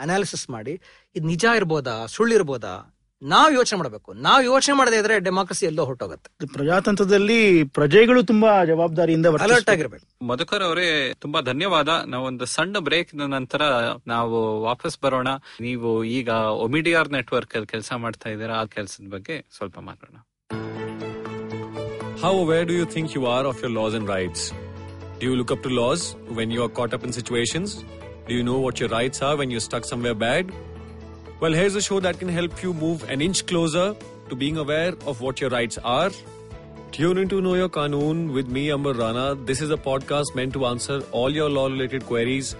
ಅನಾಲಿಸಿಸ್ ಮಾಡಿ ಇದು ನಿಜ ಇರ್ಬೋದಾ? ಸುಳ್ಳಿರ್ಬೋದಾ? ನಾವ್ ಯೋಚನೆ ಮಾಡಬೇಕು ನಾವು ಯೋಚನೆ ಮಾಡದೇ ಇದ್ರೆ ಡೆಮಾಕ್ರಸಿ ಎಲ್ಲೋ ಹೊಟ್ಟೋಗುತ್ತೆ ಪ್ರಜಾತಂತ್ರದಲ್ಲಿ ಪ್ರಜೆಗಳು ತುಂಬಾ ಜವಾಬ್ದಾರಿಯಿಂದ ಅಲರ್ಟ್ ವರ್ತಿಸ್ಬೇಕು. ಆಗಿರ್ಬೇಕು ಮಧುಕರ್ ಅವರೇ ತುಂಬಾ ಧನ್ಯವಾದ ನಾವೊಂದು ಸಣ್ಣ ಬ್ರೇಕ್ ನಂತರ ನಾವು ವಾಪಸ್ ಬರೋಣ ನೀವು ಈಗ ಒಮಿಡಿಯಾರ್ ನೆಟ್ವರ್ಕ್ ಅಲ್ಲಿ ಕೆಲಸ ಮಾಡ್ತಾ ಇದ್ದೀರಾ ಆ ಕೆಲಸದ ಬಗ್ಗೆ ಸ್ವಲ್ಪ ಮಾತಾಡೋಣ How aware do you think you are of your laws and rights? Do you look up to laws when you are caught up in situations? Do you know what your rights are when you're stuck somewhere bad? Well, here's a show that can help you move an inch closer to being aware of what your rights are. Tune into Know Your Kanoon with me, Amber Rana. This is a podcast meant to answer all your law related queries.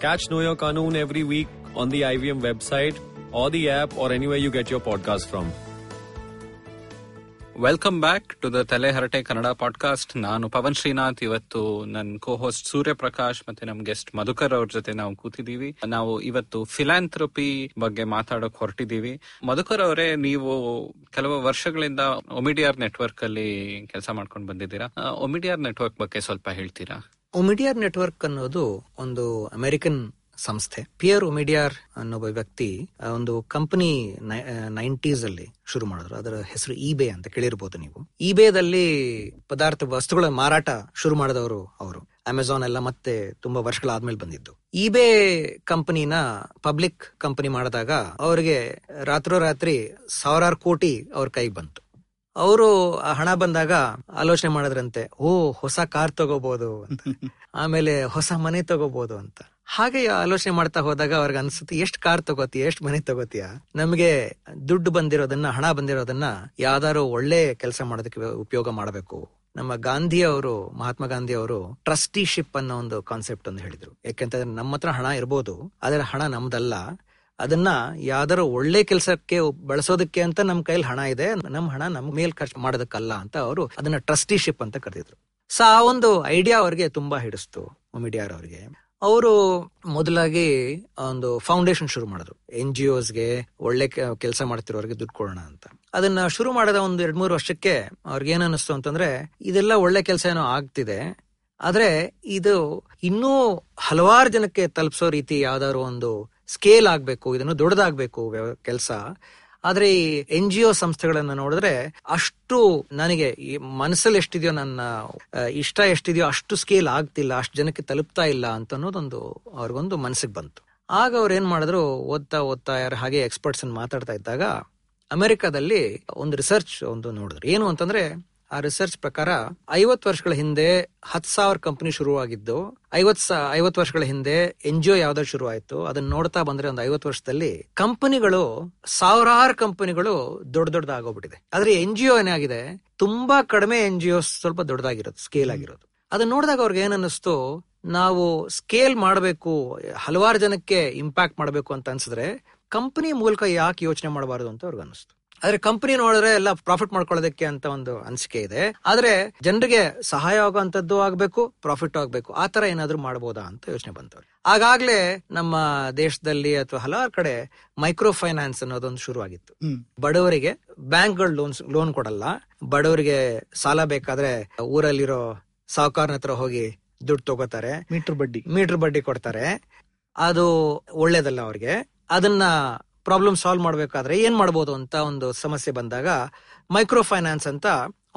Catch Know Your Kanoon every week on the IVM website or the app or anywhere you get your podcast from. Welcome back to the Thale Harate Kannada podcast ನಾನು ಪವನ್ ಶ್ರೀನಾಥ್. ಇವತ್ತು ನನ್ನ ಕೋ host Surya Prakash ಮತ್ತೆ ನಮ್ guest Madhukar ಅವ್ರ ಜೊತೆ ನಾವು ಕೂತಿದೀವಿ ನಾವು ಇವತ್ತು ಫಿಲಾಂಥ್ರಪಿ ಬಗ್ಗೆ ಮಾತಾಡೋಕ್ ಹೊರಟಿದೀವಿ ಮಧುಕರ್ ಅವರೇ, ನೀವು ಕೆಲವು ವರ್ಷಗಳಿಂದ ಒಮಿಡಿಯಾರ್ ನೆಟ್ವರ್ಕ್ ಅಲ್ಲಿ ಕೆಲಸ ಮಾಡ್ಕೊಂಡು ಬಂದಿದ್ದೀರಾ? ಒಮಿಡಿಯಾರ್ ನೆಟ್ವರ್ಕ್ ಬಗ್ಗೆ ಸ್ವಲ್ಪ ಹೇಳ್ತೀರಾ? ಒಮಿಡಿಯಾರ್ ನೆಟ್ವರ್ಕ್ ಅನ್ನೋದು ಒಂದು ಅಮೆರಿಕನ್ ಸಂಸ್ಥೆ. ಪಿಯರ್ ಒಮಿಡಿಯಾರ್ ಅನ್ನೋ ವ್ಯಕ್ತಿ ಒಂದು ಕಂಪನಿ ನೈಂಟೀಸ್ ಅಲ್ಲಿ ಶುರು ಮಾಡಿದ್ರು. ಅದರ ಹೆಸರು ಇಬೇ ಅಂತ ಕೇಳಿರ್ಬೋದು ನೀವು. ಇಬೇದಲ್ಲಿ ಪದಾರ್ಥ ವಸ್ತುಗಳ ಮಾರಾಟ ಶುರು ಮಾಡಿದವರು ಅವರು. ಅಮೆಝಾನ್ ಎಲ್ಲ ಮತ್ತೆ ತುಂಬಾ ವರ್ಷಗಳಾದ್ಮೇಲೆ ಬಂದಿದ್ದು. ಇಬೇ ಕಂಪನಿನ ಪಬ್ಲಿಕ್ ಕಂಪನಿ ಮಾಡಿದಾಗ ಅವರಿಗೆ ರಾತ್ರೋರಾತ್ರಿ ಸಾವಿರಾರು ಕೋಟಿ ಅವ್ರ ಕೈಗೆ ಬಂತು. ಅವರು ಹಣ ಬಂದಾಗ ಆಲೋಚನೆ ಮಾಡಿದ್ರಂತೆ, ಓ, ಹೊಸ ಕಾರ್ ತಗೋಬಹುದು ಅಂತ. ಆಮೇಲೆ ಹೊಸ ಮನೆ ತಗೋಬಹುದು ಅಂತ. ಹಾಗೆ ಆಲೋಚನೆ ಮಾಡ್ತಾ ಹೋದಾಗ ಅವ್ರಿಗೆ ಅನ್ಸುತ್ತೆ, ಎಷ್ಟ್ ಕಾರ್ ತಗೋತೀಯ, ಎಷ್ಟ್ ಮನೆ ತಗೋತೀಯ? ನಮ್ಗೆ ದುಡ್ಡು ಬಂದಿರೋದನ್ನ, ಹಣ ಬಂದಿರೋದನ್ನ ಯಾವ್ದಾರು ಒಳ್ಳೆ ಕೆಲಸ ಮಾಡೋದಕ್ಕೆ ಉಪಯೋಗ ಮಾಡಬೇಕು. ನಮ್ಮ ಗಾಂಧಿ ಅವರು, ಮಹಾತ್ಮ ಗಾಂಧಿ ಅವರು ಟ್ರಸ್ಟಿಶಿಪ್ ಅನ್ನೋ ಒಂದು ಕಾನ್ಸೆಪ್ಟ್ ಅನ್ನು ಹೇಳಿದ್ರು. ಯಾಕೆಂತಂದ್ರೆ ನಮ್ಮ ಹತ್ರ ಹಣ ಇರ್ಬೋದು, ಆದ್ರೆ ಹಣ ನಮ್ದಲ್ಲ. ಅದನ್ನ ಯಾವ್ದಾರು ಒಳ್ಳೆ ಕೆಲಸಕ್ಕೆ ಬಳಸೋದಕ್ಕೆ ಅಂತ ನಮ್ ಕೈಲಿ ಹಣ ಇದೆ, ನಮ್ ಹಣ ನಮ್ ಮೇಲ್ ಖರ್ಚು ಮಾಡೋದಕ್ಕಲ್ಲ ಅಂತ ಅವರು ಅದನ್ನ ಟ್ರಸ್ಟಿಶಿಪ್ ಅಂತ ಕರೆದಿದ್ರು. ಸೊ ಆ ಒಂದು ಐಡಿಯಾ ಅವ್ರಿಗೆ ತುಂಬಾ ಹಿಡಿಸ್ತು ಅವ್ರಿಗೆ. ಅವರು ಮೊದಲಾಗಿ ಒಂದು ಫೌಂಡೇಶನ್ ಶುರು ಮಾಡಿದ್ರು. ಎನ್ ಜಿ ಗೆ ಒಳ್ಳೆ ಕೆಲಸ ಮಾಡ್ತಿರೋರಿಗೆ ದುಡ್ಡು ಕೊಡೋಣ ಅಂತ. ಅದನ್ನ ಶುರು ಮಾಡಿದ ಒಂದು ಎರಡ್ ಮೂರು ವರ್ಷಕ್ಕೆ ಅವ್ರಿಗೆ ಏನ್ ಅನಿಸ್ತು ಅಂತಂದ್ರೆ, ಇದೆಲ್ಲ ಒಳ್ಳೆ ಕೆಲಸ ಏನೋ ಆಗ್ತಿದೆ, ಆದ್ರೆ ಇದು ಇನ್ನೂ ಹಲವಾರು ಜನಕ್ಕೆ ತಲುಪಿಸೋ ರೀತಿ ಯಾವ್ದಾದ್ರು ಒಂದು ಸ್ಕೇಲ್ ಆಗ್ಬೇಕು, ಇದನ್ನು ದೊಡ್ಡದಾಗ್ಬೇಕು ಕೆಲಸ. ಆದ್ರೆ ಈ ಎನ್ ಜಿ ಒ ಸಂಸ್ಥೆಗಳನ್ನ ನೋಡಿದ್ರೆ ಅಷ್ಟು ನನಗೆ ಈ ಮನಸ್ಸಲ್ಲಿ ಎಷ್ಟಿದೆಯೋ ನನ್ನ ಇಷ್ಟ ಎಷ್ಟಿದೆಯೋ ಅಷ್ಟು ಸ್ಕೇಲ್ ಆಗ್ತಿಲ್ಲ, ಅಷ್ಟು ಜನಕ್ಕೆ ತಲುಪ್ತಾ ಇಲ್ಲ ಅಂತ ಅನ್ನೋದೊಂದು ಅವ್ರಿಗೊಂದು ಮನಸ್ಸಿಗೆ ಬಂತು. ಆಗ ಅವ್ರು ಏನ್ ಮಾಡಿದ್ರು, ಓದ್ತಾ ಓದ್ತಾ ಯಾರು ಹಾಗೆ ಎಕ್ಸ್ಪರ್ಟ್ಸ್ ಮಾತಾಡ್ತಾ ಇದ್ದಾಗ ಅಮೆರಿಕಾದಲ್ಲಿ ಒಂದು ರಿಸರ್ಚ್ ಒಂದು ನೋಡಿದ್ರು. ಏನು ಅಂತಂದ್ರೆ ಆ ರಿಸರ್ಚ್ ಪ್ರಕಾರ ಐವತ್ ವರ್ಷಗಳ ಹಿಂದೆ ಹತ್ ಸಾವಿರ ಕಂಪನಿ ಶುರುವಾಗಿದ್ದು ಐವತ್ ಐವತ್ ವರ್ಷಗಳ ಹಿಂದೆ ಎನ್ ಜಿ ಒ ಯಾವ್ದಾದ್ರು ಶುರು ಆಯ್ತು ಅದನ್ನ ನೋಡ್ತಾ ಬಂದ್ರೆ ಒಂದು ಐವತ್ ವರ್ಷದಲ್ಲಿ ಕಂಪನಿಗಳು, ಸಾವಿರಾರು ಕಂಪನಿಗಳು ದೊಡ್ಡ ದೊಡ್ಡದಾಗೋಗ್ಬಿಟ್ಟಿದೆ. ಆದ್ರೆ ಎನ್ ಜಿ ಒ ಏನಾಗಿದೆ? ತುಂಬಾ ಕಡಿಮೆ ಎನ್ ಜಿ ಒ ಸ್ವಲ್ಪ ದೊಡ್ಡದಾಗಿರೋದು ಸ್ಕೇಲ್ ಆಗಿರೋದು. ಅದನ್ನ ನೋಡಿದಾಗ ಅವ್ರಿಗೆ ಏನನ್ನಿಸ್ತು ನಾವು ಸ್ಕೇಲ್ ಮಾಡಬೇಕು, ಹಲವಾರು ಜನಕ್ಕೆ ಇಂಪ್ಯಾಕ್ಟ್ ಮಾಡಬೇಕು ಅಂತ ಅನ್ಸಿದ್ರೆ ಕಂಪನಿ ಮೂಲಕ ಯಾಕೆ ಯೋಚನೆ ಮಾಡಬಾರದು ಅಂತ ಅವ್ರಿಗೆ ಅನಿಸ್ತು ಆದ್ರೆ ಕಂಪನಿ ನೋಡಿದ್ರೆ ಎಲ್ಲ ಪ್ರಾಫಿಟ್ ಮಾಡ್ಕೊಳ್ಳೋದಕ್ಕೆ ಅಂತ ಒಂದು ಅನಿಸಿಕೆ ಇದೆ. ಆದ್ರೆ ಜನರಿಗೆ ಸಹಾಯ ಆಗುವಂತದ್ದು ಆಗ್ಬೇಕು ಪ್ರಾಫಿಟ್ ಆಗ್ಬೇಕು. ಆ ತರ ಏನಾದ್ರೂ ಮಾಡಬಹುದಾ ಅಂತ ಯೋಚನೆ ಬಂತವ್ರೆ ಆಗಾಗ್ಲೇ ನಮ್ಮ ದೇಶದಲ್ಲಿ ಅಥವಾ ಹಲವಾರು ಕಡೆ ಮೈಕ್ರೋ ಫೈನಾನ್ಸ್ ಅನ್ನೋದೊಂದು ಶುರುವಾಗಿತ್ತು. ಆಗಿತ್ತು ಬಡವರಿಗೆ ಬ್ಯಾಂಕ್ಗಳು ಲೋನ್ಸ್ ಲೋನ್ ಕೊಡಲ್ಲ. ಬಡವರಿಗೆ ಸಾಲ ಬೇಕಾದ್ರೆ ಊರಲ್ಲಿರೋ ಸಾಹುಕಾರನ ಹತ್ರ ಹೋಗಿ ದುಡ್ಡು ತಗೋತಾರೆ. ಮೀಟರ್ ಬಡ್ಡಿ. ಮೀಟರ್ ಬಡ್ಡಿ ಕೊಡ್ತಾರೆ. ಅದು ಒಳ್ಳೇದಲ್ಲ ಅವ್ರಿಗೆ. ಅದನ್ನ ಪ್ರಾಬ್ಲಮ್ ಸಾಲ್ವ್ ಮಾಡಬೇಕಾದ್ರೆ ಏನ್ ಮಾಡ್ಬೋದು ಅಂತ ಒಂದು ಸಮಸ್ಯೆ ಬಂದಾಗ ಮೈಕ್ರೋ ಫೈನಾನ್ಸ್ ಅಂತ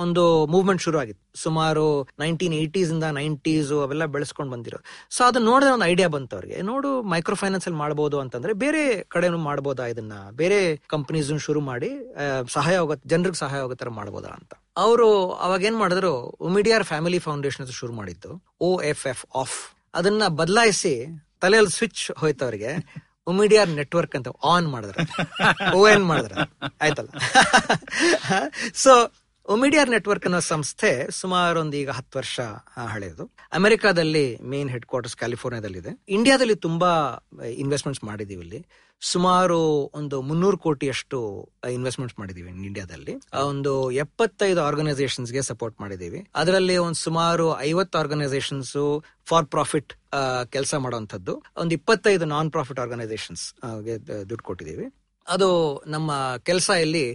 ಒಂದು ಮೂವ್ಮೆಂಟ್ ಶುರು ಆಗಿತ್ತು. ಸುಮಾರು ನೈನ್ಟೀನ್ ಏಟೀಸ್ ಇಂದ ನೈಂಟೀಸ್ ಅವೆಲ್ಲ ಬೆಳೆಸ್ಕೊಂಡು ಬಂದಿರೋ ಸೊ ಅದನ್ನ ನೋಡಿದ್ರೆ ಒಂದು ಐಡಿಯಾ ಬಂತು ಅವ್ರಿಗೆ. ನೋಡು ಮೈಕ್ರೋ ಫೈನಾನ್ಸ್ ಅಲ್ಲಿ ಮಾಡಬಹುದು ಅಂತಂದ್ರೆ ಬೇರೆ ಕಡೆನೂ ಮಾಡ್ಬೋದಾ ಇದನ್ನ? ಬೇರೆ ಕಂಪನೀಸ್ ಶುರು ಮಾಡಿ ಸಹಾಯ ಆಗುತ್ತೆ ಜನರಿಗೆ ಸಹಾಯ ಆಗೋ ತರ ಮಾಡ್ಬೋದಾ ಅಂತ. ಅವರು ಅವಾಗ ಏನ್ ಮಾಡಿದ್ರು ಉಮಿಡಿಯಾರ್ ಫ್ಯಾಮಿಲಿ ಫೌಂಡೇಶನ್ ಅಂತ ಶುರು ಮಾಡಿದ್ದು ಓ ಎಫ್ ಎಫ್ ಆಫ್ ಅದನ್ನ ಬದಲಾಯಿಸಿ ತಲೆಯಲ್ಲಿ ಸ್ವಿಚ್ ಹೋಯ್ತು ಅವ್ರಿಗೆ. ಉಮಿಡಿಯಾರ್ ನೆಟ್ವರ್ಕ್ ಅಂತ ಆನ್ ಮಾಡಿದ್ರ. ಓ ಎನ್ ಮಾಡಿದ್ರ. ಆಯ್ತಲ್ಲ? ಸೊ ಒಮಿಡಿಯಾರ್ ನೆಟ್ವರ್ಕ್ ಅನ್ನೋ ಸಂಸ್ಥೆ ಸುಮಾರು ಒಂದು ಈಗ ಹತ್ತು ವರ್ಷ ಹಳೆಯದು ಅಮೆರಿಕಾದಲ್ಲಿ ಮೇನ್ ಹೆಡ್ ಕ್ವಾರ್ಟರ್ಸ್ ಕ್ಯಾಲಿಫೋರ್ನಿಯಾದಲ್ಲಿ ಇದೆ ಇಂಡಿಯಾದಲ್ಲಿ ತುಂಬಾ ಇನ್ವೆಸ್ಟ್ಮೆಂಟ್ಸ್ ಮಾಡಿದೀವಿ ಇಲ್ಲಿ. ಸುಮಾರು ಒಂದು ಮುನ್ನೂರು ಕೋಟಿಯಷ್ಟು ಇನ್ವೆಸ್ಟ್ಮೆಂಟ್ಸ್ ಮಾಡಿದೀವಿ ಇಂಡಿಯಾದಲ್ಲಿ. ಒಂದು ಎಪ್ಪತ್ತೈದು ಆರ್ಗನೈಸೇಷನ್ಸ್ಗೆ ಸಪೋರ್ಟ್ ಮಾಡಿದೀವಿ. ಅದರಲ್ಲಿ ಒಂದು ಸುಮಾರು ಐವತ್ತು ಆರ್ಗನೈಸೇಷನ್ಸ್ ಫಾರ್ ಪ್ರಾಫಿಟ್ ಕೆಲಸ ಮಾಡುವಂತದ್ದು ಒಂದು ಇಪ್ಪತ್ತೈದು ನಾನ್ ಪ್ರಾಫಿಟ್ ಆರ್ಗನೈಸೇಷನ್ಸ್ ದುಡ್ಡು ಕೊಟ್ಟಿದ್ದೀವಿ ಅದು ನಮ್ಮ ಕೆಲಸ ಇಲ್ಲಿ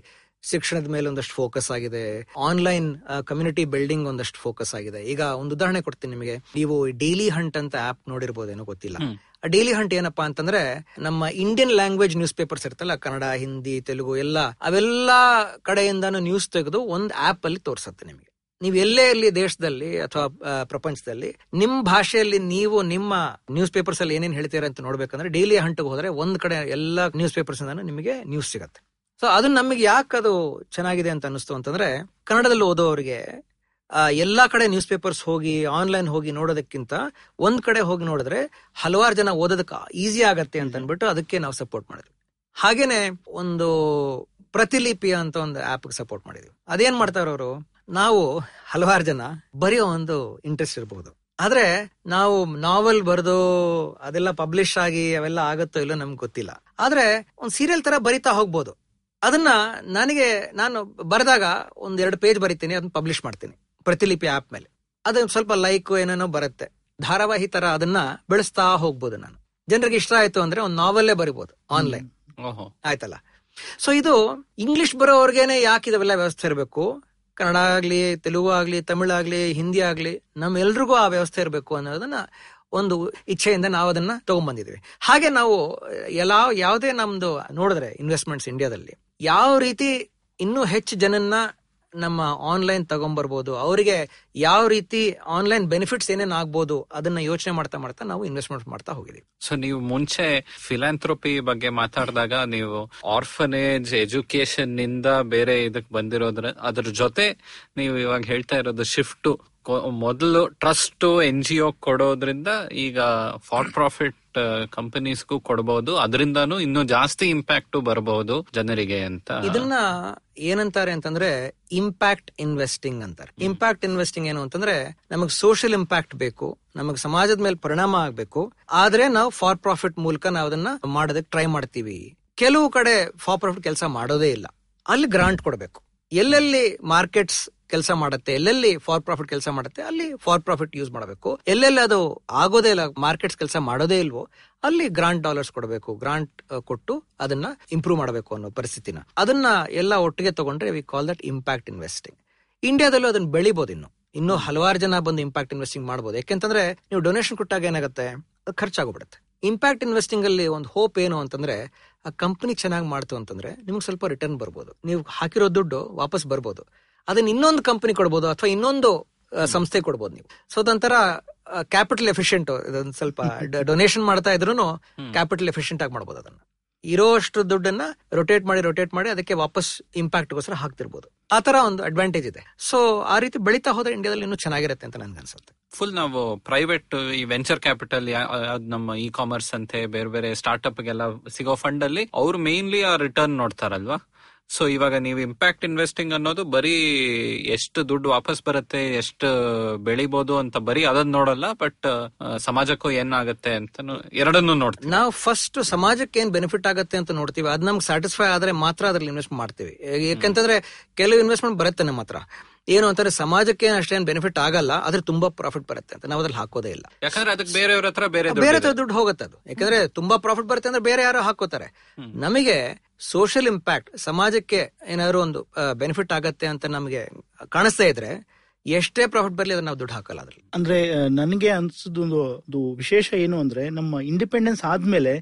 ಶಿಕ್ಷಣದ ಮೇಲೆ ಒಂದಷ್ಟು ಫೋಕಸ್ ಆಗಿದೆ. ಆನ್ಲೈನ್ ಕಮ್ಯುನಿಟಿ ಬಿಲ್ಡಿಂಗ್ ಒಂದಷ್ಟು ಫೋಕಸ್ ಆಗಿದೆ. ಈಗ ಒಂದು ಉದಾಹರಣೆ ಕೊಡ್ತೀನಿ ನಿಮಗೆ. ನೀವು ಡೈಲಿ ಹಂಟ್ ಅಂತ ಆಪ್ ನೋಡಿರ್ಬೋದೇನೋ ಗೊತ್ತಿಲ್ಲ. ಡೈಲಿ ಹಂಟ್ ಏನಪ್ಪಾ ಅಂತಂದ್ರೆ ನಮ್ಮ ಇಂಡಿಯನ್ ಲ್ಯಾಂಗ್ವೇಜ್ ನ್ಯೂಸ್ ಪೇಪರ್ಸ್ ಇರ್ತಲ್ಲ ಕನ್ನಡ ಹಿಂದಿ ತೆಲುಗು ಎಲ್ಲ ಅವೆಲ್ಲಾ ಕಡೆಯಿಂದಾನು ನ್ಯೂಸ್ ತೆಗೆದು ಒಂದ್ ಆಪ್ ಅಲ್ಲಿ ತೋರ್ಸತ್ತೆ ನಿಮಗೆ. ನೀವು ಎಲ್ಲೇ ಇಲ್ಲಿ ದೇಶದಲ್ಲಿ ಅಥವಾ ಪ್ರಪಂಚದಲ್ಲಿ ನಿಮ್ ಭಾಷೆಯಲ್ಲಿ ನೀವು ನಿಮ್ಮ ನ್ಯೂಸ್ ಪೇಪರ್ಸ್ ಅಲ್ಲಿ ಏನೇನ್ ಹೇಳ್ತೀರಾ ಅಂತ ನೋಡ್ಬೇಕಂದ್ರೆ ಡೈಲಿ ಹಂಟ್ಗೆ ಹೋದ್ರೆ ಒಂದ್ ಕಡೆ ಎಲ್ಲಾ ನ್ಯೂಸ್ ಪೇಪರ್ಸ್ ನಿಮಗೆ ನ್ಯೂಸ್ ಸಿಗತ್ತೆ. ಸೊ ಅದು ನಮಗೆ ಯಾಕೆ ಅದು ಚೆನ್ನಾಗಿದೆ ಅಂತ ಅನಿಸ್ತು ಅಂತಂದ್ರೆ, ಕನ್ನಡದಲ್ಲಿ ಓದೋರಿಗೆ ಎಲ್ಲಾ ಕಡೆ ನ್ಯೂಸ್ ಪೇಪರ್ಸ್ ಹೋಗಿ ಆನ್ಲೈನ್ ಹೋಗಿ ನೋಡೋದಕ್ಕಿಂತ ಒಂದ್ ಕಡೆ ಹೋಗಿ ನೋಡಿದ್ರೆ ಹಲವಾರು ಜನ ಓದೋದಕ್ಕೆ ಈಸಿ ಆಗತ್ತೆ ಅಂತ ಅನ್ಬಿಟ್ಟು ಅದಕ್ಕೆ ನಾವು ಸಪೋರ್ಟ್ ಮಾಡಿದ್ವಿ. ಹಾಗೇನೆ ಒಂದು ಪ್ರತಿಲಿಪಿ ಅಂತ ಒಂದು ಆಪ್ ಸಪೋರ್ಟ್ ಮಾಡಿದ್ವಿ. ಅದೇನ್ ಮಾಡ್ತಾರ ಅವರು? ನಾವು ಹಲವಾರು ಜನ ಬರೆಯೋ ಒಂದು ಇಂಟ್ರೆಸ್ಟ್ ಇರಬಹುದು ಆದ್ರೆ ನಾವು ನಾವೆಲ್ ಬರೆದು, ಅದೆಲ್ಲ ಪಬ್ಲಿಷ್ ಆಗಿ ಅವೆಲ್ಲ ಆಗತ್ತೋ ಇಲ್ಲೋ ನಮ್ಗೆ ಗೊತ್ತಿಲ್ಲ. ಆದ್ರೆ ಒಂದು ಸೀರಿಯಲ್ ತರ ಬರಿತಾ ಹೋಗ್ಬೋದು. ಅದನ್ನ ನನಗೆ ನಾನು ಬರೆದಾಗ ಒಂದ್ ಎರಡು ಪೇಜ್ ಬರಿತೀನಿ ಅದನ್ನ ಪಬ್ಲಿಷ್ ಮಾಡ್ತೀನಿ ಪ್ರತಿಲಿಪಿ ಆಪ್ ಮೇಲೆ. ಅದು ಸ್ವಲ್ಪ ಲೈಕ್ ಏನೇನೋ ಬರುತ್ತೆ. ಧಾರಾವಾಹಿ ತರ ಅದನ್ನ ಬೆಳೆಸ್ತಾ ಹೋಗ್ಬೋದು ನಾನು. ಜನರಿಗೆ ಇಷ್ಟ ಆಯ್ತು ಅಂದ್ರೆ ಒಂದು ನಾವೆಲ್ಲೇ ಬರಿಬಹುದು ಆನ್ಲೈನ್ ಆಯ್ತಲ್ಲ? ಸೊ ಇದು ಇಂಗ್ಲಿಷ್ ಬರೋರ್ಗೇನೆ ಯಾಕೆ ಇದವೆಲ್ಲ ವ್ಯವಸ್ಥೆ ಇರಬೇಕು? ಕನ್ನಡ ಆಗ್ಲಿ ತೆಲುಗು ಆಗ್ಲಿ ತಮಿಳ್ ಆಗ್ಲಿ ಹಿಂದಿ ಆಗ್ಲಿ ನಮ್ಮೆಲ್ರಿಗೂ ಆ ವ್ಯವಸ್ಥೆ ಇರಬೇಕು ಅನ್ನೋದನ್ನ ಒಂದು ಇಚ್ಛೆಯಿಂದ ನಾವು ಅದನ್ನ ತಗೊಂಡ್ಬಂದಿದ್ವಿ ಹಾಗೆ ನಾವು ಎಲ್ಲ ಯಾವುದೇ ನಮ್ದು ನೋಡಿದ್ರೆ ಇನ್ವೆಸ್ಟ್ಮೆಂಟ್ಸ್ ಇಂಡಿಯಾದಲ್ಲಿ ಯಾವ ರೀತಿ ಇನ್ನೂ ಹೆಚ್ಚು ಜನನ್ನ ನಮ್ಮ ಆನ್ಲೈನ್ ತಗೊಂಡ್ಬರ್ಬೋದು ಅವರಿಗೆ ಯಾವ ರೀತಿ ಆನ್ಲೈನ್ ಬೆನಿಫಿಟ್ಸ್ ಏನೇನು ಆಗ್ಬೋದು ಅದನ್ನ ಯೋಚನೆ ಮಾಡ್ತಾ ಮಾಡ್ತಾ ನಾವು ಇನ್ವೆಸ್ಟ್ಮೆಂಟ್ ಮಾಡ್ತಾ ಹೋಗಿದೀವಿ ಸೊ ನೀವು ಮುಂಚೆ ಫಿಲಾಂಥ್ರೋಪಿ ಬಗ್ಗೆ ಮಾತಾಡಿದಾಗ ನೀವು ಆರ್ಫನೇಜ್ ಎಜುಕೇಶನ್ನಿಂದ ಬೇರೆ ಇದಕ್ಕೆ ಬಂದಿರೋದ್ರ, ಅದ್ರ ಜೊತೆ ನೀವು ಇವಾಗ ಹೇಳ್ತಾ ಇರೋದು ಶಿಫ್ಟ್ ಮೊದಲು ಟ್ರಸ್ಟ್ ಎನ್ ಜಿ ಒ ಕೊಡೋದ್ರಿಂದ ಈಗ ಫಾರ್ ಪ್ರಾಫಿಟ್ ಕಂಪನೀಸ್ಗೂ ಕೊಡಬಹುದು ಅದರಿಂದಾನು ಇನ್ನೂ ಜಾಸ್ತಿ ಇಂಪ್ಯಾಕ್ಟ್ ಬರಬಹುದು ಜನರಿಗೆ ಅಂತ. ಇದನ್ನ ಏನಂತಾರೆ ಅಂತಂದ್ರೆ ಇಂಪ್ಯಾಕ್ಟ್ ಇನ್ವೆಸ್ಟಿಂಗ್ ಅಂತಾರೆ. ಇಂಪ್ಯಾಕ್ಟ್ ಇನ್ವೆಸ್ಟಿಂಗ್ ಏನು ಅಂತಂದ್ರೆ ನಮಗ್ ಸೋಷಿಯಲ್ ಇಂಪ್ಯಾಕ್ಟ್ ಬೇಕು ನಮಗ್ ಸಮಾಜದ ಮೇಲೆ ಪರಿಣಾಮ ಆಗ್ಬೇಕು. ಆದ್ರೆ ನಾವು ಫಾರ್ ಪ್ರಾಫಿಟ್ ಮೂಲಕ ನಾವು ಅದನ್ನ ಮಾಡೋದಕ್ಕೆ ಟ್ರೈ ಮಾಡ್ತೀವಿ. ಕೆಲವು ಕಡೆ ಫಾರ್ ಪ್ರಾಫಿಟ್ ಕೆಲಸ ಮಾಡೋದೇ ಇಲ್ಲ. ಅಲ್ಲಿ ಗ್ರಾಂಟ್ ಕೊಡಬೇಕು. ಎಲ್ಲೆಲ್ಲಿ ಮಾರ್ಕೆಟ್ಸ್ ಕೆಲಸ ಮಾಡುತ್ತೆ, ಎಲ್ಲೆಲ್ಲಿ ಫಾರ್ ಪ್ರಾಫಿಟ್ ಕೆಲಸ ಮಾಡುತ್ತೆ, ಅಲ್ಲಿ ಫಾರ್ ಪ್ರಾಫಿಟ್ ಯೂಸ್ ಮಾಡಬೇಕು. ಎಲ್ಲೆಲ್ಲಿ ಅದು ಆಗೋದೇ ಇಲ್ಲ, ಮಾರ್ಕೆಟ್ಸ್ ಕೆಲಸ ಮಾಡೋದೇ ಇಲ್ವೋ, ಅಲ್ಲಿ ಗ್ರಾಂಟ್ ಡಾಲರ್ಸ್ ಕೊಡಬೇಕು ಗ್ರಾಂಟ್ ಕೊಟ್ಟು ಅದನ್ನ ಇಂಪ್ರೂವ್ ಮಾಡಬೇಕು ಅನ್ನೋ ಪರಿಸ್ಥಿತಿನ. ಅದನ್ನ ಎಲ್ಲ ಒಟ್ಟಿಗೆ ತಗೊಂಡ್ರೆ we call that impact investing ಇಂಡಿಯಾದಲ್ಲೂ ಅದನ್ನ ಬೆಳಿಬಹುದು ಇನ್ನು. ಇನ್ನು ಹಲವಾರು ಜನ ಬಂದು ಇಂಪ್ಯಾಕ್ಟ್ ಇನ್ವೆಸ್ಟಿಂಗ್ ಮಾಡಬಹುದು ಯಾಕೆಂತಂದ್ರೆ ನೀವು ಡೊನೇಷನ್ ಕೊಟ್ಟಾಗ ಏನಾಗುತ್ತೆ? ಖರ್ಚಾಗೋಗ್ಬಿಡುತ್ತೆ. ಇಂಪ್ಯಾಕ್ಟ್ ಇನ್ವೆಸ್ಟಿಂಗ್ ಅಲ್ಲಿ ಒಂದು ಹೋಪ್ ಏನು ಅಂತಂದ್ರೆ ಆ ಕಂಪನಿ ಚೆನ್ನಾಗಿ ಮಾಡ್ತು ಅಂತಂದ್ರೆ ನಿಮ್ಗೆ ಸ್ವಲ್ಪ ರಿಟರ್ನ್ ಬರ್ಬೋದು. ನೀವು ಹಾಕಿರೋ ದುಡ್ಡು ವಾಪಸ್ ಬರ್ಬೋದು. ಅದನ್ನ ಇನ್ನೊಂದು ಕಂಪನಿ ಕೊಡ್ಬೋದು ಅಥವಾ ಇನ್ನೊಂದು ಸಂಸ್ಥೆ ಕೊಡ್ಬೋದು ನೀವು. ಸೊ ಅದೊಂಥರ ಕ್ಯಾಪಿಟಲ್ ಎಫಿಷಿಯಂಟ್ ಇದೊಂದು ಸ್ವಲ್ಪ ಡೊನೇಷನ್ ಮಾಡ್ತಾ ಇದ್ರು ಕ್ಯಾಪಿಟಲ್ ಎಫಿಷಿಯಂಟ್ ಆಗಿ ಮಾಡ್ಬೋದು ಅದನ್ನ. ಇರೋಷ್ಟು ದುಡ್ಡನ್ನ ರೊಟೇಟ್ ಮಾಡಿ ರೊಟೇಟ್ ಮಾಡಿ ಅದಕ್ಕೆ ವಾಪಸ್ ಇಂಪ್ಯಾಕ್ಟ್ಗೋಸ್ಕರ ಹಾಕ್ತಿರ್ಬೋದು. ಆ ತರ ಒಂದು ಅಡ್ವಾಂಟೇಜ್ ಇದೆ. ಸೊ ಆ ರೀತಿ ಬೆಳೀತಾ ಹೋದ್ರೆ ಇಂಡಿಯಾದಲ್ಲಿ ಇನ್ನೂ ಚೆನ್ನಾಗಿರುತ್ತೆ ಅಂತ ನನ್ಗೆ ಅನ್ಸುತ್ತೆ ಫುಲ್ ನಾವು ಪ್ರೈವೇಟ್ ಈ ವೆಂಚರ್ ಕ್ಯಾಪಿಟಲ್ ನಮ್ಮ ಇ ಕಾಮರ್ಸ್ ಅಂತೆ, ಬೇರೆ ಬೇರೆ ಸ್ಟಾರ್ಟ್ಅಪ್ ಗೆಲ್ಲ ಸಿಗೋ ಫಂಡ್ ಅಲ್ಲಿ ಅವ್ರು ಮೇನ್ಲಿ ಆ ರಿಟರ್ನ್ ನೋಡ್ತಾರಲ್ವಾ? ಸೊ ಇವಾಗ ನೀವು ಇಂಪ್ಯಾಕ್ಟ್ ಇನ್ವೆಸ್ಟಿಂಗ್ ಅನ್ನೋದು ಬರೀ ಎಷ್ಟು ದುಡ್ಡು ವಾಪಸ್ ಬರುತ್ತೆ, ಎಷ್ಟು ಬೆಳಿಬಹುದು ಅಂತ ಬರೀ ಅದನ್ನ ನೋಡಲ್ಲ ಬಟ್ ಸಮಾಜಕ್ಕೂ ಏನಾಗುತ್ತೆ ಅಂತ ಎರಡನ್ನೂ ನೋಡ್ತೀವಿ. ನಾವು ಫಸ್ಟ್ ಸಮಾಜಕ್ಕೆ ಏನ್ ಬೆನಿಫಿಟ್ ಆಗುತ್ತೆ ಅಂತ ನೋಡ್ತೀವಿ. ಅದ್ ನಮ್ಗೆ ಸ್ಯಾಟಿಸ್ಫೈ ಆದ್ರೆ ಮಾತ್ರ ಅದ್ರಲ್ಲಿ ಇನ್ವೆಸ್ಟ್ ಮಾಡ್ತೀವಿ. ಯಾಕಂತಂದ್ರೆ ಕೆಲವು ಇನ್ವೆಸ್ಟ್ಮೆಂಟ್ ಬರುತ್ತೆ ನಮ್ಮ ಹತ್ರ. ಏನು ಅಂತಾರೆ ಸಮಾಜಕ್ಕೆ ಅಷ್ಟೇನು ಬೆನಿಫಿಟ್ ಆಗಲ್ಲ ಆದ್ರೆ ತುಂಬಾ ಪ್ರಾಫಿಟ್ ಬರುತ್ತೆ ಅಂತ. ನಾವು ಅದ್ರಲ್ಲಿ ಹಾಕೋದೇ ಇಲ್ಲ. ಯಾಕಂದ್ರೆ ಅದಕ್ಕೆ ಬೇರೆಯವ್ರ ಹತ್ರ ಬೇರೆ ಬೇರೆ ದುಡ್ಡು ಹೋಗುತ್ತೆ ಅದು. ಯಾಕಂದ್ರೆ ತುಂಬಾ ಪ್ರಾಫಿಟ್ ಬರುತ್ತೆ ಅಂದ್ರೆ ಬೇರೆ ಯಾರೋ ಹಾಕೋತಾರೆ. ನಮಗೆ ಸೋಷಿಯಲ್ ಇಂಪ್ಯಾಕ್ಟ್ ಸಮಾಜಕ್ಕೆ ಏನಾದ್ರು ಒಂದು ಬೆನಿಫಿಟ್ ಆಗತ್ತೆ ಅಂತ ನಮಗೆ ಕಾಣಿಸ್ತಾ ಇದ್ರೆ ಎಷ್ಟೇ ಪ್ರಾಫಿಟ್ ಬರ್ಲಿ ಅದನ್ನ ನಾವು ದುಡ್ಡು ಹಾಕಲ್ಲ ಅದ್ರಲ್ಲಿ. ಅಂದ್ರೆ ನನಗೆ ಅನ್ಸಿದ್ದು ಒಂದು ವಿಶೇಷ ಏನು ಅಂದ್ರೆ ನಮ್ಮ ಇಂಡಿಪೆಂಡೆನ್ಸ್ ಆದ್ಮೇಲೆ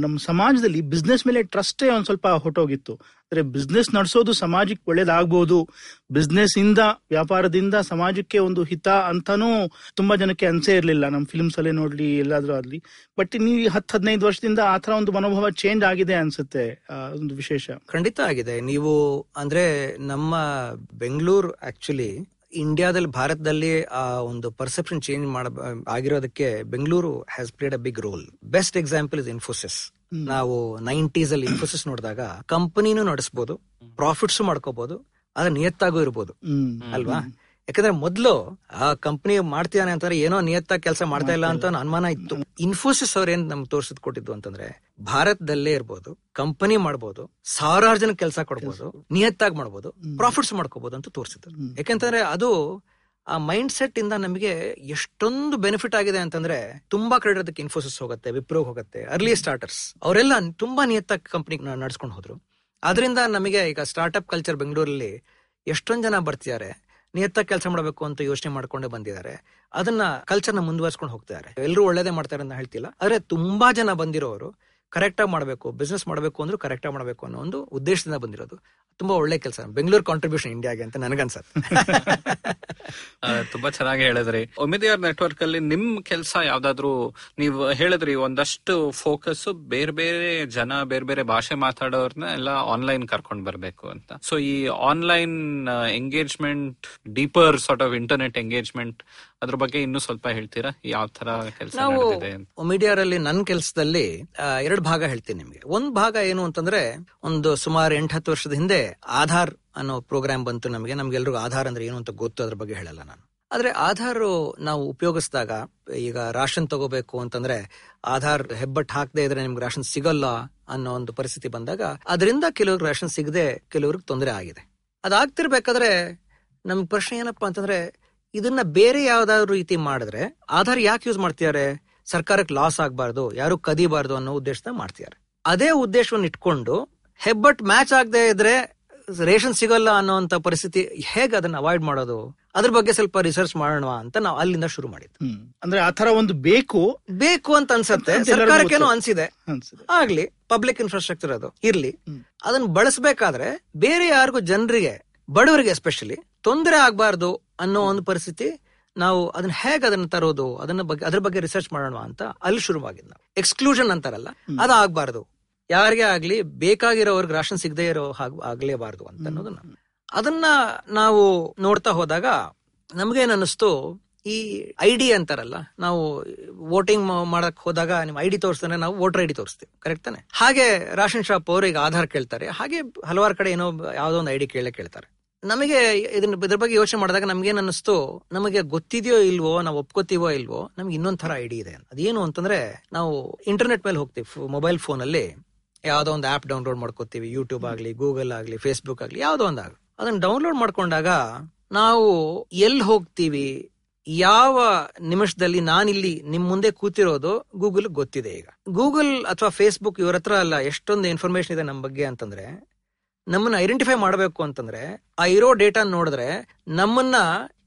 ನಮ್ಮ ಸಮಾಜದಲ್ಲಿ ಬಿಸ್ನೆಸ್ ಮೇಲೆ ಟ್ರಸ್ಟೇ ಒಂದು ಸ್ವಲ್ಪ ಹೊಟ್ಟೋಗಿತ್ತು ಅಂದ್ರೆ ಬಿಸ್ನೆಸ್ ನಡೆಸೋದು ಸಮಾಜಕ್ಕೆ ಒಳ್ಳೇದಾಗ್ಬೋದು. ಬಿಸ್ನೆಸ್ ಇಂದ, ವ್ಯಾಪಾರದಿಂದ ಸಮಾಜಕ್ಕೆ ಒಂದು ಹಿತ ಅಂತಾನೂ ತುಂಬಾ ಜನಕ್ಕೆ ಅನ್ಸೇ ಇರಲಿಲ್ಲ. ನಮ್ಮ ಫಿಲ್ಮ್ಸ್ ಅಲ್ಲೇ ನೋಡ್ಲಿ, ಎಲ್ಲಾದ್ರೂ ಆಗ್ಲಿ. ಬಟ್ ನೀವು ಹತ್ತು, ಹದಿನೈದು ವರ್ಷದಿಂದ ಆ ತರ ಒಂದು ಮನೋಭಾವ ಚೇಂಜ್ ಆಗಿದೆ ಅನ್ಸುತ್ತೆ ಒಂದು ವಿಶೇಷ. ಖಂಡಿತ ಆಗಿದೆ. ನೀವು ಅಂದ್ರೆ ನಮ್ಮ ಬೆಂಗಳೂರು ಆಕ್ಚುಲಿ ಇಂಡಿಯಾದಲ್ಲಿ ಭಾರತದಲ್ಲಿ ಆ ಒಂದು ಪರ್ಸೆಪ್ಷನ್ ಚೇಂಜ್ ಮಾಡ ಆಗಿರೋದಕ್ಕೆ Bengaluru has played a big role best example is Infosys ನಾವು ನೈಂಟೀಸ್ ಅಲ್ಲಿ ಇನ್ಫೋಸಿಸ್ ನೋಡಿದಾಗ ಕಂಪನಿನೂ ನಡೆಸಬಹುದು ಪ್ರಾಫಿಟ್ಸ್ ಮಾಡ್ಕೋಬಹುದು ಆದ್ರೆ ನಿಯತ್ತಾಗೂ ಇರ್ಬೋದು. ಅಲ್ವಾ? ಯಾಕಂದ್ರೆ ಮೊದ್ಲು ಆ ಕಂಪನಿ ಮಾಡ್ತಿದಾನೆ ಅಂತಂದ್ರೆ ಏನೋ ನಿಯತ್ತ ಕೆಲಸ ಮಾಡ್ತಾ ಇಲ್ಲ ಅಂತ ಅನುಮಾನ ಇತ್ತು. ಇನ್ಫೋಸಿಸ್ ಅವ್ರ ಏನ್ ನಮ್ಗೆ ತೋರಿಸಿದ್ ಕೊಟ್ಟಿದ್ದು ಅಂತಂದ್ರೆ ಭಾರತದಲ್ಲೇ ಇರ್ಬೋದು ಕಂಪನಿ ಮಾಡ್ಬೋದು ಸಾವಿರಾರು ಜನ ಕೆಲಸ ಕೊಡ್ಬೋದು ನಿಯತ್ತಾಗಿ ಮಾಡ್ಬೋದು ಪ್ರಾಫಿಟ್ಸ್ ಮಾಡ್ಕೋಬಹುದು ಅಂತ ತೋರಿಸಿದ್ರು. ಯಾಕಂತಂದ್ರೆ ಅದು ಆ ಮೈಂಡ್ ಸೆಟ್ ಇಂದ ನಮಗೆ ಎಷ್ಟೊಂದು ಬೆನಿಫಿಟ್ ಆಗಿದೆ ಅಂತಂದ್ರೆ ತುಂಬಾ ಕ್ರೆಡಿಟ್ ಅದಕ್ಕೆ ಇನ್ಫೋಸಿಸ್ ಹೋಗುತ್ತೆ ವಿಪ್ರೋ ಹೋಗುತ್ತೆ ಅರ್ಲಿ ಸ್ಟಾರ್ಟರ್ಸ್ ಅವರೆಲ್ಲ ತುಂಬಾ ನಿಯತ್ತಾಗಿ ಕಂಪನಿ ನಡ್ಸ್ಕೊಂಡು ಹೋದ್ರು. ಅದರಿಂದ ನಮಗೆ ಈಗ ಸ್ಟಾರ್ಟ್ಅಪ್ ಕಲ್ಚರ್ ಬೆಂಗಳೂರಲ್ಲಿ ಎಷ್ಟೊಂದು ಜನ ಬರ್ತಿದ್ದಾರೆ. ನಿಯತ್ತಾಗಿ ಕೆಲಸ ಮಾಡಬೇಕು ಅಂತ ಯೋಚನೆ ಮಾಡ್ಕೊಂಡೇ ಬಂದಿದ್ದಾರೆ. ಅದನ್ನ ಕಲ್ಚರ್ನ ಮುಂದುವರ್ಸ್ಕೊಂಡು ಹೋಗ್ತಿದ್ದಾರೆ ಎಲ್ಲರೂ ಒಳ್ಳೇದೇ ಮಾಡ್ತಾರೆ ಅಂತ ಹೇಳ್ತಿಲ್ಲ. ಆದ್ರೆ ತುಂಬಾ ಜನ ಬಂದಿರೋರು ಕರೆಕ್ಟ್ ಆಗಿ ಮಾಡಬೇಕು ಬಿಸ್ನೆಸ್ ಮಾಡಬೇಕು ಅಂದ್ರೆ ಕರೆಕ್ಟ್ ಆಗಿ ಮಾಡಬೇಕು ಅನ್ನೋ ಒಂದು ಉದ್ದೇಶದಿಂದ ಬಂದಿರೋದು. ತುಂಬಾ ಒಳ್ಳೆ ಕೆಲಸ. ಬೆಂಗಳೂರು ಕಾಂಟ್ರಿಬ್ಯೂಷನ್ ಇಂಡಿಯಾಗೆ ಅಂತ ನನಗನ್ಸತ್ತೆ. ಆ, ತುಂಬಾ ಚೆನ್ನಾಗಿ ಹೇಳಿದ್ರಿ. ಒಮಿದಿಯರ್ ನೆಟ್ವರ್ಕ್ ಅಲ್ಲಿ ನಿಮ್ ಕೆಲಸ ಯಾವ್ದಾದ್ರು ನೀವು ಹೇಳಿದ್ರಿ ಒಂದಷ್ಟು ಫೋಕಸ್ ಬೇರೆ ಬೇರೆ ಜನ ಬೇರೆ ಬೇರೆ ಭಾಷೆ ಮಾತಾಡೋರ್ನ ಎಲ್ಲ ಆನ್ಲೈನ್ ಕರ್ಕೊಂಡ್ ಬರ್ಬೇಕು ಅಂತ. ಸೊ ಈ online engagement deeper sort of internet engagement ಅದ್ರ ಬಗ್ಗೆ ಇನ್ನೂ ಸ್ವಲ್ಪ ಹೇಳ್ತೀರಾ? ಯಾವ ತರ ಕೆಲಸ ನಾವು ಅಂತ? ಮೀಡಿಯಾರಲ್ಲಿ ನನ್ನ ಕೆಲಸದಲ್ಲಿ ಎರಡು ಭಾಗ ಹೇಳ್ತೀನಿ ನಿಮಗೆ. ಒಂದು ಭಾಗ ಏನು ಅಂತಂದ್ರೆ ಒಂದು ಸುಮಾರು ಎಂಟು ಹತ್ತು ವರ್ಷದ ಹಿಂದೆ ಆಧಾರ್ ಅನ್ನೋ ಪ್ರೋಗ್ರಾಮ್ ಬಂತು ನಮಗೆ. ನಮ್ಗೆಲ್ರಿಗೂ ಆಧಾರ್ ಅಂದ್ರೆ ಏನು ಅಂತ ಗೊತ್ತು ಅದ್ರ ಬಗ್ಗೆ ಹೇಳಲ್ಲ ನಾನು. ಆದ್ರೆ ಆಧಾರ್ ನಾವು ಉಪಯೋಗಿಸಿದಾಗ ಈಗ ರಾಷನ್ ತಗೋಬೇಕು ಅಂತಂದ್ರೆ ಆಧಾರ್ ಹೆಬ್ಬಟ್ ಹಾಕದೇ ಇದ್ರೆ ನಿಮ್ಗೆ ರಾಷನ್ ಸಿಗಲ್ಲ ಅನ್ನೋ ಒಂದು ಪರಿಸ್ಥಿತಿ ಬಂದಾಗ ಅದರಿಂದ ಕೆಲವ್ರಿಗೆ ರಾಷನ್ ಸಿಗದೆ ಕೆಲವ್ರಿಗೆ ತೊಂದರೆ ಆಗಿದೆ. ಅದಾಗ್ತಿರ್ಬೇಕಾದ್ರೆ ನಮ್ಗೆ ಪ್ರಶ್ನೆ ಏನಪ್ಪಾ ಅಂತಂದ್ರೆ ಇದನ್ನ ಬೇರೆ ಯಾವ್ದಾದ್ರು ರೀತಿ ಮಾಡಿದ್ರೆ ಆಧಾರ್ ಯಾಕೆ ಯೂಸ್ ಮಾಡ್ತಿದ್ದಾರೆ? ಸರ್ಕಾರಕ್ಕೆ ಲಾಸ್ ಆಗಬಾರ್ದು ಯಾರು ಕದಿಬಾರ್ದು ಅನ್ನೋ ಉದ್ದೇಶದ ಮಾಡ್ತಿದ್ದಾರೆ. ಅದೇ ಉದ್ದೇಶವನ್ನು ಇಟ್ಕೊಂಡು ಹೆಬ್ಬಟ್ ಮ್ಯಾಚ್ ಆಗದೆ ಇದ್ರೆ ರೇಷನ್ ಸಿಗಲ್ಲ ಅನ್ನೋಂತ ಪರಿಸ್ಥಿತಿ ಹೇಗೆ ಅದನ್ನ ಅವಾಯ್ಡ್ ಮಾಡೋದು? ಅದ್ರ ಬಗ್ಗೆ ಸ್ವಲ್ಪ ರಿಸರ್ಚ್ ಮಾಡೋಣ ಅಂತ ನಾವು ಅಲ್ಲಿಂದ ಶುರು ಮಾಡಿದ್ವಿ ಅಂದ್ರೆ ಆ ತರ ಒಂದು ಬೇಕು. ಬೇಕು ಅಂತ ಅನ್ಸತ್ತೆ. ಸರ್ಕಾರಕ್ಕೇನೋ ಅನ್ಸಿದೆ. ಆಗ್ಲಿ ಪಬ್ಲಿಕ್ ಇನ್ಫ್ರಾಸ್ಟ್ರಕ್ಚರ್ ಅದು ಇರ್ಲಿ. ಅದನ್ನ ಬಳಸಬೇಕಾದ್ರೆ ಬೇರೆ ಯಾರಿಗೂ ಜನರಿಗೆ ಬಡವರಿಗೆ ಎಸ್ಪೆಷಲಿ ತೊಂದರೆ ಆಗ್ಬಾರ್ದು ಅನ್ನೋ ಒಂದು ಪರಿಸ್ಥಿತಿ ನಾವು ಅದನ್ನ ಹೇಗೆ ಅದನ್ನ ತರೋದು ಅದನ್ನ ಬಗ್ಗೆ ಅದ್ರ ಬಗ್ಗೆ ರಿಸರ್ಚ್ ಮಾಡೋಣ ಅಂತ ಅಲ್ಲಿ ಶುರುವಾಗಿದ್ ನಾವು ಎಕ್ಸ್ಕ್ಲೂಷನ್ ಅಂತಾರಲ್ಲ ಅದು ಆಗ್ಬಾರ್ದು. ಯಾರಿಗೆ ಆಗ್ಲಿ ಬೇಕಾಗಿರೋರ್ಗೆ ರಾಷನ್ ಸಿಗದೆ ಇರೋ ಹಾಗ ಆಗ್ಲೇಬಾರ್ದು ಅಂತ ಅನ್ನೋದನ್ನ. ಅದನ್ನ ನಾವು ನೋಡ್ತಾ ಹೋದಾಗ ನಮ್ಗೇನ್ ಅನ್ನಿಸ್ತು ಈ ಐ ಡಿ ಅಂತಾರಲ್ಲ ನಾವು ವೋಟಿಂಗ್ ಮಾಡಕ್ ಹೋದಾಗ ನಿಮ್ ಐ ಡಿ ತೋರಿಸ್ತಾನೆ ನಾವು ವೋಟರ್ ಐ ಡಿ ತೋರಿಸ್ತೀವಿ ಕರೆಕ್ಟ್ ತಾನೆ? ಹಾಗೆ ರಾಷನ್ ಶಾಪ್ ಅವರು ಈಗ ಆಧಾರ್ ಕೇಳ್ತಾರೆ ಹಾಗೆ ಹಲವಾರು ಕಡೆ ಏನೋ ಯಾವ್ದೋ ಒಂದು ಐ ಡಿ ಕೇಳೇ ಕೇಳ್ತಾರೆ. ನಮಗೆ ಇದನ್ನ ಇದ್ರ ಬಗ್ಗೆ ಯೋಚನೆ ಮಾಡಿದಾಗ ನಮ್ಗೆ ಅನ್ನಿಸ್ತು? ನಮಗೆ ಗೊತ್ತಿದೆಯೋ ಇಲ್ವೋ, ನಾವು ಒಪ್ಕೋತೀವೋ ಇಲ್ವೋ, ನಮ್ಗೆ ಇನ್ನೊಂದ್ ತರ ಐಡಿ ಇದೆ. ಅದೇನು ಅಂತಂದ್ರೆ ನಾವು ಇಂಟರ್ನೆಟ್ ಮೇಲೆ ಹೋಗ್ತೀವಿ ಮೊಬೈಲ್ ಫೋನ್ ಅಲ್ಲಿ ಯಾವ್ದೋ ಒಂದು ಆಪ್ ಡೌನ್ಲೋಡ್ ಮಾಡ್ಕೋತೀವಿ, ಯೂಟ್ಯೂಬ್ ಆಗ್ಲಿ, ಗೂಗಲ್ ಆಗ್ಲಿ, ಫೇಸ್ಬುಕ್ ಆಗ್ಲಿ, ಯಾವ್ದೋ ಒಂದು ಆಗ್ಲಿ. ಅದನ್ನ ಡೌನ್ಲೋಡ್ ಮಾಡ್ಕೊಂಡಾಗ ನಾವು ಎಲ್ಲಿ ಹೋಗ್ತೀವಿ, ಯಾವ ನಿಮಿಷದಲ್ಲಿ ನಾನಿಲ್ಲಿ ನಿಮ್ ಮುಂದೆ ಕೂತಿರೋದು ಗೂಗಲ್ ಗೊತ್ತಿದೆ ಈಗ. ಗೂಗಲ್ ಅಥವಾ ಫೇಸ್ಬುಕ್ ಇವ್ರ ಹತ್ರ ಅಲ್ಲ, ಎಷ್ಟೊಂದು ಇನ್ಫಾರ್ಮೇಶನ್ ಇದೆ ನಮ್ಮ ಬಗ್ಗೆ ಅಂತಂದ್ರೆ ನಮ್ಮನ್ನ ಐಡೆಂಟಿಫೈ ಮಾಡಬೇಕು ಅಂತಂದ್ರೆ ಆ ಇರೋ ಡೇಟಾ ನೋಡಿದ್ರೆ ನಮ್ಮನ್ನ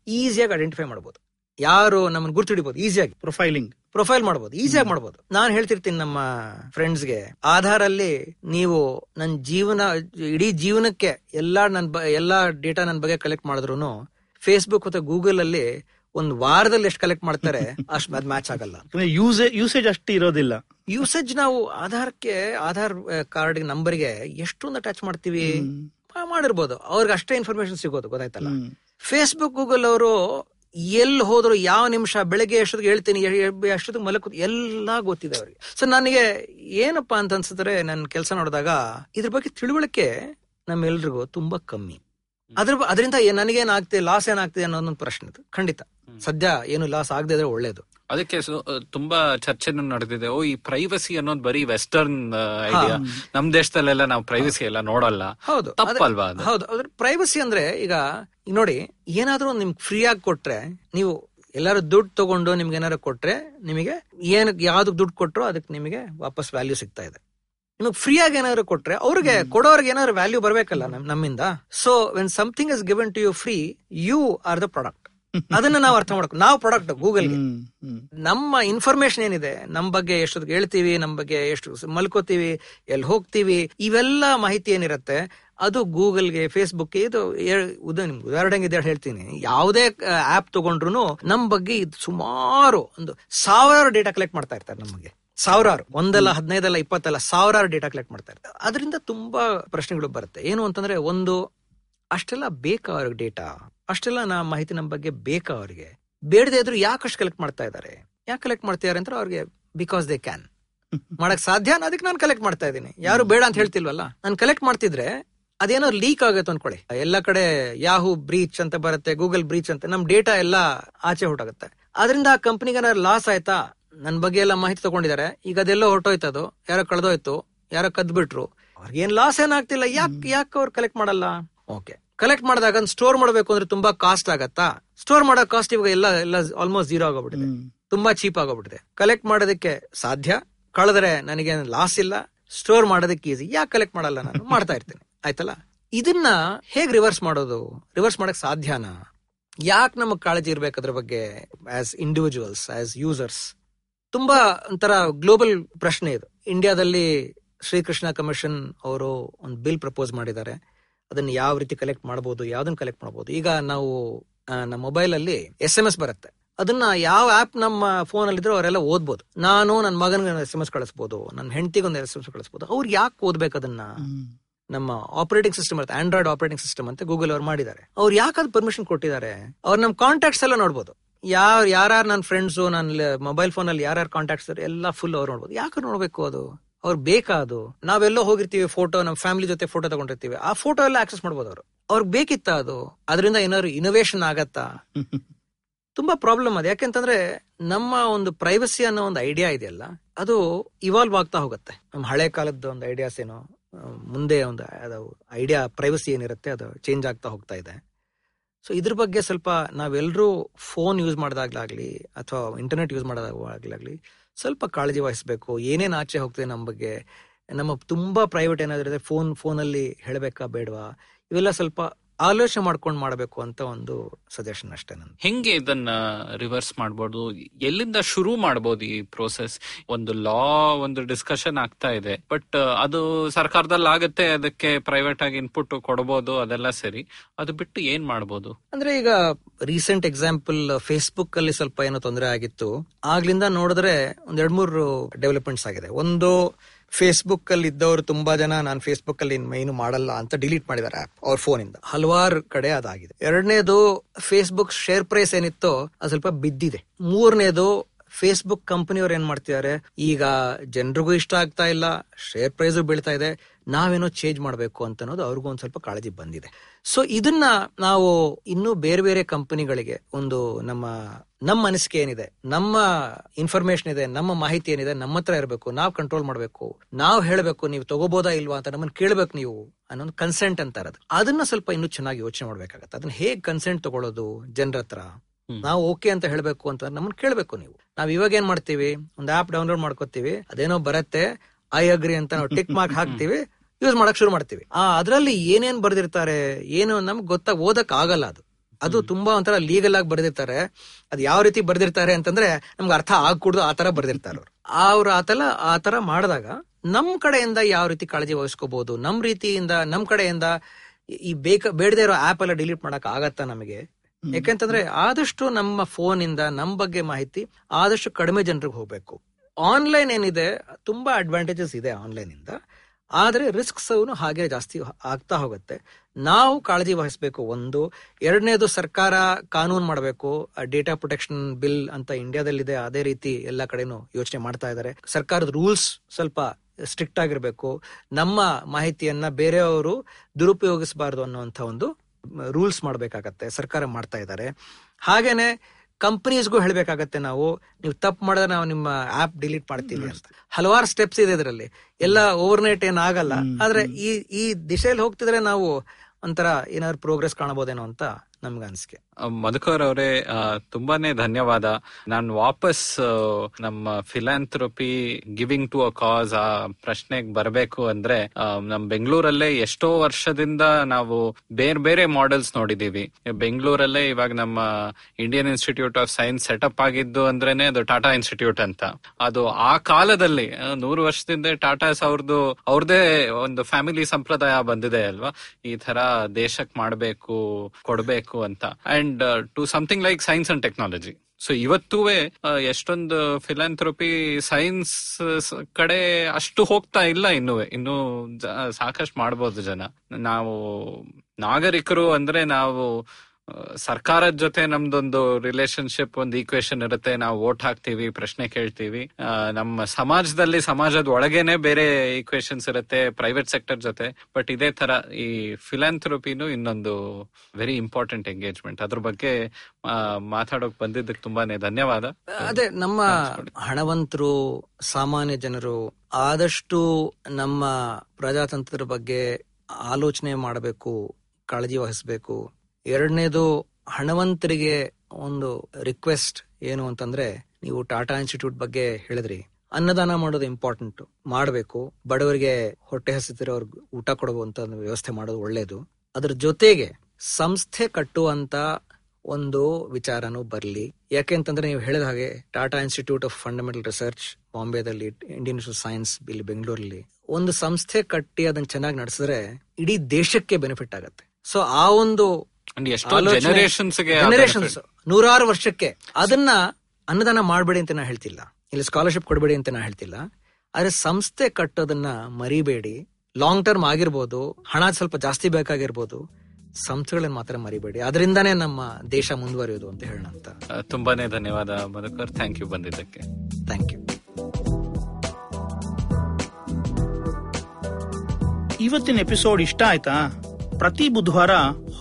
ಈಸಿಯಾಗಿ ಐಡೆಂಟಿಫೈ ಮಾಡಬಹುದು ಯಾರು ನಮ್ಮನ್ನ ಗುರ್ತು ಹಿಡಿಬಹುದು ಈಸಿಯಾಗಿ ಪ್ರೊಫೈಲಿಂಗ್ ಪ್ರೊಫೈಲ್ ಮಾಡಬಹುದು ಈಸಿಯಾಗಿ ಮಾಡಬಹುದು ನಾನು ಹೇಳ್ತಿರ್ತೀನಿ ನಮ್ಮ ಫ್ರೆಂಡ್ಸ್ಗೆ ಆಧಾರ್ ಅಲ್ಲಿ ನೀವು ನನ್ನ ಜೀವನ ಇಡೀ ಜೀವನಕ್ಕೆ ಎಲ್ಲಾ ನನ್ನ ಎಲ್ಲಾ ಡೇಟಾ ನನ್ನ ಬಗ್ಗೆ ಕಲೆಕ್ಟ್ ಮಾಡಿದ್ರು ಫೇಸ್ಬುಕ್ ಅಥವಾ ಗೂಗಲ್ ಅಲ್ಲಿ ಒಂದ್ ವಾರದಲ್ಲಿ ಎಷ್ಟು ಕಲೆಕ್ಟ್ ಮಾಡ್ತಾರೆ ಅಷ್ಟು ಅದ್ ಮ್ಯಾಚ್ ಆಗಲ್ಲ. ಯೂಸೇಜ್ ಅಷ್ಟು ಇರೋದಿಲ್ಲ. ಯೂಸೇಜ್ ನಾವು ಆಧಾರ್ಗೆ ಆಧಾರ್ ಕಾರ್ಡ್ ನಂಬರ್ಗೆ ಎಷ್ಟೊಂದು ಅಟ್ಯಾಚ್ ಮಾಡ್ತೀವಿ? ಮಾಡಿರ್ಬೋದು. ಅವ್ರಿಗೆ ಅಷ್ಟೇ ಇನ್ಫಾರ್ಮೇಶನ್ ಸಿಗೋದು ಗೊತ್ತಾಯ್ತಲ್ಲ. ಫೇಸ್ಬುಕ್ ಗೂಗಲ್ ಅವರು ಎಲ್ಲಿ ಹೋದ್ರು ಯಾವ ನಿಮಿಷ ಬೆಳಗ್ಗೆ ಎಷ್ಟೊತ್ತಿಗೆ ಹೇಳ್ತೀನಿ ಎಷ್ಟೊತ್ತಿಗೆ ಮಲಕ್ ಎಲ್ಲ ಗೊತ್ತಿದೆ ಅವ್ರಿಗೆ. ಸೊ ನನಗೆ ಏನಪ್ಪಾ ಅಂತ ಅನ್ಸಿದ್ರೆ ನನ್ನ ಕೆಲಸ ನೋಡಿದಾಗ ಇದ್ರ ಬಗ್ಗೆ ತಿಳುವಳಿಕೆ ನಮ್ಮೆಲ್ರಿಗೂ ತುಂಬಾ ಕಮ್ಮಿ. ಅದ್ರ ಅದರಿಂದ ನನಗೆ ನನಗೇನಾಗ್ತಿದೆ ಲಾಸ್ ಏನಾಗ್ತಿದೆ ಅನ್ನೋದೊಂದು ಪ್ರಶ್ನೆ ಇದು ಖಂಡಿತ. ಸದ್ಯ ಏನು ಲಾಸ್ ಆಗದೆ ಇದ್ರೆ ಒಳ್ಳೇದು. ಅದಕ್ಕೆ ತುಂಬಾ ಚರ್ಚೆ ನಡೆದಿದೆ. ಓ ಈ ಪ್ರೈವಸಿ ಅನ್ನೋದು ಬರೀ ವೆಸ್ಟರ್ನ್ ಐಡಿಯಾ ನಮ್ ದೇಶದಲ್ಲೆಲ್ಲ ನಾವು ಪ್ರೈವಸಿ ಎಲ್ಲ ನೋಡಲ್ಲ. ಹೌದು. ತಪ್ಪಲ್ವಾ ಹೌದು. ಅದ್ರ ಪ್ರೈವಸಿ ಅಂದ್ರೆ ಈಗ ನೋಡಿ ಏನಾದ್ರೂ ನಿಮ್ಗೆ ಫ್ರೀ ಆಗಿ ಕೊಟ್ರೆ ನೀವು ಎಲ್ಲಾರು ದುಡ್ಡು ತಗೊಂಡು ನಿಮ್ಗೆ ಏನಾರು ಕೊಟ್ರೆ ನಿಮಗೆ ಏನ್ ಯಾವ್ದು ದುಡ್ಡು ಕೊಟ್ರು ಅದಕ್ಕೆ ನಿಮಗೆ ವಾಪಸ್ ವ್ಯಾಲ್ಯೂ ಸಿಗ್ತಾ ಇದೆ. ಫ್ರೀ ಆಗಿ ಏನಾದ್ರು ಕೊಟ್ರೆ ಅವ್ರಿಗೆ ಕೊಡೋರ್ಗೆ ಏನಾದ್ರು ವ್ಯಾಲ್ಯೂ ಬರ್ಬೇಕಲ್ಲ ನಮ್ಮಿಂದ. So when something is given to you free you are the product ಅದನ್ನ ನಾವು ಅರ್ಥ ಮಾಡ್ಕೊ ನಾವು ಪ್ರಾಡಕ್ಟ್ ಹ್ಮ್ ನಮ್ಮ ಇನ್ಫಾರ್ಮೇಶನ್ ಏನಿದೆ? ನಮ್ಮ ಬಗ್ಗೆ ಎಷ್ಟೊತ್ತಿಗೆ ಹೇಳ್ತೀವಿ? ನಮ್ಮ ಬಗ್ಗೆ ಎಷ್ಟು ಮಲ್ಕೋತೀವಿ? ಎಲ್ಲಿ ಹೋಗ್ತೀವಿ? ಇವೆಲ್ಲ ಮಾಹಿತಿ ಏನಿರುತ್ತೆ? ಅದು ಗೂಗಲ್ಗೆ ಫೇಸ್ಬುಕ್ ಇದು ನಿಮ್ಗೆ ಉದಾಹರಣೆಗೆ ಇದು ಹೇಳ್ತೀನಿ. ಯಾವುದೇ ಆಪ್ ತಗೊಂಡ್ರು ನಮ್ ಬಗ್ಗೆ ಇದು ಸುಮಾರು ಒಂದು ಸಾವಿರಾರು ಡೇಟಾ ಕಲೆಕ್ಟ್ ಮಾಡ್ತಾ ಇರ್ತಾರೆ ನಮಗೆ. ಸಾವಿರಾರು ಒಂದಲ್ಲ ಹದಿನೈದಲ್ಲ ಇಪ್ಪತ್ತಲ್ಲ ಸಾವಿರಾರು ಡೇಟಾ ಕಲೆಕ್ಟ್ ಮಾಡ್ತಾ ಇರ್ತಾರೆ. ಅದರಿಂದ ತುಂಬಾ ಪ್ರಶ್ನೆಗಳು ಬರುತ್ತೆ. ಏನು ಅಂತಂದ್ರೆ ಒಂದು ಅಷ್ಟೆಲ್ಲ ಬೇಕಾ ಅವ್ರಿಗೆ ಡೇಟಾ ಅಷ್ಟೆಲ್ಲ ನಾ ಮಾಹಿತಿ ನಮ್ಮ ಬಗ್ಗೆ ಬೇಕಾ ಅವ್ರಿಗೆ? ಬೇಡದೆ ಇದ್ರು ಅಷ್ಟು ಕಲೆಕ್ಟ್ ಮಾಡ್ತಾ ಇದ್ದಾರೆ ಯಾಕೆ ಕಲೆಕ್ಟ್ ಮಾಡ್ತಿದ್ದಾರೆ ಅಂತ ಅವ್ರಿಗೆ ಬಿಕಾಸ್ ದೇ ಕ್ಯಾನ್ ಮಾಡಕ್ ಸಾಧ್ಯ ಅದಕ್ಕೆ ನಾನು ಕಲೆಕ್ಟ್ ಮಾಡ್ತಾ ಇದ್ದೀನಿ. ಯಾರು ಬೇಡ ಅಂತ ಹೇಳ್ತಿಲ್ವಲ್ಲ? ನಾನು ಕಲೆಕ್ಟ್ ಮಾಡ್ತಿದ್ರೆ ಅದೇನೋ ಲೀಕ್ ಆಗುತ್ತೆ ಅನ್ಕೊಳ್ಳಿ. ಎಲ್ಲ ಕಡೆ ಯಾಹು ಬ್ರೀಚ್ ಅಂತ ಬರುತ್ತೆ ಗೂಗಲ್ ಬ್ರೀಚ್ ಅಂತ ನಮ್ ಡೇಟಾ ಎಲ್ಲ ಆಚೆ ಹೊರಟಾಗುತ್ತೆ ಅದರಿಂದ ಆ ಕಂಪ್ನಿಗೆ ಲಾಸ್ ಆಯ್ತಾ? ನನ್ ಬಗ್ಗೆ ಎಲ್ಲ ಮಾಹಿತಿ ತಗೊಂಡಿದ್ದಾರೆ. ಈಗ ಅದೆಲ್ಲೋ ಹೊರಟೋಯ್ತದು. ಯಾರೋ ಕಳೆದೋಯ್ತು. ಯಾರೋ ಕದ್ಬಿಟ್ರು. ಅವ್ರಿಗೇನ್ ಲಾಸ್ ಏನಾಗ್ತಿಲ್ಲ ಯಾಕೆ ಯಾಕೆ ಅವ್ರು ಕಲೆಕ್ಟ್ ಮಾಡಲ್ಲ? ಓಕೆ ಕಲೆಕ್ಟ್ ಮಾಡಿದಾಗ ಸ್ಟೋರ್ ಮಾಡಬೇಕು ಅಂದ್ರೆ ತುಂಬಾ ಕಾಸ್ಟ್ ಆಗತ್ತಾ? ಸ್ಟೋರ್ ಮಾಡೋ ಕಾಸ್ಟ್ ಇವಾಗ ಎಲ್ಲ ಎಲ್ಲ ಆಲ್ಮೋಸ್ಟ್ ಜೀರೋ ಆಗೋಗ್ಬಿಟ್ಟಿದೆ. ತುಂಬಾ ಚೀಪ್ ಆಗೋಗ್ಬಿಟ್ಟಿದೆ. ಕಲೆಕ್ಟ್ ಮಾಡೋದಕ್ಕೆ ಸಾಧ್ಯ? ಕಳೆದ್ರೆ ನನಗೆ ಲಾಸ್ ಇಲ್ಲ. ಸ್ಟೋರ್ ಮಾಡೋದಕ್ಕೆ ಈಸಿ ಯಾಕೆ ಕಲೆಕ್ಟ್ ಮಾಡಲ್ಲ ನಾನು? ಮಾಡ್ತಾ ಇರ್ತೀನಿ. ಆಯ್ತಲ್ಲ? ಇದನ್ನ ಹೇಗ್ ರಿವರ್ಸ್ ಮಾಡೋದು? ರಿವರ್ಸ್ ಮಾಡಕ್ ಸಾಧ್ಯನಾ? ಯಾಕೆ ನಮಗ್ ಕಾಳಜಿ ಇರ್ಬೇಕು ಅದ್ರ ಬಗ್ಗೆ ಆಸ್ ಇಂಡಿವಿಜುವಲ್ಸ್ ಆಸ್ ಯೂಸರ್ಸ್ ತುಂಬಾ ಒಂಥರ ಗ್ಲೋಬಲ್ ಪ್ರಶ್ನೆ ಇದು. ಇಂಡಿಯಾದಲ್ಲಿ ಶ್ರೀಕೃಷ್ಣ ಕಮಿಷನ್ ಅವರು ಒಂದು ಬಿಲ್ ಪ್ರಪೋಸ್ ಮಾಡಿದ್ದಾರೆ. ಅದನ್ನ ಯಾವ ರೀತಿ ಕಲೆಕ್ಟ್ ಮಾಡಬಹುದು ಯಾವ್ದನ್ನ ಕಲೆಕ್ಟ್ ಮಾಡಬಹುದು ಈಗ ನಾವು ನಮ್ಮ ಮೊಬೈಲ್ ಅಲ್ಲಿ ಎಸ್ ಎಂ ಎಸ್ ಬರುತ್ತೆ. ಅದನ್ನ ಯಾವ ಆಪ್ ನಮ್ಮ ಫೋನ್ ಅಲ್ಲಿ ಇದ್ರೂ ಅವರೆಲ್ಲ ಓದ್ಬೋದು. ನಾನು ನನ್ನ ಮಗನಿಗೆ ಎಸ್ ಎಂ ಎಸ್ ಕಳಿಸ್ಬೋದು ನನ್ನ ಹೆಂಡತಿಗೆ ಒಂದು ಎಸ್ ಎಂ ಎಸ್ ಕಳಿಸ್ಬೋದು. ಅವ್ರು ಯಾಕೆ ಓದ್ಬೇಕು ಅದನ್ನ? ನಮ್ಮ ಆಪರೇಟಿಂಗ್ ಸಿಸ್ಟಮ್ ಇರುತ್ತೆ. ಆಂಡ್ರಾಯ್ಡ್ ಆಪರೇಟಿಂಗ್ ಸಿಸ್ಟಮ್ ಅಂತ ಗೂಗಲ್ ಅವ್ರು ಮಾಡಿದ್ದಾರೆ. ಅವ್ರು ಯಾಕೆ ಅದು ಪರ್ಮಿಷನ್ ಕೊಟ್ಟಿದ್ದಾರೆ? ಅವ್ರು ನಮ್ಮ ಕಾಂಟ್ಯಾಕ್ಟ್ಸ್ ಎಲ್ಲ ನೋಡ್ಬೋದು. ಯಾರು ಯಾರ್ಯಾರು ನನ್ನ ಫ್ರೆಂಡ್ಸು ನನ್ನ ಮೊಬೈಲ್ ಫೋನ್ ಅಲ್ಲಿ ಯಾರ್ಯಾರು ಕಾಂಟ್ಯಾಕ್ಟ್ಸ್ ಎಲ್ಲ ಫುಲ್ ಅವ್ರು ನೋಡ್ಬೋದು. ಯಾಕೆ ನೋಡ್ಬೇಕು ಅದು? ಅವ್ರು ಬೇಕಾ ಅದು? ನಾವೆಲ್ಲೋ ಹೋಗಿರ್ತೀವಿ ಫೋಟೋ ನಮ್ಮ ಫ್ಯಾಮಿಲಿ ಜೊತೆ ಫೋಟೋ ತಗೊಂಡಿರ್ತೀವಿ. ಆ ಫೋಟೋ ಎಲ್ಲ ಆಕ್ಸೆಸ್ ಮಾಡ್ಬೋದು ಅವರು. ಅವ್ರಿಗೆ ಬೇಕಿತ್ತ ಅದು? ಅದರಿಂದ ಏನಾದ್ರು ಇನೋವೇಶನ್ ಆಗತ್ತಾ? ತುಂಬಾ ಪ್ರಾಬ್ಲಮ್ ಅದು. ಯಾಕೆಂತಂದ್ರೆ ನಮ್ಮ ಒಂದು ಪ್ರೈವಸಿ ಅನ್ನೋ ಒಂದು ಐಡಿಯಾ ಇದೆಯಲ್ಲ ಅದು ಇವಾಲ್ವ್ ಆಗ್ತಾ ಹೋಗುತ್ತೆ. ನಮ್ಮ ಹಳೆ ಕಾಲದ ಒಂದು ಐಡಿಯಾಸ್ ಏನೋ ಮುಂದೆ ಒಂದು ಐಡಿಯಾ ಪ್ರೈವಸಿ ಏನಿರುತ್ತೆ ಅದು ಚೇಂಜ್ ಆಗ್ತಾ ಹೋಗ್ತಾ ಇದೆ. ಸೊ ಇದ್ರ ಬಗ್ಗೆ ಸ್ವಲ್ಪ ನಾವೆಲ್ಲರೂ ಫೋನ್ ಯೂಸ್ ಮಾಡೋದಾಗ್ಲಾಗ್ಲಿ ಅಥವಾ ಇಂಟರ್ನೆಟ್ ಯೂಸ್ ಮಾಡೋದಾಗ್ಲಾಗ್ಲಿ ಸ್ವಲ್ಪ ಕಾಳಜಿ ವಹಿಸಬೇಕು. ಏನೇನು ಆಚೆ ಹೋಗ್ತದೆ ನಮ್ಮ ಬಗ್ಗೆ? ನಮ್ಮ ತುಂಬಾ ಪ್ರೈವೇಟ್ ಏನಾದ್ರೂ ಫೋನ್ ಫೋನಲ್ಲಿ ಹೇಳಬೇಕಾ ಬೇಡವಾ? ಇವೆಲ್ಲ ಸ್ವಲ್ಪ ಆಲೋಚನೆ ಮಾಡ್ಕೊಂಡು ಮಾಡಬೇಕು ಅಂತ ಒಂದು ಸಜೆಷನ್ ಅಷ್ಟೇ ನಾನು ಹೆಂಗೆ ಇದನ್ನ ರಿವರ್ಸ್ ಮಾಡ್ಬೋದು? ಎಲ್ಲಿಂದ ಶುರು ಮಾಡ್ಬೋದು ಈ ಪ್ರೋಸೆಸ್ ಒಂದು ಲಾ ಒಂದು ಡಿಸ್ಕಷನ್ ಆಗ್ತಾ ಇದೆ. ಬಟ್ ಅದು ಸರ್ಕಾರದಲ್ಲಿ ಆಗುತ್ತೆ ಅದಕ್ಕೆ ಪ್ರೈವೇಟ್ ಆಗಿ ಇನ್ಪುಟ್ ಕೊಡಬಹುದು ಅದೆಲ್ಲ ಸರಿ. ಅದು ಬಿಟ್ಟು ಏನ್ ಮಾಡ್ಬೋದು? ಅಂದ್ರೆ ಈಗ ರೀಸೆಂಟ್ ಎಕ್ಸಾಂಪಲ್ ಫೇಸ್ಬುಕ್ ಅಲ್ಲಿ ಸ್ವಲ್ಪ ಏನೋ ತೊಂದರೆ ಆಗಿತ್ತು. ಆಗ್ಲಿಂದ ನೋಡಿದ್ರೆ ಒಂದ್ ಎರಡ್ ಮೂರು ಡೆವಲಪ್ಮೆಂಟ್ಸ್ ಆಗಿದೆ. ಒಂದು ಫೇಸ್ಬುಕ್ ಅಲ್ಲಿ ಇದ್ದವರು ತುಂಬಾ ಜನ ನಾನು ಫೇಸ್ಬುಕ್ ಅಲ್ಲಿ ಏನು ಮಾಡಲ್ಲ ಅಂತ ಡಿಲೀಟ್ ಮಾಡಿದ್ದಾರೆ ಆಪ್ ಅವ್ರ ಫೋನ್ ಇಂದ ಹಲವಾರು ಕಡೆ ಅದಾಗಿದೆ. ಎರಡನೇದು ಫೇಸ್ಬುಕ್ ಶೇರ್ ಪ್ರೈಸ್ ಏನಿತ್ತೋ ಅದು ಸ್ವಲ್ಪ ಬಿದ್ದಿದೆ. ಮೂರನೇದು ಫೇಸ್ಬುಕ್ ಕಂಪನಿಯವ್ರು ಏನ್ ಮಾಡ್ತಿದ್ದಾರೆ? ಈಗ ಜನರಿಗೂ ಇಷ್ಟ ಆಗ್ತಾ ಇಲ್ಲ ಶೇರ್ ಪ್ರೈಸ್ ಬೀಳ್ತಾ ಇದೆ, ನಾವೇನೋ ಚೇಂಜ್ ಮಾಡಬೇಕು ಅಂತ ಅನ್ನೋದು ಅವ್ರಿಗೂ ಒಂದ್ ಸ್ವಲ್ಪ ಕಾಳಜಿ ಬಂದಿದೆ. ಸೊ ಇದನ್ನ ನಾವು ಇನ್ನೂ ಬೇರೆ ಬೇರೆ ಕಂಪನಿಗಳಿಗೆ ಒಂದು ನಮ್ಮ ನಮ್ಮ ಅನಿಸಿಕೆ ಏನಿದೆ, ನಮ್ಮ ಇನ್ಫಾರ್ಮೇಶನ್ ಇದೆ, ನಮ್ಮ ಮಾಹಿತಿ ಏನಿದೆ, ನಮ್ಮ ಹತ್ರ ಇರಬೇಕು, ನಾವು ಕಂಟ್ರೋಲ್ ಮಾಡಬೇಕು, ನಾವು ಹೇಳಬೇಕು, ನೀವು ತಗೋಬೋದಾ ಇಲ್ವಾ ಅಂತ ನಮ್ಮನ್ನ ಕೇಳ್ಬೇಕು ನೀವು ಅನ್ನೋದು ಕನ್ಸೆಂಟ್ ಅಂತ ಇರೋದು ಅದನ್ನ ಸ್ವಲ್ಪ ಇನ್ನೂ ಚೆನ್ನಾಗಿ ಯೋಚನೆ ಮಾಡ್ಬೇಕಾಗತ್ತೆ. ಅದನ್ನ ಹೇಗೆ ಕನ್ಸೆಂಟ್ ತಗೊಳ್ಳೋದು ಜನರ ಹತ್ರ ನಾವು ಓಕೆ ಅಂತ ಹೇಳಬೇಕು ಅಂತ ನಮ್ಮನ್ನ ಕೇಳಬೇಕು ನೀವು. ನಾವ್ ಇವಾಗ ಏನ್ ಮಾಡ್ತೀವಿ? ಒಂದು ಆಪ್ ಡೌನ್ಲೋಡ್ ಮಾಡ್ಕೋತೀವಿ. ಅದೇನೋ ಬರತ್ತೆ ಐ ಅಗ್ರಿ ಅಂತ ನಾವು ಟಿಕ್ ಮಾರ್ಕ್ ಹಾಕ್ತಿವಿ ಯೂಸ್ ಮಾಡಕ್ ಶುರು ಮಾಡ್ತೀವಿ. ಆ ಅದ್ರಲ್ಲಿ ಏನೇನ್ ಬರ್ದಿರ್ತಾರೆ ಏನು ನಮ್ಗೆ ಗೊತ್ತಾಗ ಓದಕ್ ಆಗಲ್ಲ ಅದು. ಅದು ತುಂಬಾ ಒಂಥರ ಲೀಗಲ್ ಆಗಿ ಬರ್ದಿರ್ತಾರೆ. ಅದ್ ಯಾವ ರೀತಿ ಬರ್ದಿರ್ತಾರೆ ಅಂತಂದ್ರೆ ನಮ್ಗೆ ಅರ್ಥ ಆಗ್ಕೂಡ್ದು ಆ ತರ ಬರ್ದಿರ್ತಾರೆ ಅವ್ರು. ಅವ್ರು ಆತರ ಆ ತರ ಮಾಡಿದಾಗ ನಮ್ ಕಡೆಯಿಂದ ಯಾವ ರೀತಿ ಕಾಳಜಿ ವಹಿಸ್ಕೋಬಹುದು ನಮ್ ರೀತಿಯಿಂದ ನಮ್ ಕಡೆಯಿಂದ ಈ ಬೇಕ ಬೇಡದೇ ಇರೋ ಆಪ್ ಎಲ್ಲ ಡಿಲೀಟ್ ಮಾಡಕ್ ಆಗತ್ತಾ ನಮಗೆ? ಯಾಕೆಂತಂದ್ರೆ ಆದಷ್ಟು ನಮ್ಮ ಫೋನ್ ಇಂದ ನಮ್ ಬಗ್ಗೆ ಮಾಹಿತಿ ಆದಷ್ಟು ಕಡಿಮೆ ಜನರಿಗೆ ಹೋಗ್ಬೇಕು. ಆನ್ಲೈನ್ ಏನಿದೆ, ತುಂಬಾ ಅಡ್ವಾಂಟೇಜಸ್ ಇದೆ ಆನ್ಲೈನ್ ಇಂದ ಆದ್ರೆ ರಿಸ್ಕ್ಸ್ ಹಾಗೆ ಜಾಸ್ತಿ ಆಗ್ತಾ ಹೋಗುತ್ತೆ. ನಾವು ಕಾಳಜಿ ವಹಿಸಬೇಕು. ಒಂದು, ಎರಡನೇದು ಸರ್ಕಾರ ಕಾನೂನು ಮಾಡಬೇಕು. ಡೇಟಾ ಪ್ರೊಟೆಕ್ಷನ್ ಬಿಲ್ ಅಂತ ಇಂಡಿಯಾದಲ್ಲಿದೆ ಅದೇ ರೀತಿ ಎಲ್ಲ ಕಡೆನೂ ಯೋಚನೆ ಮಾಡ್ತಾ ಇದ್ದಾರೆ. ಸರ್ಕಾರದ ರೂಲ್ಸ್ ಸ್ವಲ್ಪ ಸ್ಟ್ರಿಕ್ಟ್ ಆಗಿರ್ಬೇಕು. ನಮ್ಮ ಮಾಹಿತಿಯನ್ನ ಬೇರೆಯವರು ದುರುಪಯೋಗಿಸಬಾರದು ಅನ್ನುವಂಥ ಒಂದು ರೂಲ್ಸ್ ಮಾಡಬೇಕಾಗತ್ತೆ ಸರ್ಕಾರ ಮಾಡ್ತಾ ಇದ್ದಾರೆ. ಹಾಗೇನೆ ಕಂಪನೀಸ್ಗೂ ಹೇಳಬೇಕಾಗತ್ತೆ ನಾವು ನೀವು ತಪ್ಪು ಮಾಡಿದ್ರೆ ನಾವು ನಿಮ್ಮ ಆಪ್ ಡಿಲೀಟ್ ಮಾಡ್ತೀವಿ ಅಂತ. ಹಲವಾರು ಸ್ಟೆಪ್ಸ್ ಇದೆ ಇದರಲ್ಲಿ. ಎಲ್ಲ ಓವರ್ ನೈಟ್ ಏನಾಗಲ್ಲ ಆದ್ರೆ ಈ ಈ ದಿಶೆಯಲ್ಲಿ ಹೋಗ್ತಿದ್ರೆ ನಾವು ಒಂಥರ ಏನಾದ್ರು ಪ್ರೋಗ್ರೆಸ್ ಕಾಣಬಹುದೇನೋ ಅಂತ ನಮ್ಗೆ ಅನ್ಸಿಕೆ ಮಧುಕರ್ ಅವರೇ ತುಂಬಾನೇ ಧನ್ಯವಾದ. ನಾನು ವಾಪಸ್ ನಮ್ಮ philanthropy giving to a cause ಆ ಪ್ರಶ್ನೆಗೆ ಬರಬೇಕು ಅಂದ್ರೆ ನಮ್ ಬೆಂಗಳೂರಲ್ಲೇ ಎಷ್ಟೋ ವರ್ಷದಿಂದ ನಾವು ಬೇರೆ ಬೇರೆ ಮಾಡೆಲ್ಸ್ ನೋಡಿದೀವಿ. ಬೆಂಗಳೂರಲ್ಲೇ ಇವಾಗ ನಮ್ಮ Indian Institute of Science setup ಆಗಿದ್ದು ಅಂದ್ರೇನೆ ಅದು ಟಾಟಾ ಇನ್ಸ್ಟಿಟ್ಯೂಟ್ ಅಂತ. ಅದು ಆ ಕಾಲದಲ್ಲಿ ನೂರು ವರ್ಷದಿಂದ ಟಾಟಾಸ್ ಅವ್ರದ್ದು ಅವ್ರದೇ ಒಂದು ಫ್ಯಾಮಿಲಿ ಸಂಪ್ರದಾಯ ಬಂದಿದೆ ಅಲ್ವಾ? ಈ ತರ ದೇಶಕ್ ಮಾಡಬೇಕು, ಕೊಡ್ಬೇಕು ಅಂತ. And to something like science and technology so ಇವತ್ತೂ ಎಷ್ಟೊಂದು ಫಿಲಾಂಥ್ರಪಿ ಸೈನ್ಸ್ ಕಡೆ ಅಷ್ಟು ಹೋಗ್ತಾ ಇಲ್ಲ ಇನ್ನುವೇ. ಇನ್ನು ಸಾಕಷ್ಟು ಮಾಡ್ಬೋದು ಜನ. ನಾವು ನಾಗರಿಕರು ಅಂದ್ರೆ ನಾವು ಸರ್ಕಾರದ ಜೊತೆ ನಮ್ದೊಂದು ರಿಲೇಶನ್ಶಿಪ್ ಒಂದು ಈಕ್ವೇಶನ್ ಇರುತ್ತೆ. ನಾವು ವೋಟ್ ಹಾಕ್ತಿವಿ ಪ್ರಶ್ನೆ ಕೇಳ್ತೀವಿ. ನಮ್ಮ ಸಮಾಜದಲ್ಲಿ ಸಮಾಜದ ಒಳಗೇನೆ ಬೇರೆ ಈಕ್ವೇಶನ್ಸ್ ಇರುತ್ತೆ ಪ್ರೈವೇಟ್ ಸೆಕ್ಟರ್ ಜೊತೆ. ಬಟ್ ಇದೇ ತರ ಈ ಫಿಲಾಂಥ್ರಪಿನೂ ಇನ್ನೊಂದು ವೆರಿ ಇಂಪಾರ್ಟೆಂಟ್ ಎಂಗೇಜ್ಮೆಂಟ್ ಅದ್ರ ಬಗ್ಗೆ ಮಾತಾಡೋಕ್ ಬಂದಿದ್ದಕ್ಕೆ ತುಂಬಾನೇ ಧನ್ಯವಾದ. ಅದೇ ನಮ್ಮ ಹಣವಂತರು ಸಾಮಾನ್ಯ ಜನರು ಆದಷ್ಟು ನಮ್ಮ ಪ್ರಜಾತಂತ್ರದ ಬಗ್ಗೆ ಆಲೋಚನೆ ಮಾಡಬೇಕು ಕಾಳಜಿ ವಹಿಸಬೇಕು. ಎರಡನೇದು ಹಣವಂತರಿಗೆ ಒಂದು ರಿಕ್ವೆಸ್ಟ್ ಏನು ಅಂತಂದ್ರೆ, ನೀವು ಟಾಟಾ ಇನ್ಸ್ಟಿಟ್ಯೂಟ್ ಬಗ್ಗೆ ಹೇಳಿದ್ರಿ. ಅನ್ನದಾನ ಮಾಡೋದು ಇಂಪಾರ್ಟೆಂಟ್ ಮಾಡಬೇಕು. ಬಡವರಿಗೆ ಹೊಟ್ಟೆ ಹಸಿತಿರೋರ್ಗೆ ಊಟ ಕೊಡುವಂತ ವ್ಯವಸ್ಥೆ ಮಾಡೋದು ಒಳ್ಳೇದು. ಅದ್ರ ಜೊತೆಗೆ ಸಂಸ್ಥೆ ಕಟ್ಟುವಂತ ಒಂದು ವಿಚಾರನೂ ಬರಲಿ. ಯಾಕೆಂತಂದ್ರೆ ನೀವು ಹೇಳಿದ ಹಾಗೆ, Tata Institute of Fundamental Research, ಬಾಂಬೆದಲ್ಲಿ Indian science, ಇಲ್ಲಿ ಬೆಂಗಳೂರಲ್ಲಿ, ಒಂದು ಸಂಸ್ಥೆ ಕಟ್ಟಿ ಅದನ್ನ ಚೆನ್ನಾಗಿ ನಡೆಸಿದ್ರೆ ಇಡೀ ದೇಶಕ್ಕೆ ಬೆನಿಫಿಟ್ ಆಗುತ್ತೆ. ಸೊ ಆ ಒಂದು ಎಷ್ಟೋ ಜನರೇಷನ್ಸ್ ನೂರಾರು ವರ್ಷಕ್ಕೆ. ಅದನ್ನ ಅನ್ನದಾನ ಮಾಡಬೇಡಿ ಅಂತ ನಾ ಹೇಳ್ತಿಲ್ಲ. ಇಲ್ಲಿ ಸ್ಕಾಲರ್ಶಿಪ್ ಕೊಡಬೇಡಿ ಅಂತ ನಾ ಹೇಳ್ತಿಲ್ಲ. ಆದ್ರೆ ಸಂಸ್ಥೆ ಕಟ್ಟೋದನ್ನ ಮರಿಬೇಡಿ. ಲಾಂಗ್ ಟರ್ಮ್ ಆಗಿರ್ಬೋದು ಹಣ ಸ್ವಲ್ಪ ಜಾಸ್ತಿ ಬೇಕಾಗಿರ್ಬೋದು ಸಂಸ್ಥೆಗಳನ್ನ ಮಾತ್ರ ಮರಿಬೇಡಿ. ಅದರಿಂದಾನೇ ನಮ್ಮ ದೇಶ ಮುಂದುವರಿಯೋದು ಅಂತ ಹೇಳೋಣ ತುಂಬಾನೇ ಧನ್ಯವಾದ ಮಧುಕರ್. ಥ್ಯಾಂಕ್ ಯು ಬಂದಿದ್ದಕ್ಕೆ. ಥ್ಯಾಂಕ್ ಯು ಇವತ್ತಿನ ಎಪಿಸೋಡ್ ಇಷ್ಟ ಆಯ್ತಾ? ಪ್ರತಿ ಬುಧವಾರ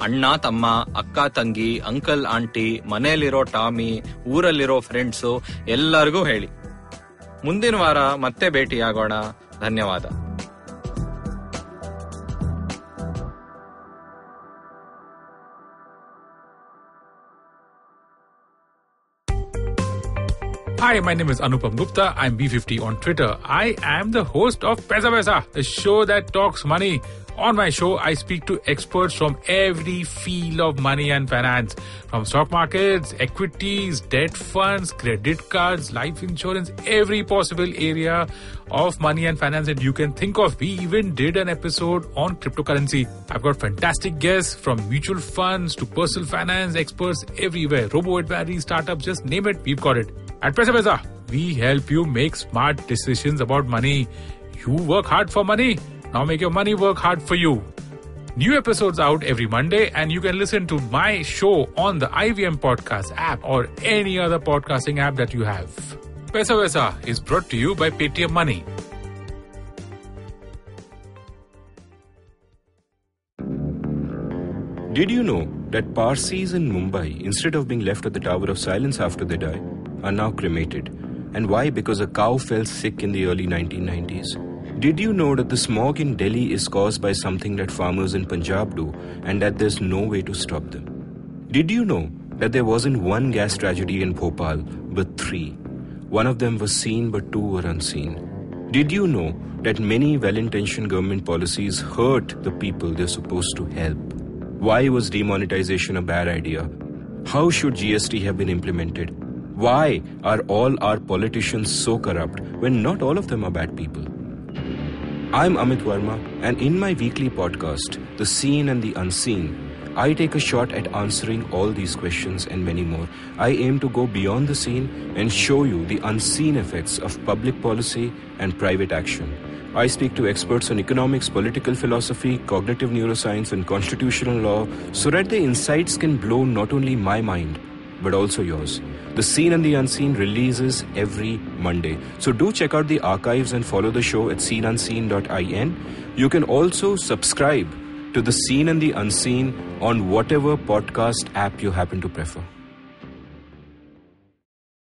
ಅಣ್ಣ ತಮ್ಮ ಅಕ್ಕ ತಂಗಿ ಅಂಕಲ್ ಆಂಟಿ ಮನೆಯಲ್ಲಿರೋ ಟಾಮಿ ಊರಲ್ಲಿರೋ ಫ್ರೆಂಡ್ಸು ಎಲ್ಲರಿಗೂ ಹೇಳಿ ಮುಂದಿನ ವಾರ ಮತ್ತೆ ಭೇಟಿಯಾಗೋಣ ಧನ್ಯವಾದ Hi, my name is Anupam Gupta. I'm B50 on Twitter. I am the host of Pesa Pesa, the show that talks money On my show, I speak to experts from every field of money and finance, from stock markets, equities, debt funds, credit cards, life insurance, every possible area of money and finance that you can think of. We even did an episode on cryptocurrency. I've got fantastic guests from mutual funds to personal finance experts everywhere. Robo advisory, startups, just name it, we've got it. At Pesa we help you make smart decisions about money. You work hard for money. Now make your money work hard for you. New episodes out every Monday, and you can listen to my show on the IVM Podcast app or any other podcasting app that you have. Pesa Vesa is brought to you by Paytm Money. Did you know that Parsis in Mumbai, instead of being left at the Tower of Silence after they die, are now cremated? And why? Because a cow fell sick in the early 1990s. Did you know that the smog in Delhi is caused by something that farmers in Punjab do and that there's no way to stop them? Did you know that there wasn't one gas tragedy in Bhopal, but three? One of them was seen, but two were unseen. Did you know that many well intentioned government policies hurt the people they're supposed to help? Why was demonetization a bad idea? How should GST have been implemented? Why are all our politicians so corrupt when not all of them are bad people? I'm Amit Verma, and in my weekly podcast, The Seen and the Unseen, I take a shot at answering all these questions and many more. I aim to go beyond the scene and show you the unseen effects of public policy and private action. I speak to experts on economics, political philosophy, cognitive neuroscience, and constitutional law so that the insights can blow not only my mind, but also yours. The Seen and the Unseen releases every Monday. So do check out the archives and follow the show at seenunseen.in. You can also subscribe to The Seen and the Unseen on whatever podcast app you happen to prefer.